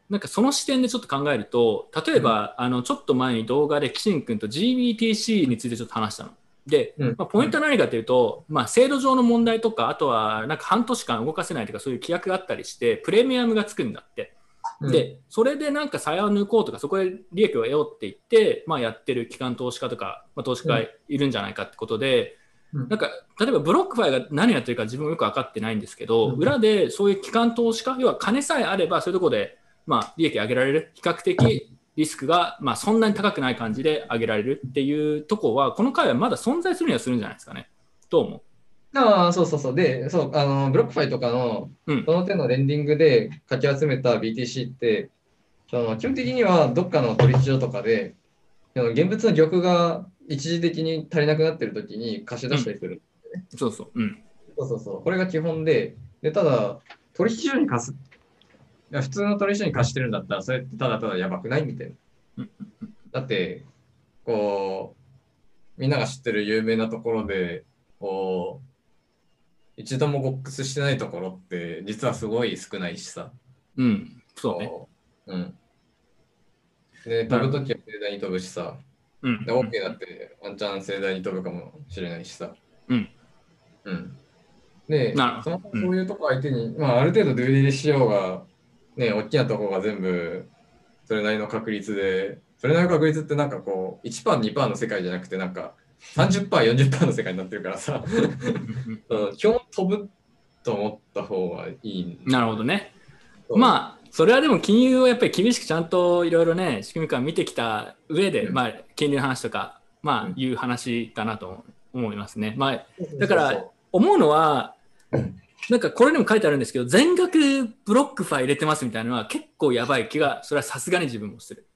なんかその視点でちょっと考えると、例えば、あのちょっと前に動画でキシン君と GBTC についてちょっと話したの。で、うん。まあ、ポイントは何かというと、まあ、制度上の問題とか、あとはなんか半年間動かせないとか、そういう規約があったりして、プレミアムがつくんだって。うん。で、それでなんか差を抜こうとか、そこで利益を得ようって言って、まあ、やってる機関投資家とか、まあ、投資家がいるんじゃないかってことで、うん。なんか例えばブロックファイが何やってるか自分もよく分かってないんですけど、うん。裏でそういう機関投資家、要は金さえあれば、そういうところで、まあ、利益上げられる、比較的リスクが、まあ、そんなに高くない感じで上げられるっていうところは、この回はまだ存在するにはするんじゃないですかね。どう思ああ、そうそうそう。で、そう、あの、ブロックファイとかの、うんその手のレンディングでかき集めた BTC って、その基本的にはどっかの取引所とかで、現物の玉が一時的に足りなくなってるときに貸し出したりする。そうそう。うん。そうそうそう。これが基本で、でただ、取引所に貸す。いや普通の取引所に貸してるんだったら、それってただただやばくないみたいなうん。だって、こう、みんなが知ってる有名なところで、こう、一度もボックスしてないところって、実はすごい少ないしさ。うん。そうね。こううん。で、飛ぶときは盛大に飛ぶしさ。うんで、。OK だって、ワンチャン盛大に飛ぶかもしれないしさ。うん。うん。で、そのそういうとこ相手に、まあ、ある程度ドゥーディでしようが、ね、大きなとこが全部、それなりの確率で、それなりの確率ってなんかこう、1%、2%の世界じゃなくて、なんか、30%、40%の世界になってるからさ、うん。基本飛ぶと思った方がいいんなるほどね。あ、まあ、それはでも金融をやっぱり厳しくちゃんといろいろね、仕組みから見てきた上で、うん。まあ、金利の話とか、まあ、うん。いう話だなと思いますね。まあ、だから思うのはうん、なんかこれにも書いてあるんですけど、全額ブロックファー入れてますみたいなのは結構やばい気が、それはさすがに自分もする。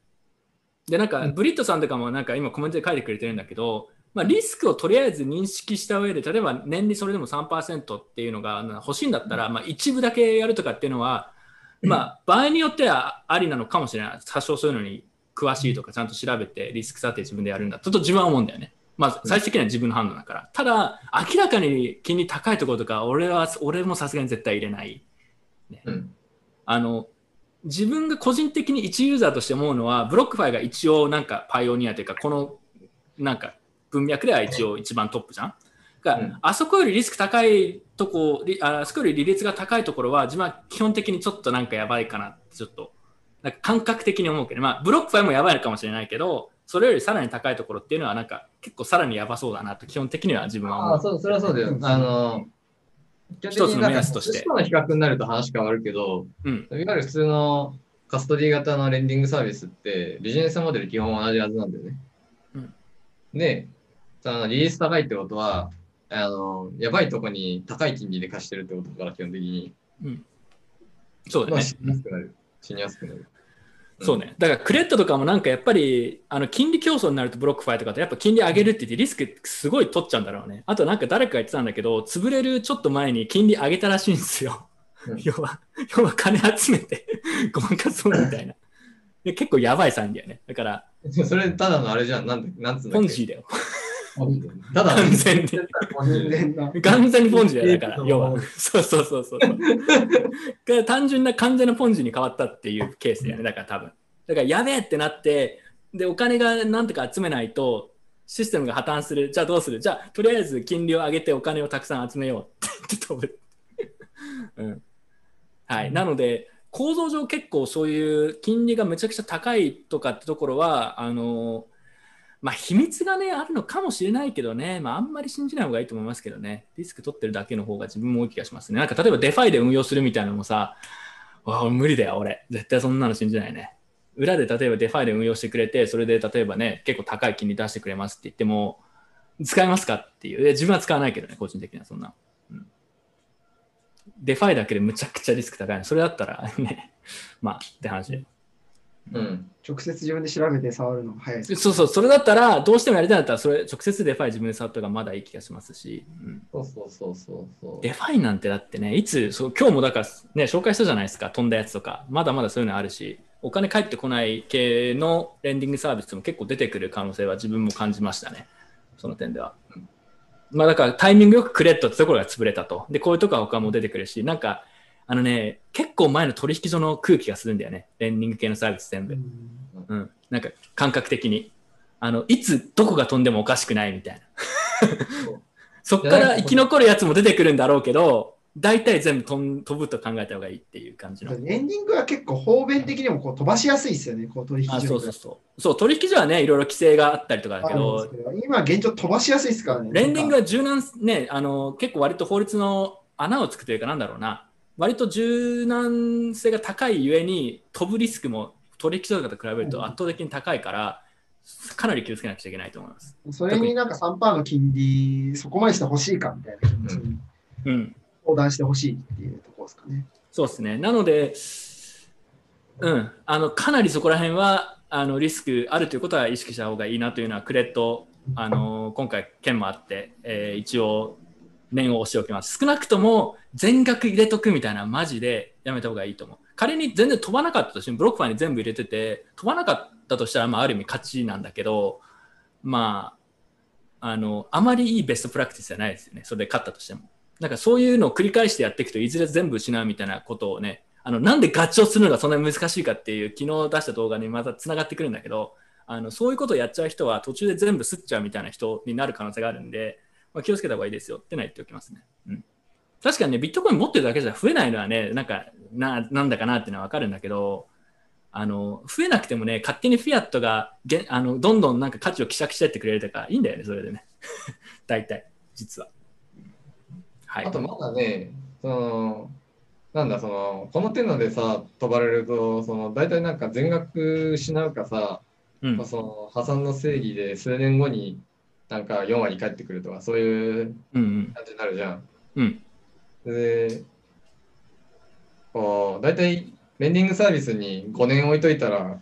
で、なんか、うんブリットさんとかもなんか今コメントで書いてくれてるんだけど、まあ、リスクをとりあえず認識した上で、例えば年利それでも3%っていうのが欲しいんだったら、まあ、一部だけやるとかっていうのは、まあ、場合によってはありなのかもしれない。多少そういうのに詳しいとか、ちゃんと調べてリスク査定自分でやるんだ。ちょっと自分は思うんだよね。まあ、最終的には自分の判断だから。ただ、明らかに金利高いところとか、俺は、俺もさすがに絶対入れない。うん。あの、自分が個人的に一ユーザーとして思うのは、ブロックファイが一応なんかパイオニアというか、このなんか文脈では一応一番トップじゃん。がうんあそこよりリスク高いとこ、りああそこより利率が高いところは、自分は基本的にちょっとなんかやばいかなって、ちょっと、なんか感覚的に思うけど、まあ、ブロックファイもやばいのかもしれないけど、それよりさらに高いところっていうのは、なんか結構さらにやばそうだなと、基本的には自分は思う。ああ、そう、それはそうだよ。あの、一つの目安としての比較になると話変わるけど、うん。いわゆる普通のカストディ型のレンディングサービスって、ビジネスモデル基本同じはずなんだよね。うんで、そのリリース高いってことは、あの、やばいとこに高い金利で貸してるってことだから、基本的に。まあ、そうだね。死にやすくなる。死にやすくなる。そうね。だからクレッドとかもなんかやっぱり、あの金利競争になるとブロックファイとかってやっぱ金利上げるって言ってリスクすごい取っちゃうんだろうね。あとなんか誰かが言ってたんだけど、潰れるちょっと前に金利上げたらしいんですようん。要は、要は金集めて ごまかそうみたいな。で結構やばい産業ね。だから、それ、ただのあれじゃん。なんで、なんつうんだっけ？ポンジーだよ。ただの完全に。完全にポンジだから、要は。そうそうそうそう。が 単純な完全なポンジに変わったっていうケースだよね。だから多分。だからやべえってなって、で、お金がなんとか集めないと、システムが破綻する。じゃあどうする？じゃあ、とりあえず金利を上げてお金をたくさん集めようって言って飛ぶ。うん。はい。なので、構造上結構そういう金利がめちゃくちゃ高いとかってところは、あの、まあ秘密がね、あるのかもしれないけどね、まああんまり信じない方がいいと思いますけどね、リスク取ってるだけの方が自分も多い気がしますね。なんか例えばデファイで運用するみたいなのもさ、わ無理だよ、俺。絶対そんなの信じないね。裏で例えばデファイで運用してくれて、それで例えばね、結構高い金利出してくれますって言っても、使えますか？っていう。自分は使わないけどね、個人的にはそんな。うん、デファイだけでむちゃくちゃリスク高いの。それだったらね、まあって話。うん。直接自分で調べて触るのが早いです。そうそう、それだったら、どうしてもやりたいんだったら、それ直接デファイ自分で触った方がまだいい気がしますし、うんそうそうそうそう。デファイなんてだってね、いつ、そう今日もだからね、紹介したじゃないですか、飛んだやつとか、まだまだそういうのあるし、お金返ってこない系のレンディングサービスも結構出てくる可能性は自分も感じましたね、その点では。うんまあだからタイミングよくクレットってところが潰れたと。で、こういうとこは他も出てくるし、なんか、あのね、結構前の取引所の空気がするんだよね、レンディング系のサービス全部。うん、なんか感覚的に。あのいつどこが飛んでもおかしくないみたいな。そっから生き残るやつも出てくるんだろうけど大体全部飛ぶと考えた方がいいっていう感じの。エンディングは結構方便的にもこう飛ばしやすいですよね、こう取引所。あにそうそうそう。そう取引所はねいろいろ規制があったりとかだけどけど今現状飛ばしやすいですからね。レンディングはは柔軟ね。あの結構割と法律の穴をつくというかなんだろうな割と柔軟性が高いゆえに飛ぶリスクも取引所とかと比べると圧倒的に高いからかなり気をつけなくちゃいけないと思います。それになんか3%の金利、そこまでしてほしいかみたいな気持ちにうん相談してほしいっていうところですかね。そうですね。なので、うん、あのかなりそこら辺はあのリスクあるということは意識した方がいいなというのはクレッド、あの今回件もあって、えー一応念を押しておきます少なくとも全額入れとくみたいなマジでやめた方がいいと思う。仮に全然飛ばなかったとしてもブロックファイに全部入れてて飛ばなかったとしたら、まあ、ある意味勝ちなんだけどまああのあまりいいベストプラクティスじゃないですよね。それで勝ったとしても。なんかそういうのを繰り返してやっていくといずれ全部失うみたいなことをねあのなんで合唱するのがそんなに難しいかっていう昨日出した動画にまたつながってくるんだけどあのそういうことをやっちゃう人は途中で全部吸っちゃうみたいな人になる可能性があるんで、まあ、気をつけた方がいいですよってのは言っておきますね。うん、確かにね、ビットコイン持ってるだけじゃ増えないのはね、なんかななんだかなっていうのは分かるんだけど、あの増えなくてもね、勝手にフィアットがげあのどんどんなんか価値を希釈してってくれるとか、いいんだよね、それでね。大体、実は。はい。あとまだね、その、なんだ、その、この手のでさ、飛ばれると、その、大体なんか全額失うかさ、うんまあ、その破産の正義で数年後になんか4割返ってくるとか、そういううんうん感じになるじゃん。うんで、こう、大体、レンディングサービスに5年置いといたら、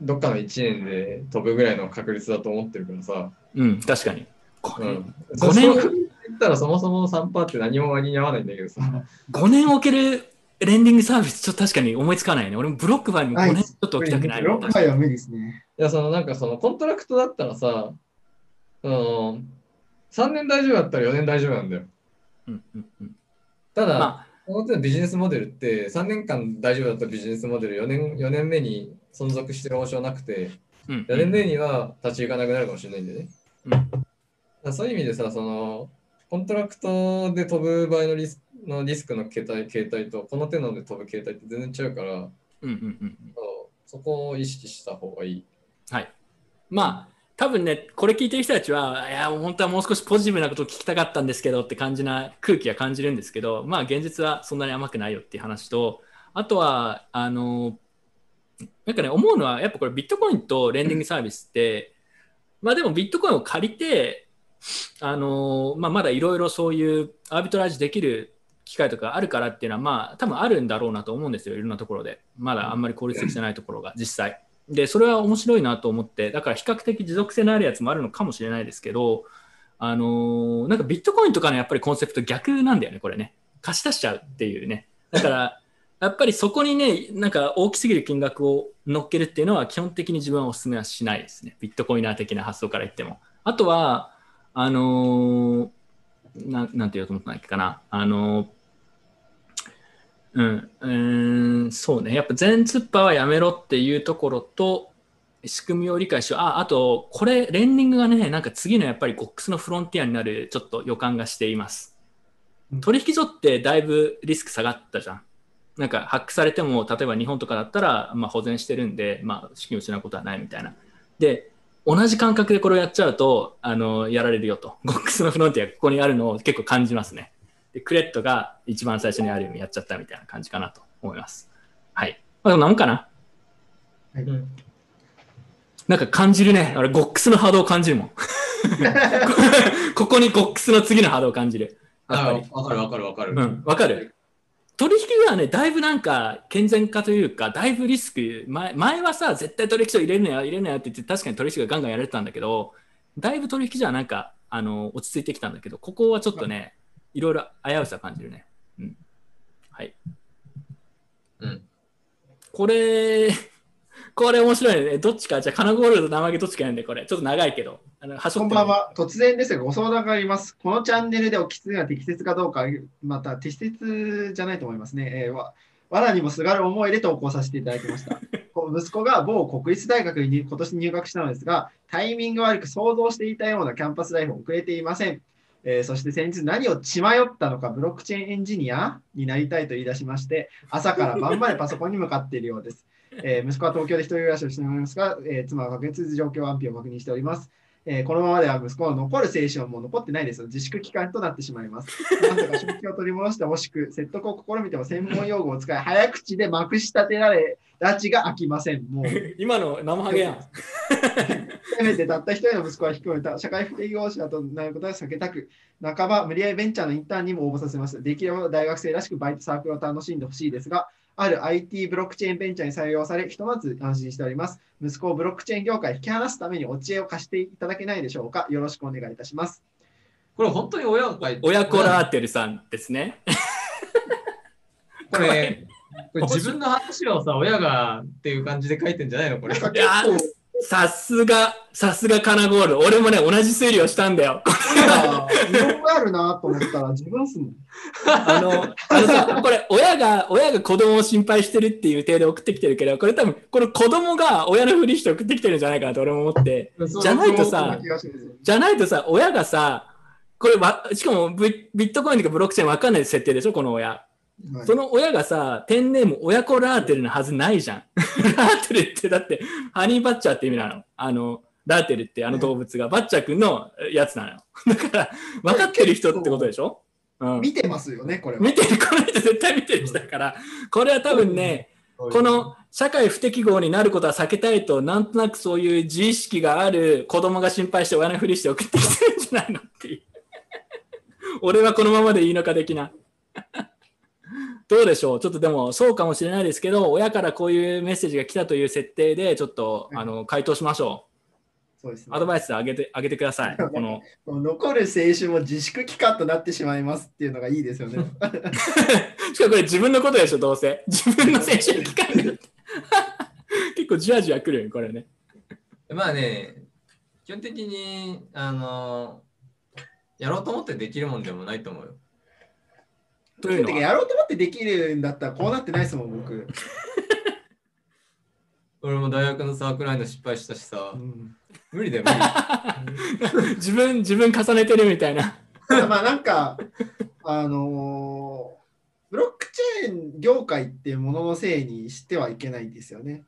どっかの1年で飛ぶぐらいの確率だと思ってるからさ。うん、確かに。これうん。5そ年？そう言ったらそもそも3%って何も割に合わないんだけどさ。5年置けるレンディングサービス、ちょっと確かに思いつかないね。俺もブロックファイにも5年ちょっと置きたくないブロックファイは無理ですね。いや、そのなんかそのコントラクトだったらさ、その3年大丈夫だったら4年大丈夫なんだよ。うんうんうんただ、まこの手のビジネスモデルって3年間大丈夫だったビジネスモデル4年 ,4 年目に存続してる保証なくて、うん4年目には立ち行かなくなるかもしれないんでね。うんそういう意味でさ、そのコントラクトで飛ぶ場合のリスのリスクの形態形態とこの手ので飛ぶ形態って全然違うから、うんうんうんうんそうそこを意識した方がいい。はい。まあ、多分ね、これ聞いてる人たちは、いや、本当はもう少しポジティブなことを聞きたかったんですけどって感じな空気が感じるんですけど、まあ、現実はそんなに甘くないよっていう話と、あとは、あの、なんかね、思うのは、やっぱこれビットコインとレンディングサービスって、まあでもビットコインを借りて、あの、まあ、まだいろいろそういうアービトラージできる機会とかあるからっていうのは、まあ、多分あるんだろうなと思うんですよ、いろんなところで。まだあんまり効率的じゃないところが、実際。で、それは面白いなと思って、だから比較的持続性のあるやつもあるのかもしれないですけど、あのーなんかビットコインとかのやっぱりコンセプト逆なんだよね、これね。貸し出しちゃうっていうね。だから、やっぱりそこにね、なんか大きすぎる金額を乗っけるっていうのは基本的に自分はお勧めはしないですね。ビットコイナー的な発想から言っても。あとは、あのーななんて言おうと思ったんだっけかな。あのーうん、うーん、そうね。やっぱ全突破はやめろっていうところと、仕組みを理解しよう。あ、あと、これ、レンディングがね、なんか次のやっぱり GOX のフロンティアになるちょっと予感がしています。取引所ってだいぶリスク下がったじゃん。なんかハックされても、例えば日本とかだったら、まあ、保全してるんで、まあ、資金を失うことはないみたいな。で、同じ感覚でこれをやっちゃうと、あの、やられるよと。GOX のフロンティアがここにあるのを結構感じますね。で、クレットが一番最初にあるようにやっちゃったみたいな感じかなと思います。はい。まあ、こんなもんかな。うんなんか感じるね。あれ、ゴックスの波動を感じるもん。ここにゴックスの次の波動を感じる。わかるわかるわかる。うん、わかる。取引ではね、だいぶなんか健全化というか、だいぶリスク、前前はさ、絶対取引所入れるなよ、入れるなよって言って、確かに取引がガンガンやられてたんだけど、だいぶ取引所はなんか、あの、落ち着いてきたんだけど、ここはちょっとね、いろいろ危うさ感じるね。うん。はい。うん。これ、これ面白いね。どっちか、じゃあ、カナゴールドと生揚げどっちかやんで、これ。ちょっと長いけど。あの、こんばんは。突然ですが、ご相談があります。このチャンネルでおきつが適切かどうか、また適切じゃないと思いますね。えーわ藁にもすがる思いで投稿させていただきました。息子が某国立大学に今年入学したのですが、タイミング悪く想像していたようなキャンパスライフを送れていません。えーそして先日何を血迷ったのか、ブロックチェーンエンジニアになりたいと言い出しまして、朝から晩までパソコンに向かっているようです。えー息子は東京で一人暮らしをしておりますが、えー妻は確実に状況安否を確認しております。えーこのままでは息子の残る青春も残ってないです。自粛期間となってしまいます。なんとか正気を取り戻してほしく、説得を試みても専門用語を使い、早口でまくし立てられ、拉致が飽きません。もう、今の生ハゲやん。せめてたった一人の息子は引き込めた、社会不適合者となることは避けたく、半ば無理やりベンチャーのインターンにも応募させました。できれば大学生らしくバイトサークルを楽しんでほしいですが、ある IT ブロックチェーンベンチャーに採用され、ひとまず安心しております。息子をブロックチェーン業界に引き離すためにお知恵を貸していただけないでしょうか。よろしくお願いいたします。これ本当に親が親子ラーテルさんですね。これ、これ自分の話をさ、親がっていう感じで書いてんじゃないのこれ。いやさすが、さすがカナゴール。俺もね、同じ推理をしたんだよ。いろいろあるなと思ったら自分っすもん。あの、あのさ、これ、親が、親が子供を心配してるっていう体で送ってきてるけど、これ多分、この子供が親のふりして送ってきてるんじゃないかなと俺も思って。じゃないとさじゃないとさ、親がさ、これわ、しかもビビットコインとかブロックチェーンわかんない設定でしょ、この親。はいその親がさ、ペンネーム親子ラーテルのはずないじゃん。ラーテルってだって、ハニーバッチャーって意味なの。あの、ラーテルってあの動物が、バッチャー君のやつなのよ。だから、分かってる人ってことでしょ？うん。見てますよね、これは。見てる、この人絶対見てる人だから、これは多分ね、この社会不適合になることは避けたいと、なんとなくそういう自意識がある子供が心配して親のふりして送ってきてるんじゃないのっていう。俺はこのままでいいのか的な。どうでしょう？ちょっとでもそうかもしれないですけど、親からこういうメッセージが来たという設定で、ちょっとあの回答しましょそうですねう。アドバイスあげてあげてください。このこの残る青春も自粛期間となってしまいますっていうのがいいですよね。しかもこれ自分のことでしょ、どうせ。自分の青春期間で。結構じわじわくるよね、これね。まあね、基本的に、あの、やろうと思ってできるもんでもないと思うよ。というのはやろうと思ってできるんだったらこうなってないですもん、僕。俺も大学のサークルラインの失敗したしさう、ん無理だよ、無理。自分、自分重ねてるみたいな。まあなんか、あのーブロックチェーン業界っていうもののせいにしてはいけないんですよね。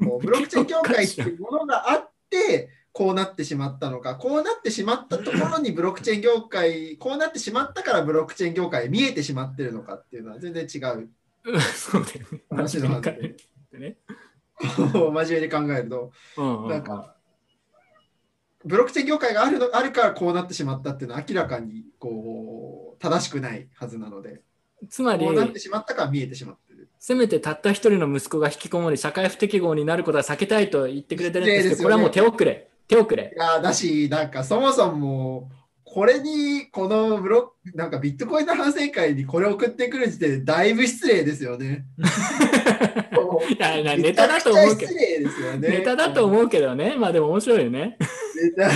こうブロックチェーン業界っていうものがあって、こうなってしまったのか、こうなってしまったところにブロックチェーン業界、こうなってしまったからブロックチェーン業界見えてしまってるのかっていうのは全然違う。話の話で ね。真面目に考えると。うんうんなんか、ブロックチェーン業界があるのあるからこうなってしまったっていうのは明らかにこう正しくないはずなので、つまりこう、なってしまったから見えてしまってる。せめてたった一人の息子が引きこもり、社会不適合になることは避けたいと言ってくれてるんですけど、ねこれはもう手遅れ。手遅れい。やーだし、なんかそもそも、これに、このブロック、なんかビットコインの反省会にこれ送ってくる時点でだいぶ失礼ですよね。いやネタだと思うけどね。ネタだと思うけどね。まあでも面白いよね。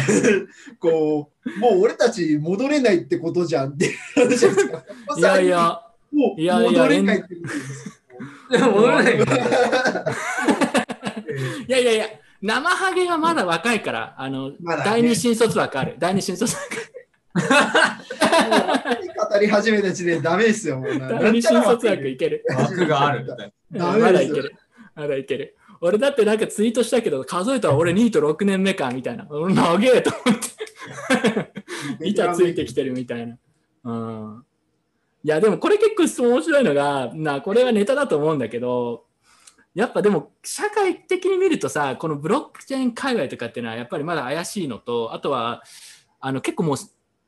こう、もう俺たち戻れないってことじゃんっていやいや、もういやいや戻れないってことです。いやいやいや、生ハゲはまだ若いから、あの、ね第二新卒枠ある。第二新卒枠語り始めた時点でダメですよ。第二新卒枠いける。枠があるみたいダ まだいける。まだいける。俺だってなんかツイートしたけど、数えたら俺2位と6年目かみたいな。俺長えと思って。板ついてきてるみたいな。うん。いや、でもこれ結構面白いのが、な、これはネタだと思うんだけど、やっぱでも社会的に見るとさ、このブロックチェーン界隈とかっていうのはやっぱりまだ怪しいのと、あとは、あの結構もう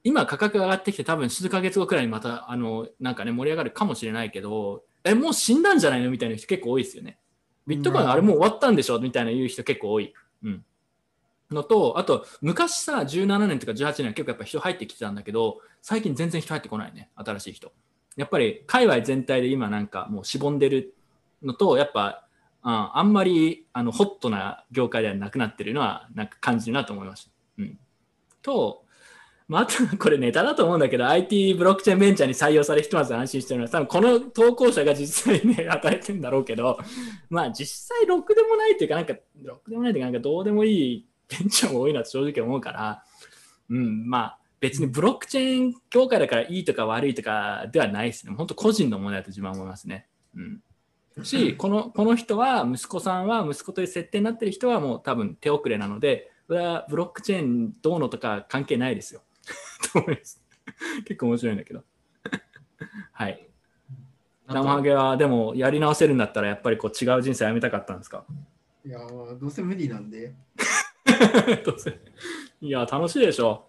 今価格が上がってきて多分数ヶ月後くらいにまたあのなんかね盛り上がるかもしれないけど、え、もう死んだんじゃないのみたいな人結構多いですよね。ビットコインあれもう終わったんでしょ？みたいな言う人結構多い。うん。のと、あと、昔さ、17年とか18年は結構やっぱ人入ってきてたんだけど、最近全然人入ってこないね、新しい人。やっぱり、界隈全体で今なんかもうしぼんでるのと、やっぱ、うん、あんまりあのホットな業界ではなくなってるのは、なんか感じるなと思いました。うん。と、まあ、あと、これネタだと思うんだけど、IT ブロックチェーンベンチャーに採用されひとまず安心してるのは、多分この投稿者が実際ね、与えてるんだろうけど、まあ実際ろくでもないっていうか、なんか、ろくでもないっていうか、なんかどうでもいいベンチャーも多いなって正直思うから、うん、まあ別にブロックチェーン業界だからいいとか悪いとかではないですね。本当個人の問題だと自分は思いますね。うん。し、この、この人は、息子さんは、息子という設定になってる人はもう多分手遅れなので、それはブロックチェーンどうのとか関係ないですよ。と思います。結構面白いんだけど。はい。な。生ハゲはでもやり直せるんだったらやっぱりこう違う人生歩みたかったんですか？いや、まあどうせ無理なんで。どうせいや楽しいでしょ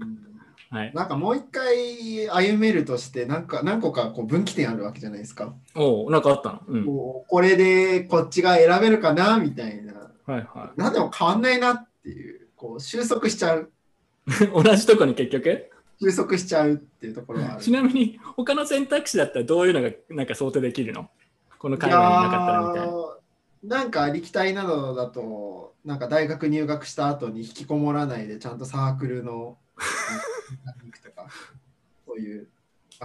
うんはい。なんかもう一回歩めるとして、なんか何個かこう分岐点あるわけじゃないですか。おお、なんかあったの？うん。これでこっちが選べるかなみたいな。はいはなんでも変わんないなっていう、こう収束しちゃう。い。同じとこに結局？収束しちゃうっていうところはある。ちなみに、他の選択肢だったらどういうのがなんか想定できるの？この会話になかったらみたいな。なんかありきたりなどだと、なんか大学入学した後に引きこもらないで、ちゃんとサークルの行くとか、そういう。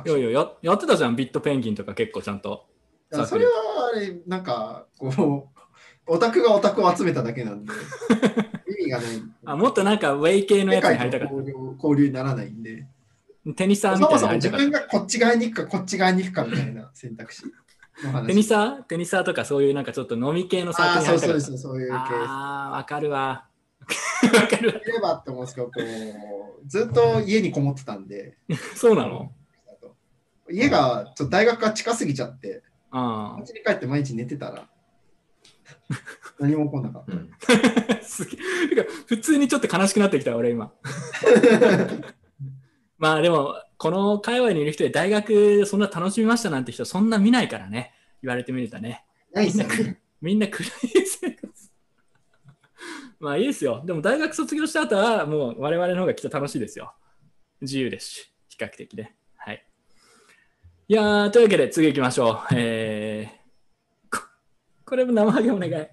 いやいやや、やってたじゃん、ビットペンギンとか結構ちゃんと。いやそれはあれ、なんか、こう、オタクがオタクを集めただけなんで、意味がない。あもっとなんかウェイ系の世やつに入りたかっ界と交流交流にならないんで、た。テニサーそみたいもそも自に入りたかっ分がこっち側に行くか、こっち側に行くかみたいな選択肢。テニサー？テニサーとかそういうなんかちょっと飲み系のサークああ、ルに入りたかった。そうそうです、そういう系。ああ、わかるわ。わかる。いればって思うんですけど、ずっと家にこもってたんで、そうなの家がちょっと大学が近すぎちゃって、あ家に帰って毎日寝てたら、何も起こんなかっうんあ。すげえ。普通にちょっと悲しくなってきた、俺今。まあでも、この界隈にいる。人で大学そんな楽しみましたなんて人そんな見ないからね。言われてみる。とね。ないっすよね。みんな暗い生活。まあいいですよ。でも大学卒業した後はもう我々の方がきっと楽しいですよ。自由ですし、比較的ね。はい。いやー、というわけで次行きましょう。えー、ここれも生ハゲお願い。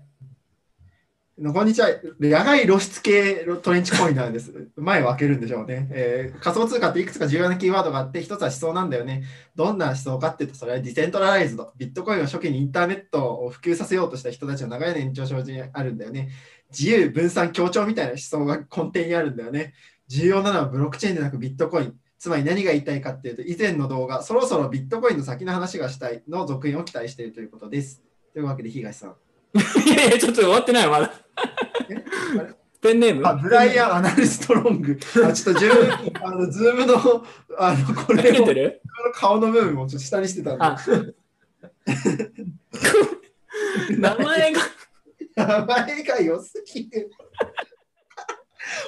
こんにちは。野外露出系トレンチコインなんです。前を開けるんでしょうね、えー仮想通貨っていくつか重要なキーワードがあって、一つは思想なんだよね。どんな思想かっていうと、それはディセントラライズド。ビットコインを初期にインターネットを普及させようとした人たちの長い年長生じにあるんだよね。自由、分散、協調みたいな思想が根底にあるんだよね。重要なのはブロックチェーンでなくビットコイン。つまり何が言いたいかっていうと、以前の動画、そろそろビットコインの先の話がしたいの続編を期待しているということです。というわけで、東さん。いやいや、ちょっと終わってないよまだ。ペンネーム？あ、ブライアン・アナルストロング。あ、ちょっと自分、あの、ズームの、あの、これを、見れてる？顔の部分をちょっと下にしてたんで。あ 名前が、名前が良すぎる。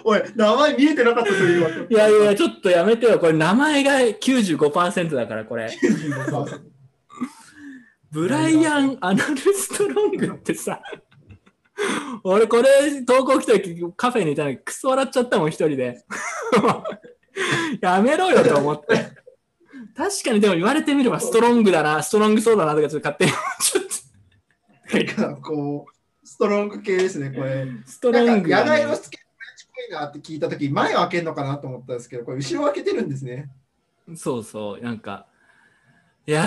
おい、名前見えてなかったというわいやいや、ちょっとやめてよ。これ名前が95%だから、これ。ブライアン・アナルストロングってさ、俺これ投稿来た時カフェにいたのにクソ笑っちゃったもん、一人で。やめろよと思って。確かにでも言われてみればストロングだな、ストロングそうだなとかちょっと勝手にちゃっなんか、こう、ストロング系ですね、これ。た。ストロングだね、野外のスケフレンチコイナーって聞いたとき、前を開けるのかなと思ったんですけど、これ、後ろを開けてるんですね。そうそう、なんか、いや、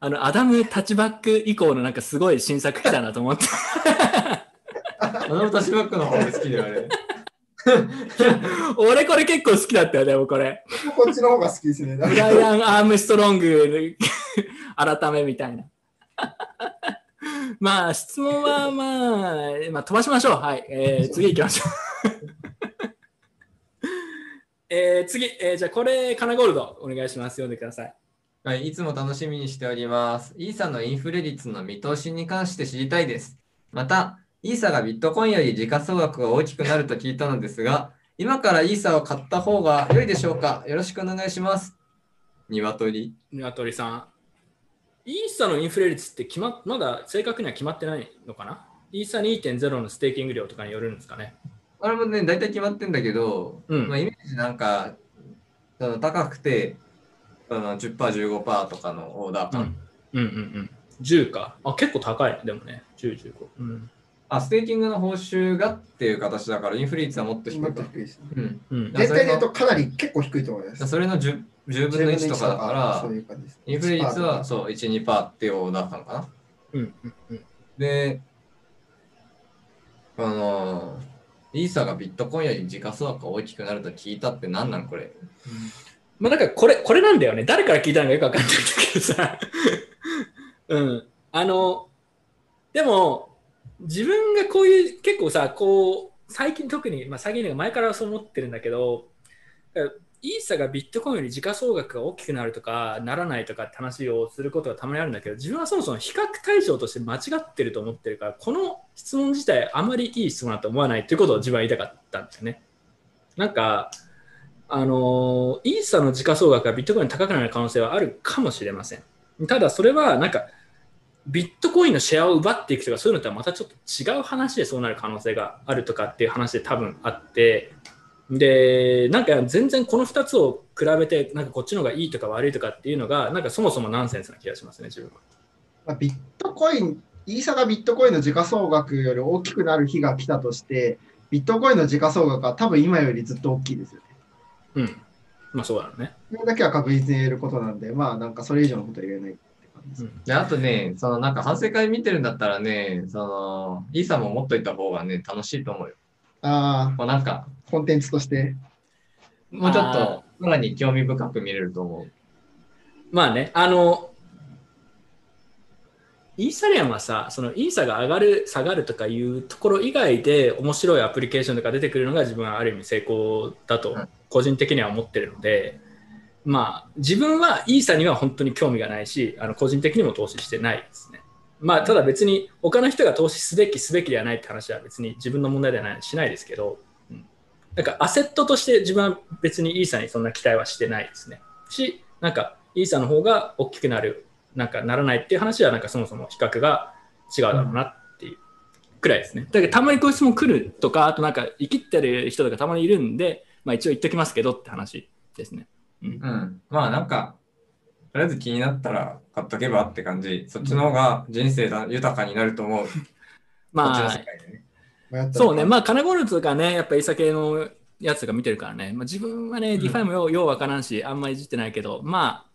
あの、アダム・タッチバック以降のなんかすごい新作来たなと思って。あのタッチバックの方が好きであれ。俺これ結構好きだったよ、でもこれ。こっちの方が好きですね。ブライアン・アームストロング 改めみたいな。まあ、質問はまあ、まあ、飛ばしましょう。はい。えー次行きましょう。えー次、えーじゃあこれ、カナゴールド、お願いします。読んでください。はい、いつも楽しみにしております。イーサのインフレ率の見通しに関して知りたいです。また、イーサがビットコインより時価総額が大きくなると聞いたのですが、今からイーサを買った方が良いでしょうか？よろしくお願いします。鶏。鶏さん。イーサのインフレ率って決ままだ正確には決まってないのかな？イーサ2.0のステーキング量とかによるんですかね。あれもね、大体決まってんだけど、うんまあ、イメージなんか、高くて、その10%、15%とかのオーダー感。うんうんうん。10か。あ、結構高い。でもね。10、15。うん。あ、ステーキングの報酬がっていう形だから、インフレ率はもっと低いもっかと低いですね。うん。うん。全体で言うとかなり結構低いと思います。それの 10, 10分の1とかだかそうら、いう感じです。インフレ率は1%そう1、2%っていうオーダー感かな。うんうんうん。で、あのー、イーサがビットコインより時価総額が大きくなると聞いたって何なんこれ。まあ、だかこれ、これなんだよね。誰から聞いたのかよくわかんないんだけどさ。うん。あの、でも、自分がこういう、結構さ、こう、最近特に、まあ最近前からそう思ってるんだけど、イーサがビットコインより時価総額が大きくなるとか、ならないとかって話をすることがたまにあるんだけど、自分はそもそも比較対象として間違ってると思ってるから、この質問自体あまりいい質問だと思わないということを自分は言いたかったんですよね。なんか、あのイーサの時価総額がビットコイン高くなる可能性はあるかもしれません。ただ、それはなんか、ビットコインのシェアを奪っていくとか、そういうのとはまたちょっと違う話でそうなる可能性があるとかっていう話で多分あって、で、なんか全然この2つを比べて、なんかこっちの方がいいとか悪いとかっていうのが、なんかそもそもナンセンスな気がしますね、自分は。まあ、ビットコイン、イーサがビットコインの時価総額より大きくなる日が来たとして、ビットコインの時価総額は多分今よりずっと大きいですよ。うん。まあそうだね。それだけは確実に言えることなんで、まあなんかそれ以上のことは言えないって感じです。うんで、あとね、そのなんか反省会見てるんだったらね、その、イーサも持っといた方がね、楽しいと思うよ。あもうなんか、あ、コンテンツとして。もうちょっあと、さらに興味深く見れると思う。まあね、あの、イーサリアムはさ、そのイーサが上がる、下がるとかいうところ以外で面白いアプリケーションとか出てくるのが自分はある意味成功だとうん個人的には思ってるので、まあ自分はイーサには本当に興味がないし、あの個人的にも投資してないですね。まあただ別に他の人が投資すべきすべきではないって話は別に自分の問題ではないしないですけど、うんなんかアセットとして自分は別にイーサにそんな期待はしてないですね。し、なんかイーサの方が大きくなる、なんかならないっていう話は、なんかそもそも比較が違うだろうなっていうくらいですね。だけどたまにこういう質問来るとか、あとなんか生きてる人とかたまにいるんで、まあ一応言っときますけどって話ですね。うん。まあなんか、とりあえず気になったら買っとけばって感じ。そっちの方が人生だ豊かになると思う。まあね。そうね、まあ、カナゴルツとかね、やっぱイーサ系のやつとか見てるからね、まあ、自分はね、うんディファイもようようわからんし、あんまりいじってないけど、まあ、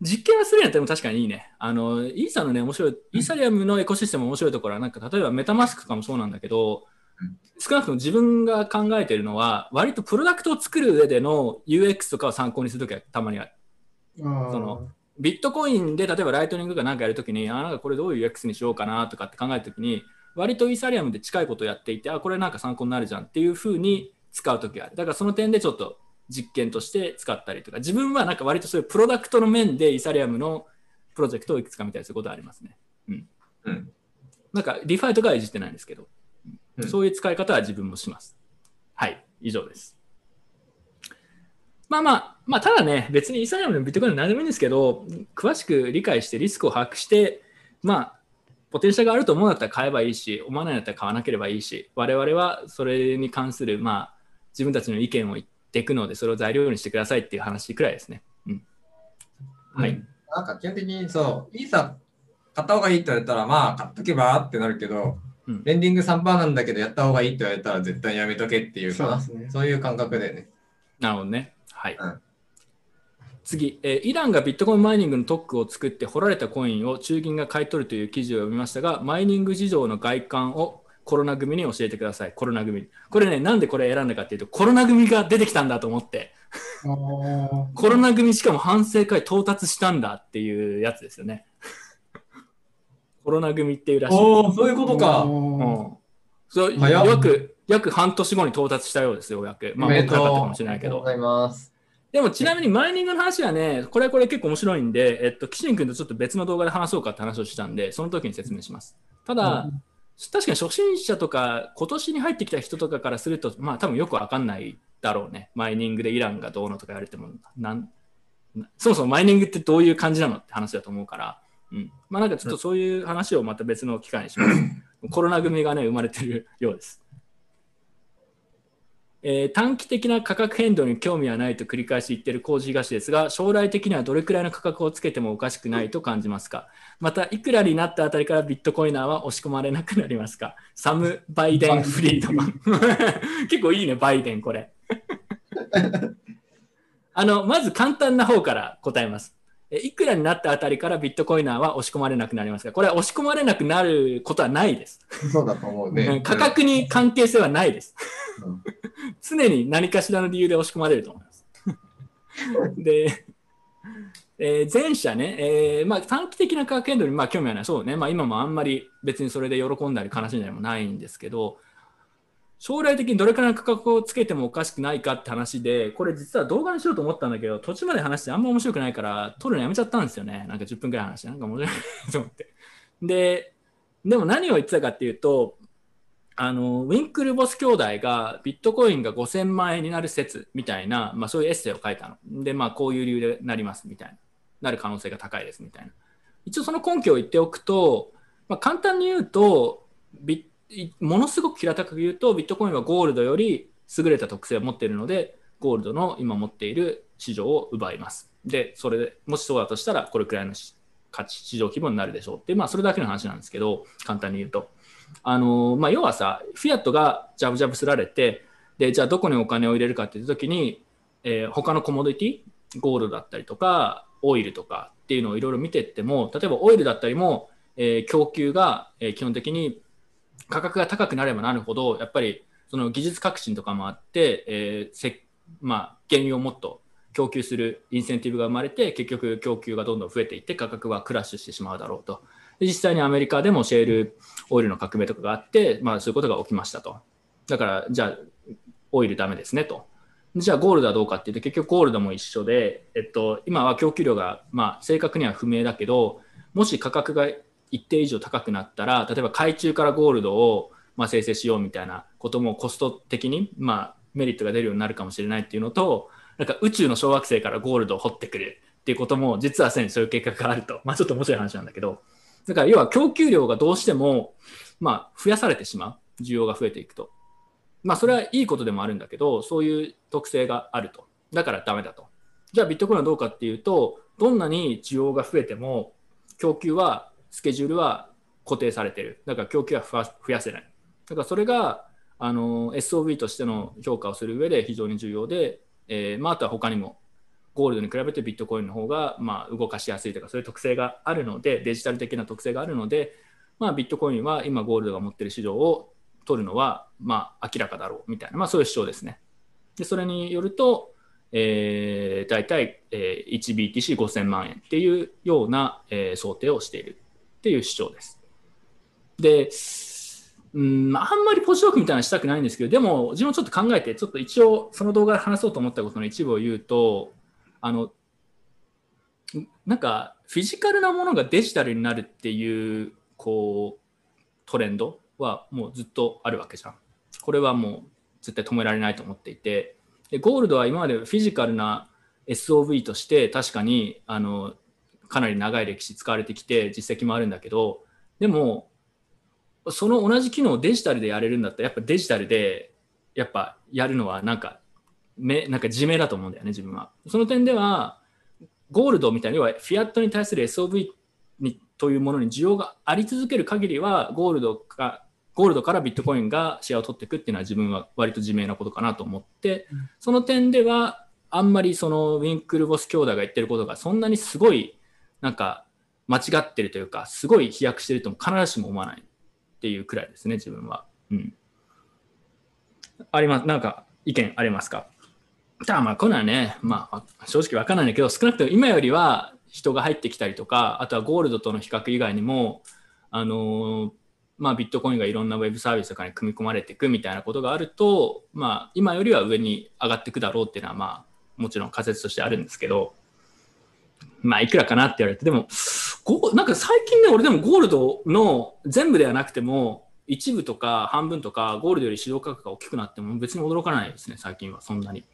実験はするんやったら確かにいいね。あの、イーサのね、面白い、イーサリアムのエコシステム面白いところは、なんか例えばメタマスクとかもそうなんだけどうん、少なくとも自分が考えてるのは、割とプロダクトを作る上での UX とかを参考にするときはたまにある。そのビットコインで例えばライトニングが何かやるときに、あなんかこれどういう UX にしようかなとかって考えたときに、割とイーサリアムで近いことをやっていて、あ、これなんか参考になるじゃんっていうふうに使うときがある。だからその点でちょっと実験として使ったりとか、自分はなんか割とそういうプロダクトの面でイーサリアムのプロジェクトをいくつか見たりすることはありますね。うん。うん。なんかディファイとかはいじってないんですけど、うんそういう使い方は自分もします。はい、以上です。まあまあ、まあ、ただね、別にイーサリアムでもビットコインでも何でもいいんですけど、詳しく理解してリスクを把握して、まあ、ポテンシャルがあると思うんだったら買えばいいし、思わないんだったら買わなければいいし、我々はそれに関する、まあ、自分たちの意見を言っていくので、それを材料にしてくださいっていう話くらいですね。うん。はい。うんなんか基本的にそう、イーサ買った方がいいって言われたら、まあ買っとけばってなるけど、うんレンディング3%なんだけど、やった方がいいって言われたら絶対やめとけっていうかな、そうですねそういう感覚でね。なるほどね。はい。うん次、えーイランがビットコインマイニングの特区を作って掘られたコインを中銀が買い取るという記事を読みましたが、マイニング事情の外観をコロナ組に教えてください。コロナ組。これね、なんでこれ選んだかっていうと、コロナ組が出てきたんだと思って、コロナ組しかも反省会到達したんだっていうやつですよね。コロナ組っていうらしい。おお、そういうことか。うんそう約約半年後に到達したようですよ、ようやく。まあ、もっと早かったかもしれないけどでとう。ございます。でもちなみにマイニングの話はね、これはこれ結構面白いんで、えっと、岸ン君とちょっと別の動画で話そうかって話をしたんで、その時に説明します。ただ、確かに初心者とか、今年に入ってきた人とかからすると、まあ多分よくわかんないだろうね。マイニングでイランがどうのとか言われても、なんそもそもマイニングってどういう感じなのって話だと思うから、うん。まあなんかちょっとそういう話をまた別の機会にします。コロナ組がね、生まれてるようです。えー短期的な価格変動に興味はないと繰り返し言っている工事東ですが、将来的にはどれくらいの価格をつけてもおかしくないと感じますか？また、いくらになったあたりからビットコイナーは押し込まれなくなりますか？サム・バイデン・フリードマン。結構いいね、バイデン、これ。あの、まず簡単な方から答えます。えいくらになったあたりからビットコイナーは押し込まれなくなりますか？これは押し込まれなくなることはないです。そうだと思ううねん。価格に関係性はないです。うん常に何かしらの理由で押し込まれると思います。で、えー前者ね、えーまあ、短期的な価格変動にまあ興味はない、そうね、まあ、今もあんまり別にそれで喜んだり悲しんだりもないんですけど、将来的にどれくらいの価格をつけてもおかしくないかって話で、これ実は動画にしようと思ったんだけど、途中まで話してあんま面白くないから、撮るのやめちゃったんですよね。なんか10分くらい話して、なんか面白いと思って。で、でも何を言ってたかっていうと、あのウィンクルボス兄弟がビットコインが5000万円になる説みたいな、まあ、そういうエッセイを書いたの。で、まあ、こういう理由でなりますみたいな。なる可能性が高いですみたいな。一応その根拠を言っておくと、まあ、簡単に言うとビッものすごく平たく言うとビットコインはゴールドより優れた特性を持っているのでゴールドの今持っている市場を奪います。で、それでもしそうだとしたらこれくらいの価値市場規模になるでしょうって、まあ、それだけの話なんですけど簡単に言うと。あのまあ、要はさ、フィアットがジャブジャブすられて、でじゃあどこにお金を入れるかっていう時に、えー他のコモディティ、ゴールドだったりとか、オイルとかっていうのをいろいろ見ていっても、例えばオイルだったりも、えー供給が、え基本的に価格が高くなればなるほど、やっぱりその技術革新とかもあって、えーせまあ、原油をもっと供給するインセンティブが生まれて、結局供給がどんどん増えていって、価格はクラッシュしてしまうだろうと。実際にアメリカでもシェールオイルの革命とかがあって、まあ、そういうことが起きましたと。だから、じゃあ、オイルダメですねと。じゃあ、ゴールドはどうかっていうと、結局ゴールドも一緒で、えっと、今は供給量が、まあ、正確には不明だけど、もし価格が一定以上高くなったら、例えば海中からゴールドを、まあ、生成しようみたいなこともコスト的に、まあ、メリットが出るようになるかもしれないっていうのと、なんか宇宙の小惑星からゴールドを掘ってくるっていうことも、実はすでにそういう計画があると。まあ、ちょっと面白い話なんだけど、だから要は供給量がどうしても、まあ、増やされてしまう。需要が増えていくと。まあ、それはいいことでもあるんだけど、そういう特性があると。だからダメだと。じゃあビットコインはどうかっていうと、どんなに需要が増えても、供給は、スケジュールは固定されてる。だから供給は増やせない。だからそれが、あの、SOB としての評価をする上で非常に重要で、えーまあ、あとは他にも、ゴールドに比べてビットコインの方が、まあ、動かしやすいとか、そういう特性があるので、デジタル的な特性があるので、まあ、ビットコインは今ゴールドが持っている市場を取るのは、まあ、明らかだろうみたいな、まあ、そういう主張ですね。で、それによると、えー、大体、えー、1BTC5000 万円っていうような、えー想定をしているっていう主張です。で、うん、あんまりポジトークみたいなのしたくないんですけど、でも、自分もちょっと考えて、ちょっと一応、その動画で話そうと思ったことの一部を言うと、あの、なんか、フィジカルなものがデジタルになるっていう、こう、トレンドはもうずっとあるわけじゃん。これはもう絶対止められないと思っていて、でゴールドは今までフィジカルな SOV として確かにあのかなり長い歴史使われてきて実績もあるんだけどでもその同じ機能をデジタルでやれるんだったらやっぱデジタルでやっぱやるのはなんかめなんか自明だと思うんだよね自分は。その点ではゴールドみたいに要はフィアットに対する SOV にというものに需要があり続ける限りはゴールドかゴールドからビットコインがシェアを取っていくっていうのは自分は割と自明なことかなと思って、その点ではあんまりそのウィンクルボス兄弟が言ってることがそんなにすごいなんか間違ってるというかすごい飛躍してるとも必ずしも思わないっていうくらいですね自分は。うん、あります。なんか意見ありますか？ただまあこんなんね、まあ、正直わかんないんだけど少なくとも今よりは人が入ってきたりとかあとはゴールドとの比較以外にもあのーまあ、ビットコインがいろんなウェブサービスとかに組み込まれていくみたいなことがあると、まあ、今よりは上に上がっていくだろうっていうのは、まあ、もちろん仮説としてあるんですけど、まあ、いくらかなって言われて、でも、なんか最近ね、俺でもゴールドの全部ではなくても、一部とか半分とか、ゴールドより市場価格が大きくなっても別に驚かないですね、最近は、そんなに。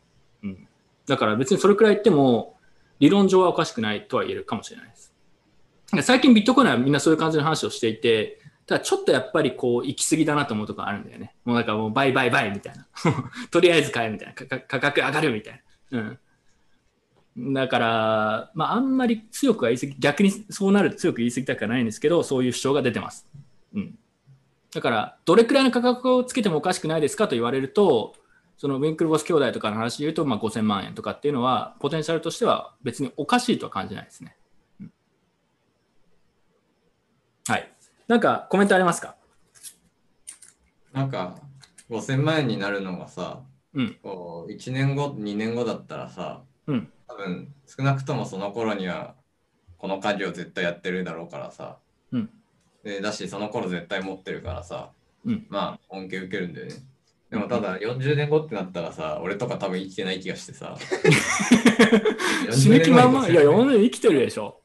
うん。だから別にそれくらい言っても、理論上はおかしくないとは言えるかもしれないです。最近ビットコインはみんなそういう感じの話をしていて、ただちょっとやっぱりこう行き過ぎだなと思うとこあるんだよね。もうなんかもう倍倍倍みたいな。とりあえず買えみたいな。価格上がるみたいな。うん。だから、まああんまり強くは言い過ぎ、逆にそうなると強く言い過ぎたくはないんですけど、そういう主張が出てます。うん。だから、どれくらいの価格をつけてもおかしくないですかと言われると、そのウィンクルボス兄弟とかの話で言うと、まあ5000万円とかっていうのは、ポテンシャルとしては別におかしいとは感じないですね。うんはい。なんかコメントありますか？なんか5000万円になるのがさ、うんこう1年後、2年後だったらさ、うん多分少なくともその頃にはこの家業絶対やってるだろうからさ、うん。でだしその頃絶対持ってるからさ、うん。まあ恩恵受けるんだよね。でもただ40年後ってなったらさ、俺とか多分生きてない気がしてさ。死ぬ気まんま、40いや、年後世の中生きてるでしょ。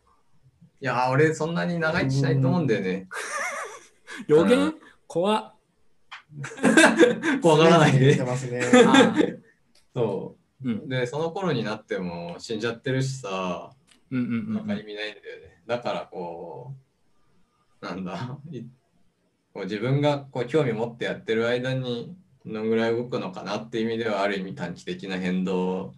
いやー、俺そんなに長生きしないと思うんだよね。予言？うん。怖っ。怖がらないで。ね。あそうんう。で、その頃になっても死んじゃってるしさ、うんうんうんなんか意味ないんだよね。だからこう、なんだ、いこう自分がこう興味持ってやってる間にどのぐらい動くのかなっていう意味ではある意味短期的な変動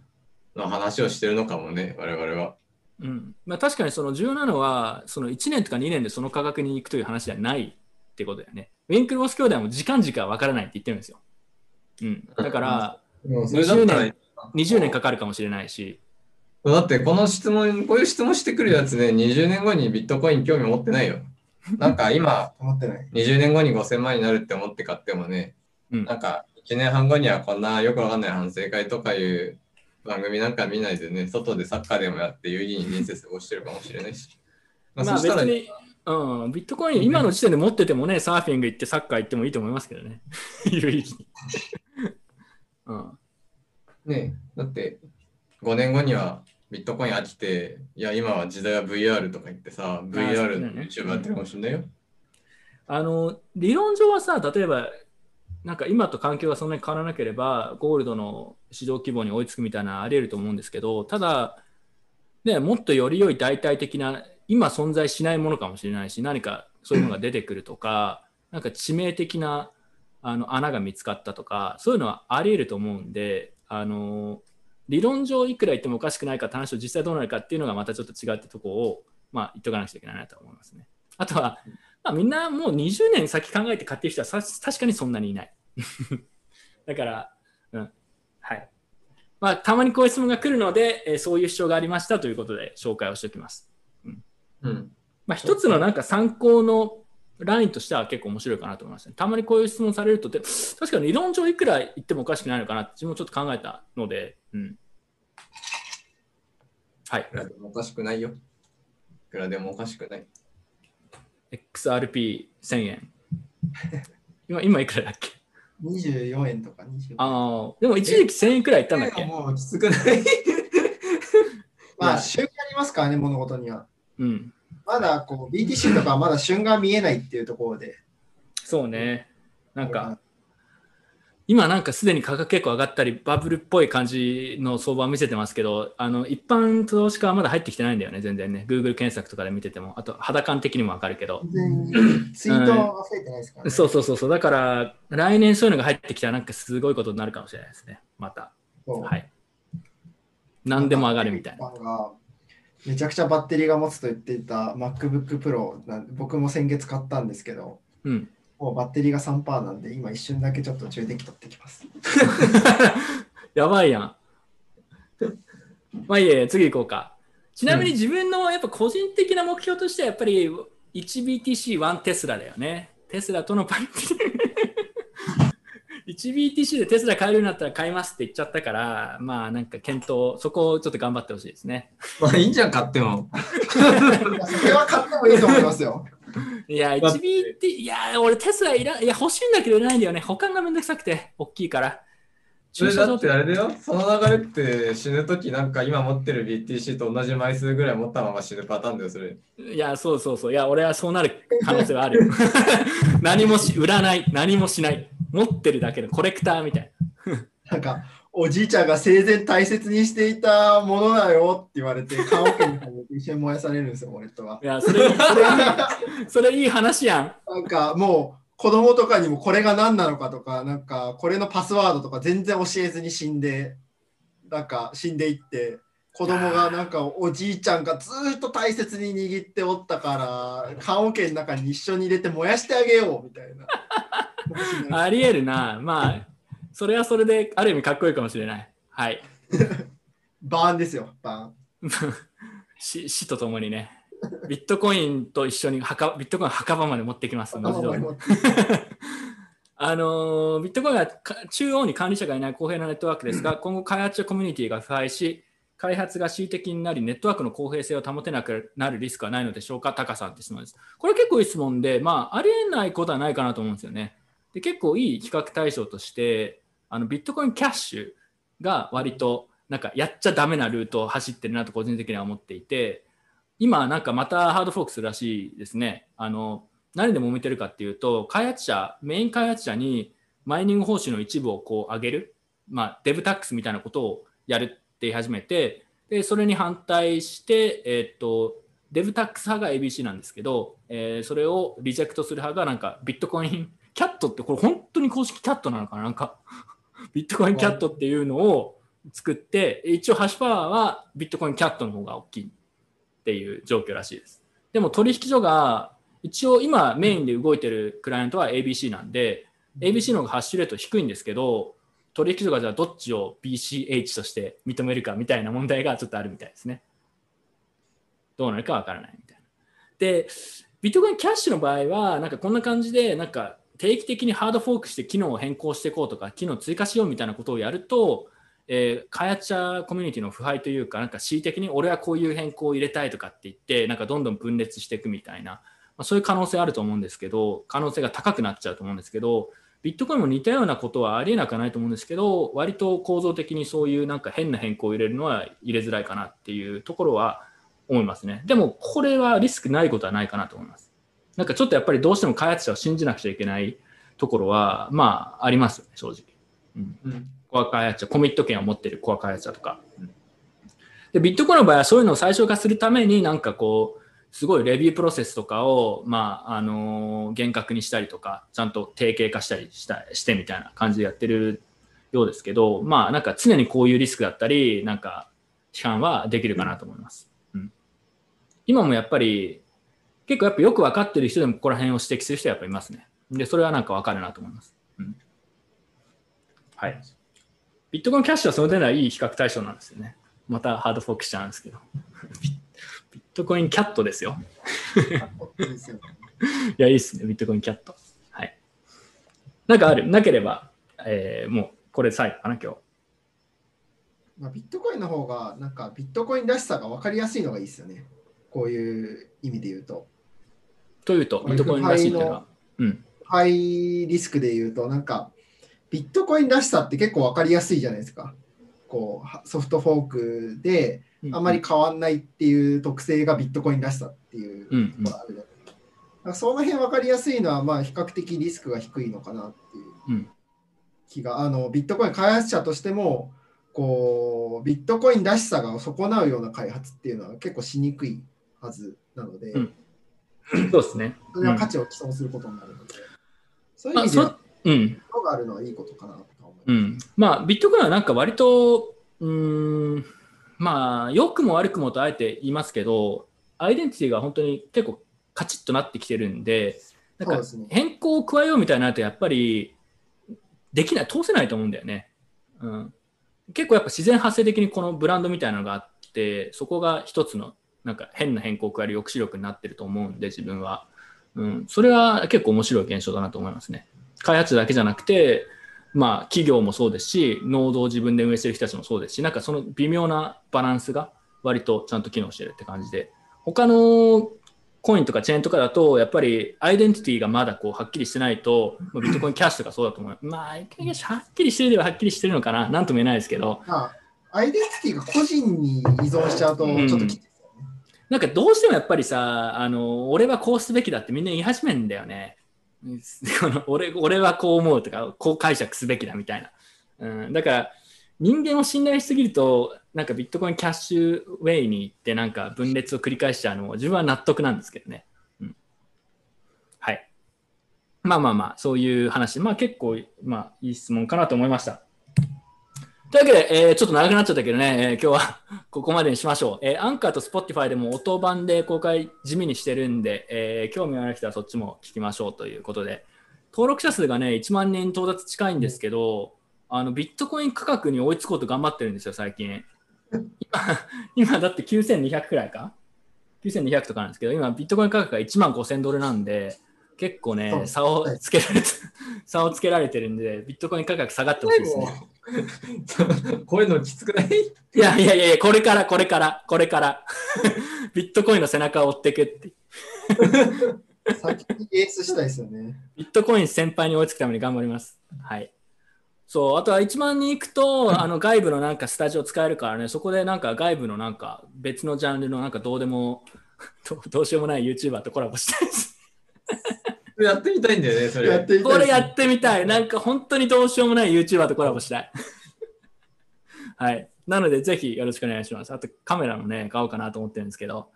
の話をしてるのかもね、我々は。うんまあ、確かにその重要なのはその1年とか2年でその価格に行くという話ではないってことだよね。ウィンクルボス兄弟も時間軸は分からないって言ってるんですよ。うん、だからうんそれだったら20 20年かかるかもしれないし、だってこの質問、こういう質問してくるやつね、20年後にビットコイン興味持ってないよ。なんか今、思ってない。20年後に5000万になるって思って買ってもね、うんなんか1年半後にはこんなよくわかんない反省会とかいう番組なんか見ないでね、外でサッカーでもやって有意義に人生過ごしてるかもしれないし。まあ、まあそしたら、別に、うん、ビットコイン今の時点で持っててもね、サーフィング行ってサッカー行ってもいいと思いますけどね。有意義に。うんね、だって5年後にはビットコイン飽きて、いや、今は時代は VR とか言ってさ、VR だのね YouTube やってるかもしれないよ。あの理論上はさ、例えば、なんか今と環境がそんなに変わらなければ、ゴールドの市場規模に追いつくみたいなあり得ると思うんですけど、ただ、ね、もっとより良い代替的な、今存在しないものかもしれないし、何かそういうのが出てくるとか、なんか致命的なあの穴が見つかったとか、そういうのはあり得ると思うんで、あの理論上いくら言ってもおかしくないかって話を実際どうなるかっていうのがまたちょっと違ったところを、まあ、言っとかなくちゃいけないなと思いますね。あとは、まあ、みんなもう20年先考えて買ってる人はさ確かにそんなにいない。だから、うん。はい。まあ、たまにこういう質問が来るので、えーそういう主張がありましたということで紹介をしておきます。うん。まあ、一つのなんか参考のラインとしては結構面白いかなと思いますね。たまにこういう質問されるとで、確かに理論上いくら言ってもおかしくないのかなって自分もちょっと考えたので、うん。はいい。くらでもおかしくないよ。いくらでもおかしくない。XRP1000 円。今、今いくらだっけ？24円とか25円。ああ、でも一時期1000円くらいいったんだっけ？もうきつくない。まあ、いや旬がありますからね、物事には。うん。まだこう BTC とかはまだ旬が見えないっていうところで。そうね。なんか、今なんかすでに価格結構上がったり、バブルっぽい感じの相場を見せてますけど、あの一般投資家はまだ入ってきてないんだよね、全然ね。Google 検索とかで見てても、あと肌感的にもわかるけど。ツイートが増えてないですから、ね。そうそうそうそう。だから、来年そういうのが入ってきたらなんかすごいことになるかもしれないですね。また。はい。何でも上がるみたいな。な。めちゃくちゃバッテリーが持つと言っていた MacBook Pro 僕も先月買ったんですけど、うん。もうバッテリーが3%なんで、今一瞬だけちょっと充電器取ってきます。やばいやん。まあいいえ、次行こうか。ちなみに自分のやっぱ個人的な目標としてはやっぱり 1BTC1 テスラだよね。テスラとのパリ 1BTC でテスラ買えるようになったら買いますって言っちゃったから、まあなんか検討、そこをちょっと頑張ってほしいですね。まあいいんじゃん、買っても。いやそれは買ってもいいと思いますよ。いや、だって 1BT、いや、俺テスラいらいや欲しいんだけどいらないんだよね。保管がめんどくさくて、大きいから。それだってあれだよ、その流れって死ぬときなんか今持ってる BTC と同じ枚数ぐらい持ったまま死ぬパターンだよ、それ。いや、そうそうそう。いや、俺はそうなる可能性はあるよ。何もし、売らない、何もしない。持ってるだけのコレクターみたいなんか、おじいちゃんが生前大切にしていたものだよって言われて、棺桶に入れて一緒に燃やされるんですよ、俺とは。な。いや、それそれいい、それいい話やん。なんかもう子供とかにもこれが何なのかとか、なんかこれのパスワードとか全然教えずに死んで、なんか死んでいって、子供がなんかおじいちゃんがずーっと大切に握っておったから、棺桶の中に一緒に入れて燃やしてあげようみたいな。ありえるな。まあ、それはそれで、ある意味かっこいいかもしれない。はい。バーンですよ、バーン。死死とともにね。ビットコインと一緒に墓、ビットコイン墓場まで持ってきます。文字通りあのービットコインはか中央に管理者がいない公平なネットワークですが、今後開発者コミュニティが腐敗し、開発が恣意的になり、ネットワークの公平性を保てなくなるリスクはないのでしょうか、タカさんって質問です。これ結構いい質問で、まあ、ありえないことはないかなと思うんですよね。で結構いい比較対象として、あのビットコインキャッシュが割となんかやっちゃダメなルートを走ってるなと個人的には思っていて、今なんかまたハードフォークするらしいですね。あの何で揉めてるかっていうと、開発者、メイン開発者にマイニング報酬の一部をこう上げる、まあ、デブタックスみたいなことをやるって言い始めて、でそれに反対して、えーっと、デブタックス派が ABC なんですけど、えーそれをリジェクトする派がなんかビットコインキャットってこれ本当に公式キャットなのかな？なんか ビットコインキャットっていうのを作って一応ハッシュパワーはビットコインキャットの方が大きいっていう状況らしいです。でも取引所が一応今メインで動いてるクライアントは ABC なんで ABC の方がハッシュレート低いんですけど取引所がじゃあどっちを BCH として認めるかみたいな問題がちょっとあるみたいですね。どうなるかわからないみたいな。でビットコインキャッシュの場合はなんかこんな感じでなんか定期的にハードフォークして機能を変更していこうとか機能を追加しようみたいなことをやると、えー開発者コミュニティの腐敗というかなんか恣意的に俺はこういう変更を入れたいとかって言ってなんかどんどん分裂していくみたいな、まあ、そういう可能性あると思うんですけど可能性が高くなっちゃうと思うんですけどビットコインも似たようなことはありえなくはないと思うんですけど割と構造的にそういうなんか変な変更を入れるのは入れづらいかなっていうところは思いますね。でもこれはリスクないことはないかなと思います。なんかちょっとやっぱりどうしても開発者を信じなくちゃいけないところはまあありますよね正直、うん、うん。コア開発者、コミット権を持っているコア開発者とか。で、ビットコインの場合はそういうのを最小化するために、なんかこう、すごいレビュープロセスとかを、まあ、あの厳格にしたりとか、ちゃんと定型化したりしたしてみたいな感じでやってるようですけど、まあ、なんか常にこういうリスクだったり、なんか、批判はできるかなと思います。うん、今もやっぱり、結構やっぱよく分かってる人でもここら辺を指摘する人はやっぱりいますね。で、それはなんか分かるなと思います。うん、はい。ビットコインキャッシュはその点ではいい比較対象なんですよね。またハードフォークしちゃうんですけど。ビ ビットコインキャットですよ。いいですよね いや、いいっすね、ビットコインキャット。はい。なんかあるなければ、えーもうこれ最後かな、今日。まあ、ビットコインの方が、なんかビットコインらしさが分かりやすいのがいいですよね。こういう意味で言うと。というと、ビットコインらしいっていうのは。うん。ハイリスクで言うと、なんか、ビットコインらしさって結構分かりやすいじゃないですか。こうはソフトフォークであまり変わんないっていう特性がビットコインらしさっていううんうんところあるじゃないですか。その辺分かりやすいのは、まあ、比較的リスクが低いのかなっていううん気が、あのビットコイン開発者としても、こうビットコインらしさが損なうような開発っていうのは結構しにくいはずなので、うんそうですね。それは価値を毀損することになるので、そういうまあ、意味でうん。のがあるのはいいことかなと思います。うん。まあ、ビットコインはなんか割と、うーん、まあ、良くも悪くもとあえて言いますけど、アイデンティティが本当に結構カチッとなってきてるんで、なんか変更を加えようみたいになると、やっぱりできない、通せないと思うんだよね。うん、結構やっぱ自然発生的にこのブランドみたいなのがあって、そこが一つのなんか変な変更を加える抑止力になってると思うんで、自分は。うん、それは結構面白い現象だなと思いますね。開発者だけじゃなくて、まあ、企業もそうですし、ノードを自分で運営してる人たちもそうですし、なんかその微妙なバランスが割とちゃんと機能してるって感じで、他のコインとかチェーンとかだと、やっぱりアイデンティティがまだこうはっきりしてないと、まあビットコインキャッシュとかそうだと思う。まあ、はっきりしてるでははっきりしてるのかな、なんとも言えないですけど、まあ、アイデンティティが個人に依存しちゃうと、ちょっときつい。なんかどうしてもやっぱりさ、あの俺はこうすべきだってみんな言い始めるんだよね。俺俺はこう思うとか、こう解釈すべきだみたいな。うん、だから人間を信頼しすぎると、なんかビットコインキャッシュウェイに行って、なんか分裂を繰り返しちゃうのも自分は納得なんですけどね。うん、はい。まあまあまあ、そういう話、まあ結構、まあいい質問かなと思いました。というわけで、えーちょっと長くなっちゃったけどね、えー今日は ここまでにしましょう。えーアンカーと Spotify でも音版で公開地味にしてるんで、え興味がある人はそっちも聞きましょうということで、登録者数がね、1万人到達近いんですけど、あのビットコイン価格に追いつこうと頑張ってるんですよ、最近。今、今だって9200くらいか ?9200 とかなんですけど、今ビットコイン価格が1万5000ドルなんで、結構ね、差をつけられて、差をつけられてるんで、ビットコイン価格下がってほしいですね。こういうのきつくない？いやいやいやこれから、これから、これから。ビットコインの背中を追っていくって。先にエースしたいですよね。ビットコイン先輩に追いつくために頑張ります。はい。そう、あとは1万人行くと、あの外部のなんかスタジオ使えるからね、そこでなんか外部のなんか別のジャンルのなんかどうでも、どうどうしようもない YouTuber とコラボしたいです。やってみたいんだよね、それ。やってみたいこれやってみたい。なんか本当にどうしようもない YouTuber とコラボしたい。はい。なので、ぜひよろしくお願いします。あと、カメラもね、買おうかなと思ってるんですけど。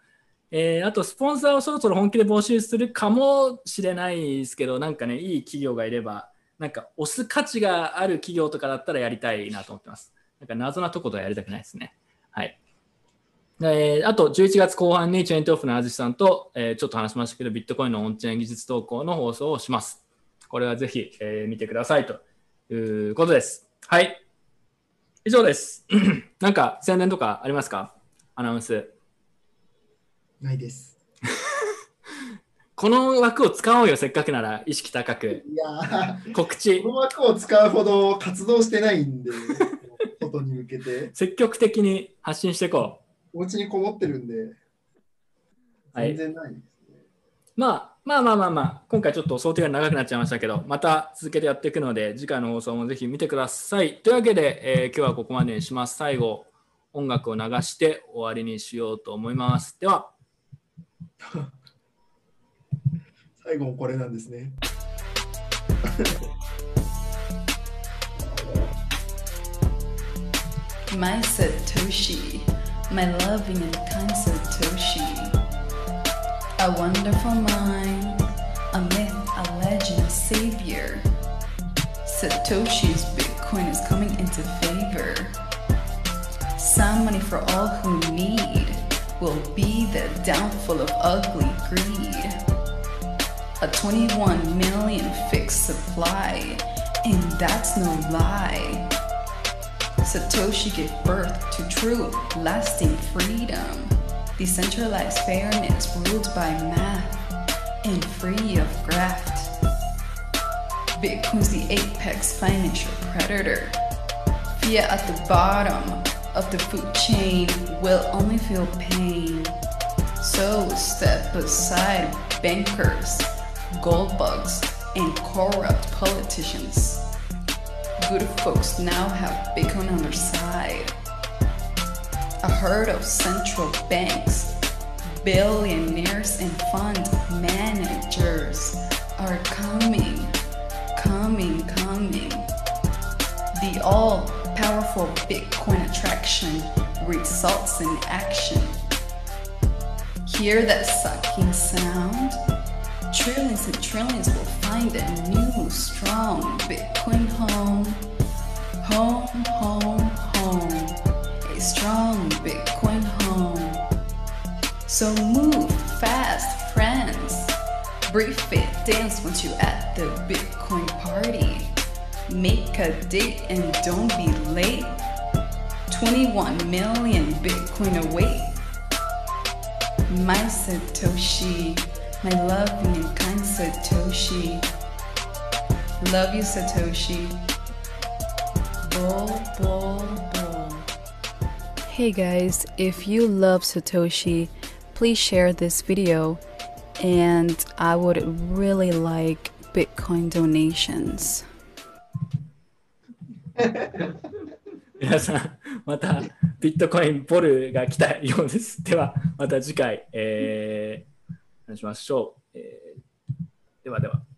えーあと、スポンサーをそろそろ本気で募集するかもしれないですけど、なんかね、いい企業がいれば、なんか押す価値がある企業とかだったらやりたいなと思ってます。なんか謎なとことはやりたくないですね。はい。えーあと、11月後半にチェーントーフのあずしさんと、えーちょっと話しましたけど、ビットコインのオンチェーン技術投稿の放送をします。これはぜひ、えー見てくださいということです。はい。以上です。なんか宣伝とかありますか？アナウンス。ないです。この枠を使おうよ、せっかくなら意識高く。いやー、告知こ、の枠を使うほど活動してないんで、外に向けて、積極的に発信していこう。お家にこもってるんで、はい全然ないですね。まあ、まあまあまあまあ、今回ちょっと想定が長くなっちゃいましたけど、また続けてやっていくので、次回の放送もぜひ見てください。というわけで、えー今日はここまでにします。最後、音楽を流して終わりにしようと思います。では、最後もこれなんですね。My Satoshi, my loving and kind Satoshi. A wonderful mind, a myth, a legend, a savior. Satoshi's Bitcoin is coming into favor. Some money for all who need will be the downfall of ugly greed. A 21 million fixed supply, and that's no lie. Satoshi gave birth to true, lasting freedom. Decentralized fairness ruled by math and free of graft. Bitcoin's the apex financial predator. Fiat at the bottom of the food chain will only feel pain. So step aside bankers, gold bugs, and corrupt politicians good folks now have Bitcoin on their side. A herd of central banks, billionaires, and fund managers are coming, coming, coming. The all powerful Bitcoin attraction results in action. Hear that sucking sound? Trillions and trillions will find a new, strong Bitcoin home. Home, home, home. A strong Bitcoin home. So move fast, friends. Brief it dance once you're at the Bitcoin party. Make a date and don't be late. 21 million Bitcoin away. My Satoshi, my loving and kind Satoshi. Love you, Satoshi. Bull, bull, bull. Hey guys, if you love Satoshi, please share this video and I would really like Bitcoin donations. 皆さん、またビットコインボルが来たようです。では、また次回、えー、 話しましょう。えーではでは。